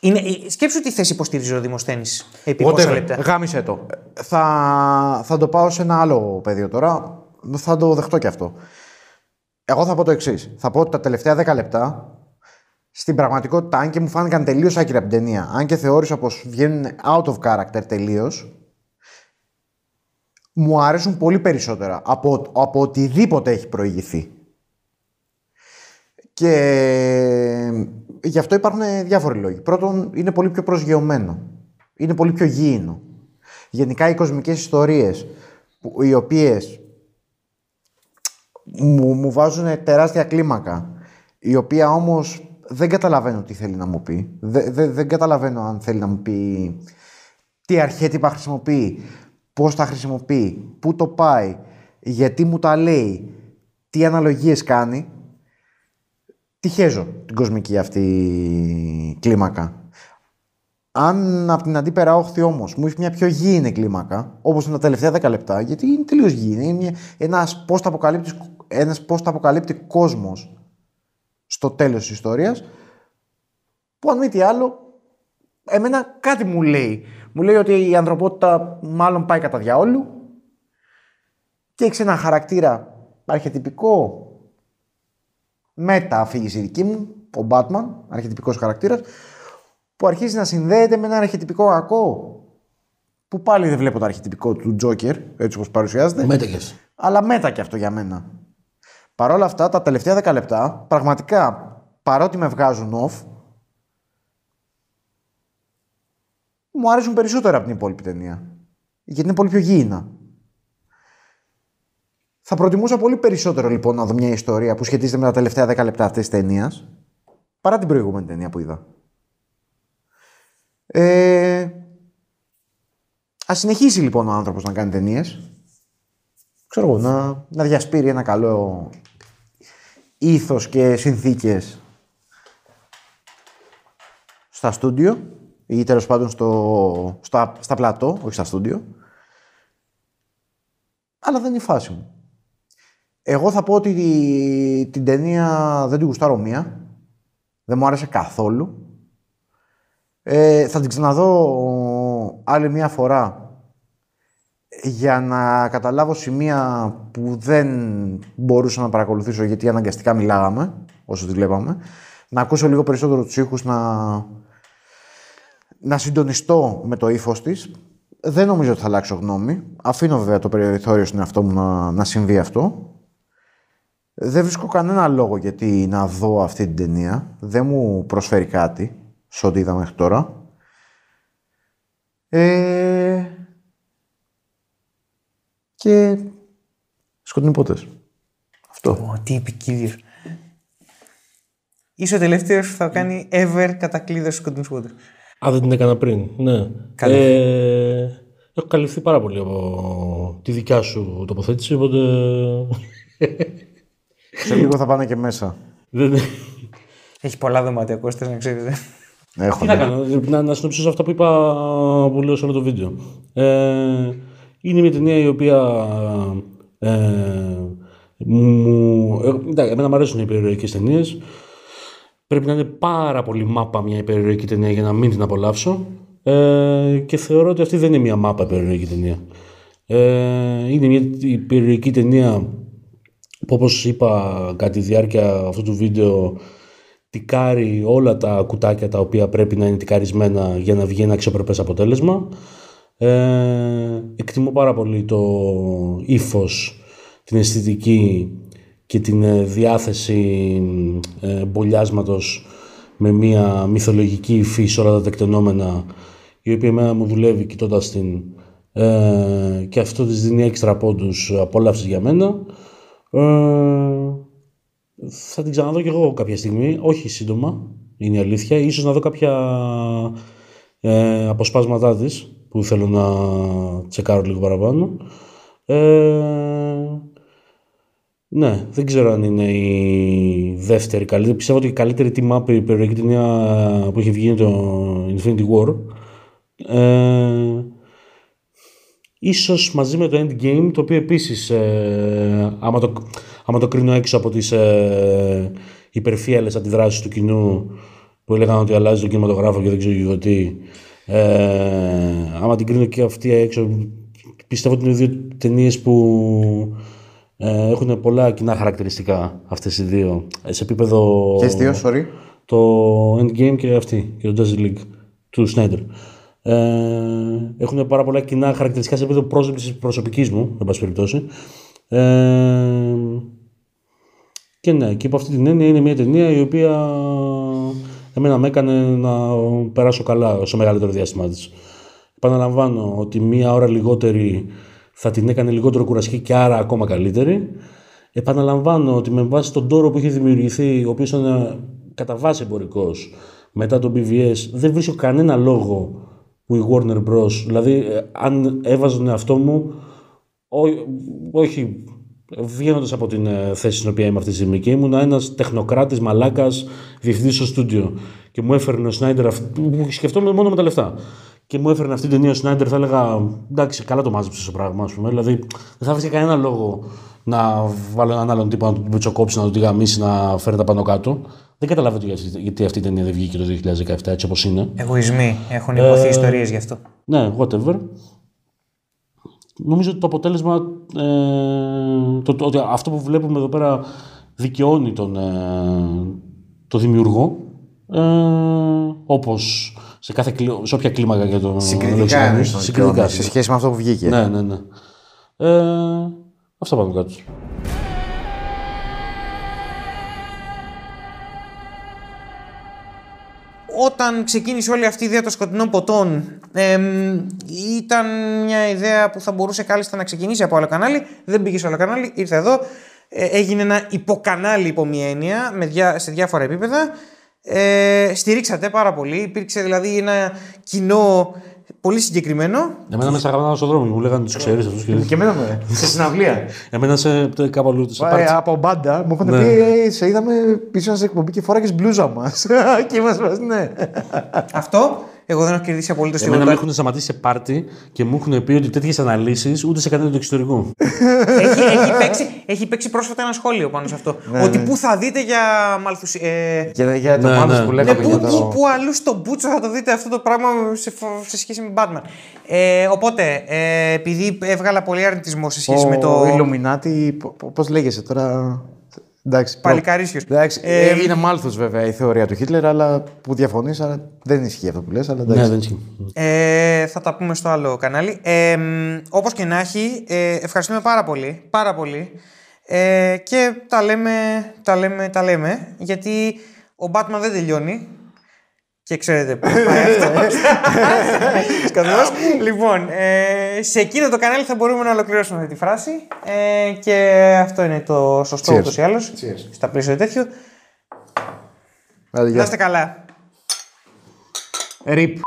C: Είναι σκέψου τι θέση υποστηρίζει ο Δημοσθένη επί πόσα λεπτά.
A: Γάμισε το. Θα, θα το πάω σε ένα άλλο πεδίο τώρα. Θα το δεχτώ και αυτό. Εγώ θα πω το εξής. Θα πω ότι τα τελευταία 10 λεπτά στην πραγματικότητα, αν και μου φάνηκαν τελείως άκυρα από την ταινία, αν και θεώρησα πως βγαίνουν out of character τελείως, μου αρέσουν πολύ περισσότερα από, από οτιδήποτε έχει προηγηθεί. Και γι' αυτό υπάρχουν διάφοροι λόγοι. Πρώτον, είναι πολύ πιο προσγειωμένο. Είναι πολύ πιο γήινο. Γενικά οι κοσμικές ιστορίες, που- οι οποίες μου, μου βάζουν τεράστια κλίμακα, η οποία όμως δεν καταλαβαίνω τι θέλει να μου πει. Δε- δε- δεν καταλαβαίνω αν θέλει να μου πει τι αρχέτυπα χρησιμοποιεί, πώς τα χρησιμοποιεί, πού το πάει, γιατί μου τα λέει, τι αναλογίες κάνει. Τι χέζω την κοσμική αυτή κλίμακα. Αν από την αντίπερα όχθη όμως μου είχε μια πιο γήινη κλίμακα, όπως είναι τα τελευταία 10 λεπτά, γιατί είναι τελείως γήινη, είναι μια, ένας post-apocalyptic ένας post-apocalyptic κόσμος στο τέλος της ιστορίας, που αν μη τι άλλο, εμένα κάτι μου λέει. Μου λέει ότι η ανθρωπότητα μάλλον πάει κατά διαόλου και έχει ένα χαρακτήρα αρχετυπικό μετά αφήγηση δική μου, ο Batman, αρχιτυπικός χαρακτήρας, που αρχίζει να συνδέεται με ένα αρχιτυπικό κακό. Που πάλι δεν βλέπω το αρχιτυπικό του Joker, έτσι όπως παρουσιάζεται.
B: Μέτεκες.
A: Αλλά μέτα και αυτό για μένα. Παρ' όλα αυτά, τα τελευταία 10 λεπτά, πραγματικά, παρότι με βγάζουν off, μου άρεσουν περισσότερο από την υπόλοιπη ταινία. Γιατί είναι πολύ πιο γήινα. Θα προτιμούσα πολύ περισσότερο λοιπόν να δω μια ιστορία που σχετίζεται με τα τελευταία 10 λεπτά αυτής της ταινίας παρά την προηγούμενη ταινία που είδα. Ε, Α συνεχίσει λοιπόν ο άνθρωπος να κάνει ταινίες. Ξέρω εγώ, να, να διασπείρει ένα καλό ήθος και συνθήκες στα στούντιο ή τέλος πάντων στο, στα, στα πλατό, όχι στα στούντιο. Αλλά δεν είναι η φάση μου. Εγώ θα πω ότι τη- την ταινία δεν την γουστάρω μία. Δεν μου άρεσε καθόλου. Ε, θα την ξαναδώ άλλη μία φορά για να καταλάβω σημεία που δεν μπορούσα να παρακολουθήσω γιατί αναγκαστικά μιλάγαμε όσο τη βλέπαμε. Να ακούσω λίγο περισσότερο τους ήχους, να, να συντονιστώ με το ύφος της. Δεν νομίζω ότι θα αλλάξω γνώμη. Αφήνω βέβαια το περιθώριο στον εαυτό μου να, να συμβεί αυτό. Δεν βρίσκω κανένα λόγο γιατί να δω αυτή την ταινία. Δεν μου προσφέρει κάτι σε ό,τι είδα μέχρι τώρα. Ε, και σκοτεινοί ποτές. Αυτό.
C: Ω, τι επικίνδυνο. Είσαι ο τελευταίος που θα κάνει ever κατακλείδωση του Scott Water.
B: Α, δεν την έκανα πριν. Ναι.
C: Καλά.
B: Ε, έχω καλυφθεί πάρα πολύ από τη δικιά σου τοποθέτηση, οπότε.
A: Σε λίγο θα πάνε και μέσα.
B: δεν...
C: Έχεις πολλά δωματιακότητε, να ξέρετε.
A: Έχω.
B: Τι να κάνω, να, να συνοψίσω αυτά που είπα που λέω σε όλο το βίντεο. Ε, είναι μια ταινία η οποία ε, μου... Ε, εντάξει, εμένα μου αρέσουν οι υπερηρωικές ταινίες. Πρέπει να είναι πάρα πολύ μάπα μια υπερηρωική ταινία για να μην την απολαύσω. Ε, και θεωρώ ότι αυτή δεν είναι μια μάπα υπερηρωική ταινία. Ε, είναι μια υπερηρωική ταινία που όπως είπα κατά τη διάρκεια αυτού του βίντεο τικάρει όλα τα κουτάκια τα οποία πρέπει να είναι τικαρισμένα για να βγει ένα αξιοπρεπές αποτέλεσμα. Ε, εκτιμώ πάρα πολύ το ύφος, την αισθητική και την ε, διάθεση ε, μπολιάσματος με μια μυθολογική υφής σε όλα τα τεκτενόμενα η οποία εμένα μου δουλεύει κοιτώντας την ε, και αυτό της δίνει έξτρα πόντους απόλαυσης για μένα. Ε, θα την ξαναδώ κι εγώ κάποια στιγμή, όχι σύντομα, είναι η αλήθεια. Ίσως να δω κάποια ε, αποσπάσματά της που θέλω να τσεκάρω λίγο παραπάνω. Ε, ναι, δεν ξέρω αν είναι η δεύτερη καλύτερη. Πιστεύω ότι η καλύτερη team up η περιοχή ταινία που έχει βγει είναι το Infinity War. Ε, ίσως μαζί με το Endgame, το οποίο επίσης, ε, άμα, το, άμα το κρίνω έξω από τις ε, υπερφύαλες αντιδράσεις του κοινού που έλεγαν ότι αλλάζει το κινηματογράφο και δεν ξέρω εγώ τι, ε, άμα την κρίνω και αυτή έξω, πιστεύω ότι είναι δύο ταινίες που ε, έχουν πολλά κοινά χαρακτηριστικά αυτές οι δύο. Ε, σε επίπεδο...
A: Και δύο, sorry.
B: Το Endgame και αυτή, και το Justice League του Snyder. Ε, έχουν πάρα πολλά κοινά χαρακτηριστικά σε επίπεδο πρόσληψης προσωπικής μου, εν πάση περιπτώσει. Ε, και ναι, και από αυτή την έννοια είναι μια ταινία η οποία εμένα με έκανε να περάσω καλά στο μεγαλύτερο διάστημά της. Επαναλαμβάνω ότι μία ώρα λιγότερη θα την έκανε λιγότερο κουρασική και άρα ακόμα καλύτερη. Επαναλαμβάνω ότι με βάση τον τόρο που είχε δημιουργηθεί, ο οποίος ήταν ε, κατά βάση εμπορικός μετά τον BVS, δεν βρίσκω κανένα λόγο που η Warner Bros. Δηλαδή, ε, αν έβαζα τον εαυτό μου, ό- όχι βγαίνοντας από την ε, θέση στην οποία είμαι αυτή τη στιγμή και ήμουν ένας τεχνοκράτης μαλάκας διευθυντής στο στούντιο και μου έφερνε ο Σνάιντερ. αυ- που Σκεφτόμουν μόνο με τα λεφτά. Και μου έφερνε αυτή την ταινία ο Σνάιντερ, θα έλεγα εντάξει, καλά το μάζεψε το πράγμα, ας πούμε. Δηλαδή, δεν θα βρει κανένα λόγο να βάλω έναν άλλον τύπο να τον πετσοκόψει, να τον τη γαμίσει, να φέρει τα πάνω κάτω. Δεν καταλαβαίνω γιατί, γιατί αυτή η ταινία δεν βγήκε το 2017 έτσι όπως είναι.
C: Εγωισμοί. Έχουν υποθεί
B: Ε,
C: ιστορίες γι' αυτό.
B: Ναι, whatever. Νομίζω ότι το αποτέλεσμα, ε, το, το- ότι αυτό που βλέπουμε εδώ πέρα δικαιώνει τον, ε, το δημιουργό, ε, όπως σε, κάθε, κλι- σε όποια κλίμακα για τον
A: Συγκριτικά
B: Αλεξάνδρου.
A: εννοείς τον
B: Συγκριτικά.
A: δικαιώνει, σε σχέση με αυτό που βγήκε.
B: Ναι, ναι, ναι. Ε, αυτά πάνω κάτω.
C: Όταν ξεκίνησε όλη αυτή η ιδέα των σκοτεινών ποτών, εμ, ήταν μια ιδέα που θα μπορούσε κάλλιστα να ξεκινήσει από άλλο κανάλι. Δεν πήγε σε άλλο κανάλι, ήρθε εδώ. Ε, έγινε ένα υποκανάλι υπό μία έννοια, με διά- σε διάφορα επίπεδα. Ε, στηρίξατε πάρα πολύ. Υπήρξε δηλαδή ένα κοινό πολύ συγκεκριμένο.
B: Εμένα μέσα γραμμένα στον δρόμο μου λέγανε τους ξέρεις αυτού και.
A: Και εμένα με. Σε συναυλία.
B: Εμένα σε κάπου αλλού. Σε
A: Ε,
B: πάρτι.
A: από μπάντα μου είχαν
B: Ναι.
A: πει «Ε, σε είδαμε πίσω σε εκπομπή και φόραγε μπλούζα μας. και μας μας, ναι.
C: Αυτό εγώ δεν έχω κερδίσει απολύτως
B: Εμένα με
C: τίποτα.
B: έχουν σταματήσει σε πάρτι και μου έχουν πει ότι τέτοιες αναλύσεις ούτε σε κανένα του εξωτερικού.
C: έχει, έχει, παίξει, έχει παίξει πρόσφατα ένα σχόλιο πάνω σε αυτό. ότι πού θα δείτε για μαλθουσι... Ε,
A: Για, για το
B: Ναι,
A: μάνος
B: ναι.
A: που
C: Ναι,
A: λέγαμε.
C: πού,
A: για
C: πού,
A: το...
C: πού αλλού στον Μπούτσο θα το δείτε αυτό το πράγμα σε, φο- σε σχέση με Batman. Ε, οπότε, ε, επειδή έβγαλα πολύ αρνητισμό σε σχέση
A: Ο
C: με το.
A: Illuminati, πώς λέγεσαι τώρα; Εντάξει, προ-
C: Παλικαρίσιος.
A: Εντάξει,
C: Ε,
A: ε, είναι μάλθος βέβαια η θεωρία του Χίτλερ, αλλά που διαφωνείς, αλλά δεν ισχύει αυτό που λες, αλλά εντάξει.
B: ναι, δεν ισχύει.
C: Ε, θα τα πούμε στο άλλο κανάλι. Ε, μ, όπως και να έχει, ε, ευχαριστούμε πάρα πολύ. Πάρα πολύ. Ε, και τα λέμε, τα λέμε, τα λέμε, γιατί ο Batman δεν τελειώνει. Και ξέρετε πώς πάει αυτό. Σκατός. λοιπόν, ε, σε εκείνο το κανάλι θα μπορούμε να ολοκληρώσουμε αυτή τη φράση. Ε, και αυτό είναι το σωστό
A: Cheers.
C: ούτως ή άλλως.
A: Cheers.
C: Στα πλαίσια τέτοιο.
A: Άντε, γεια.
C: Να είστε καλά.
A: Ρίπ.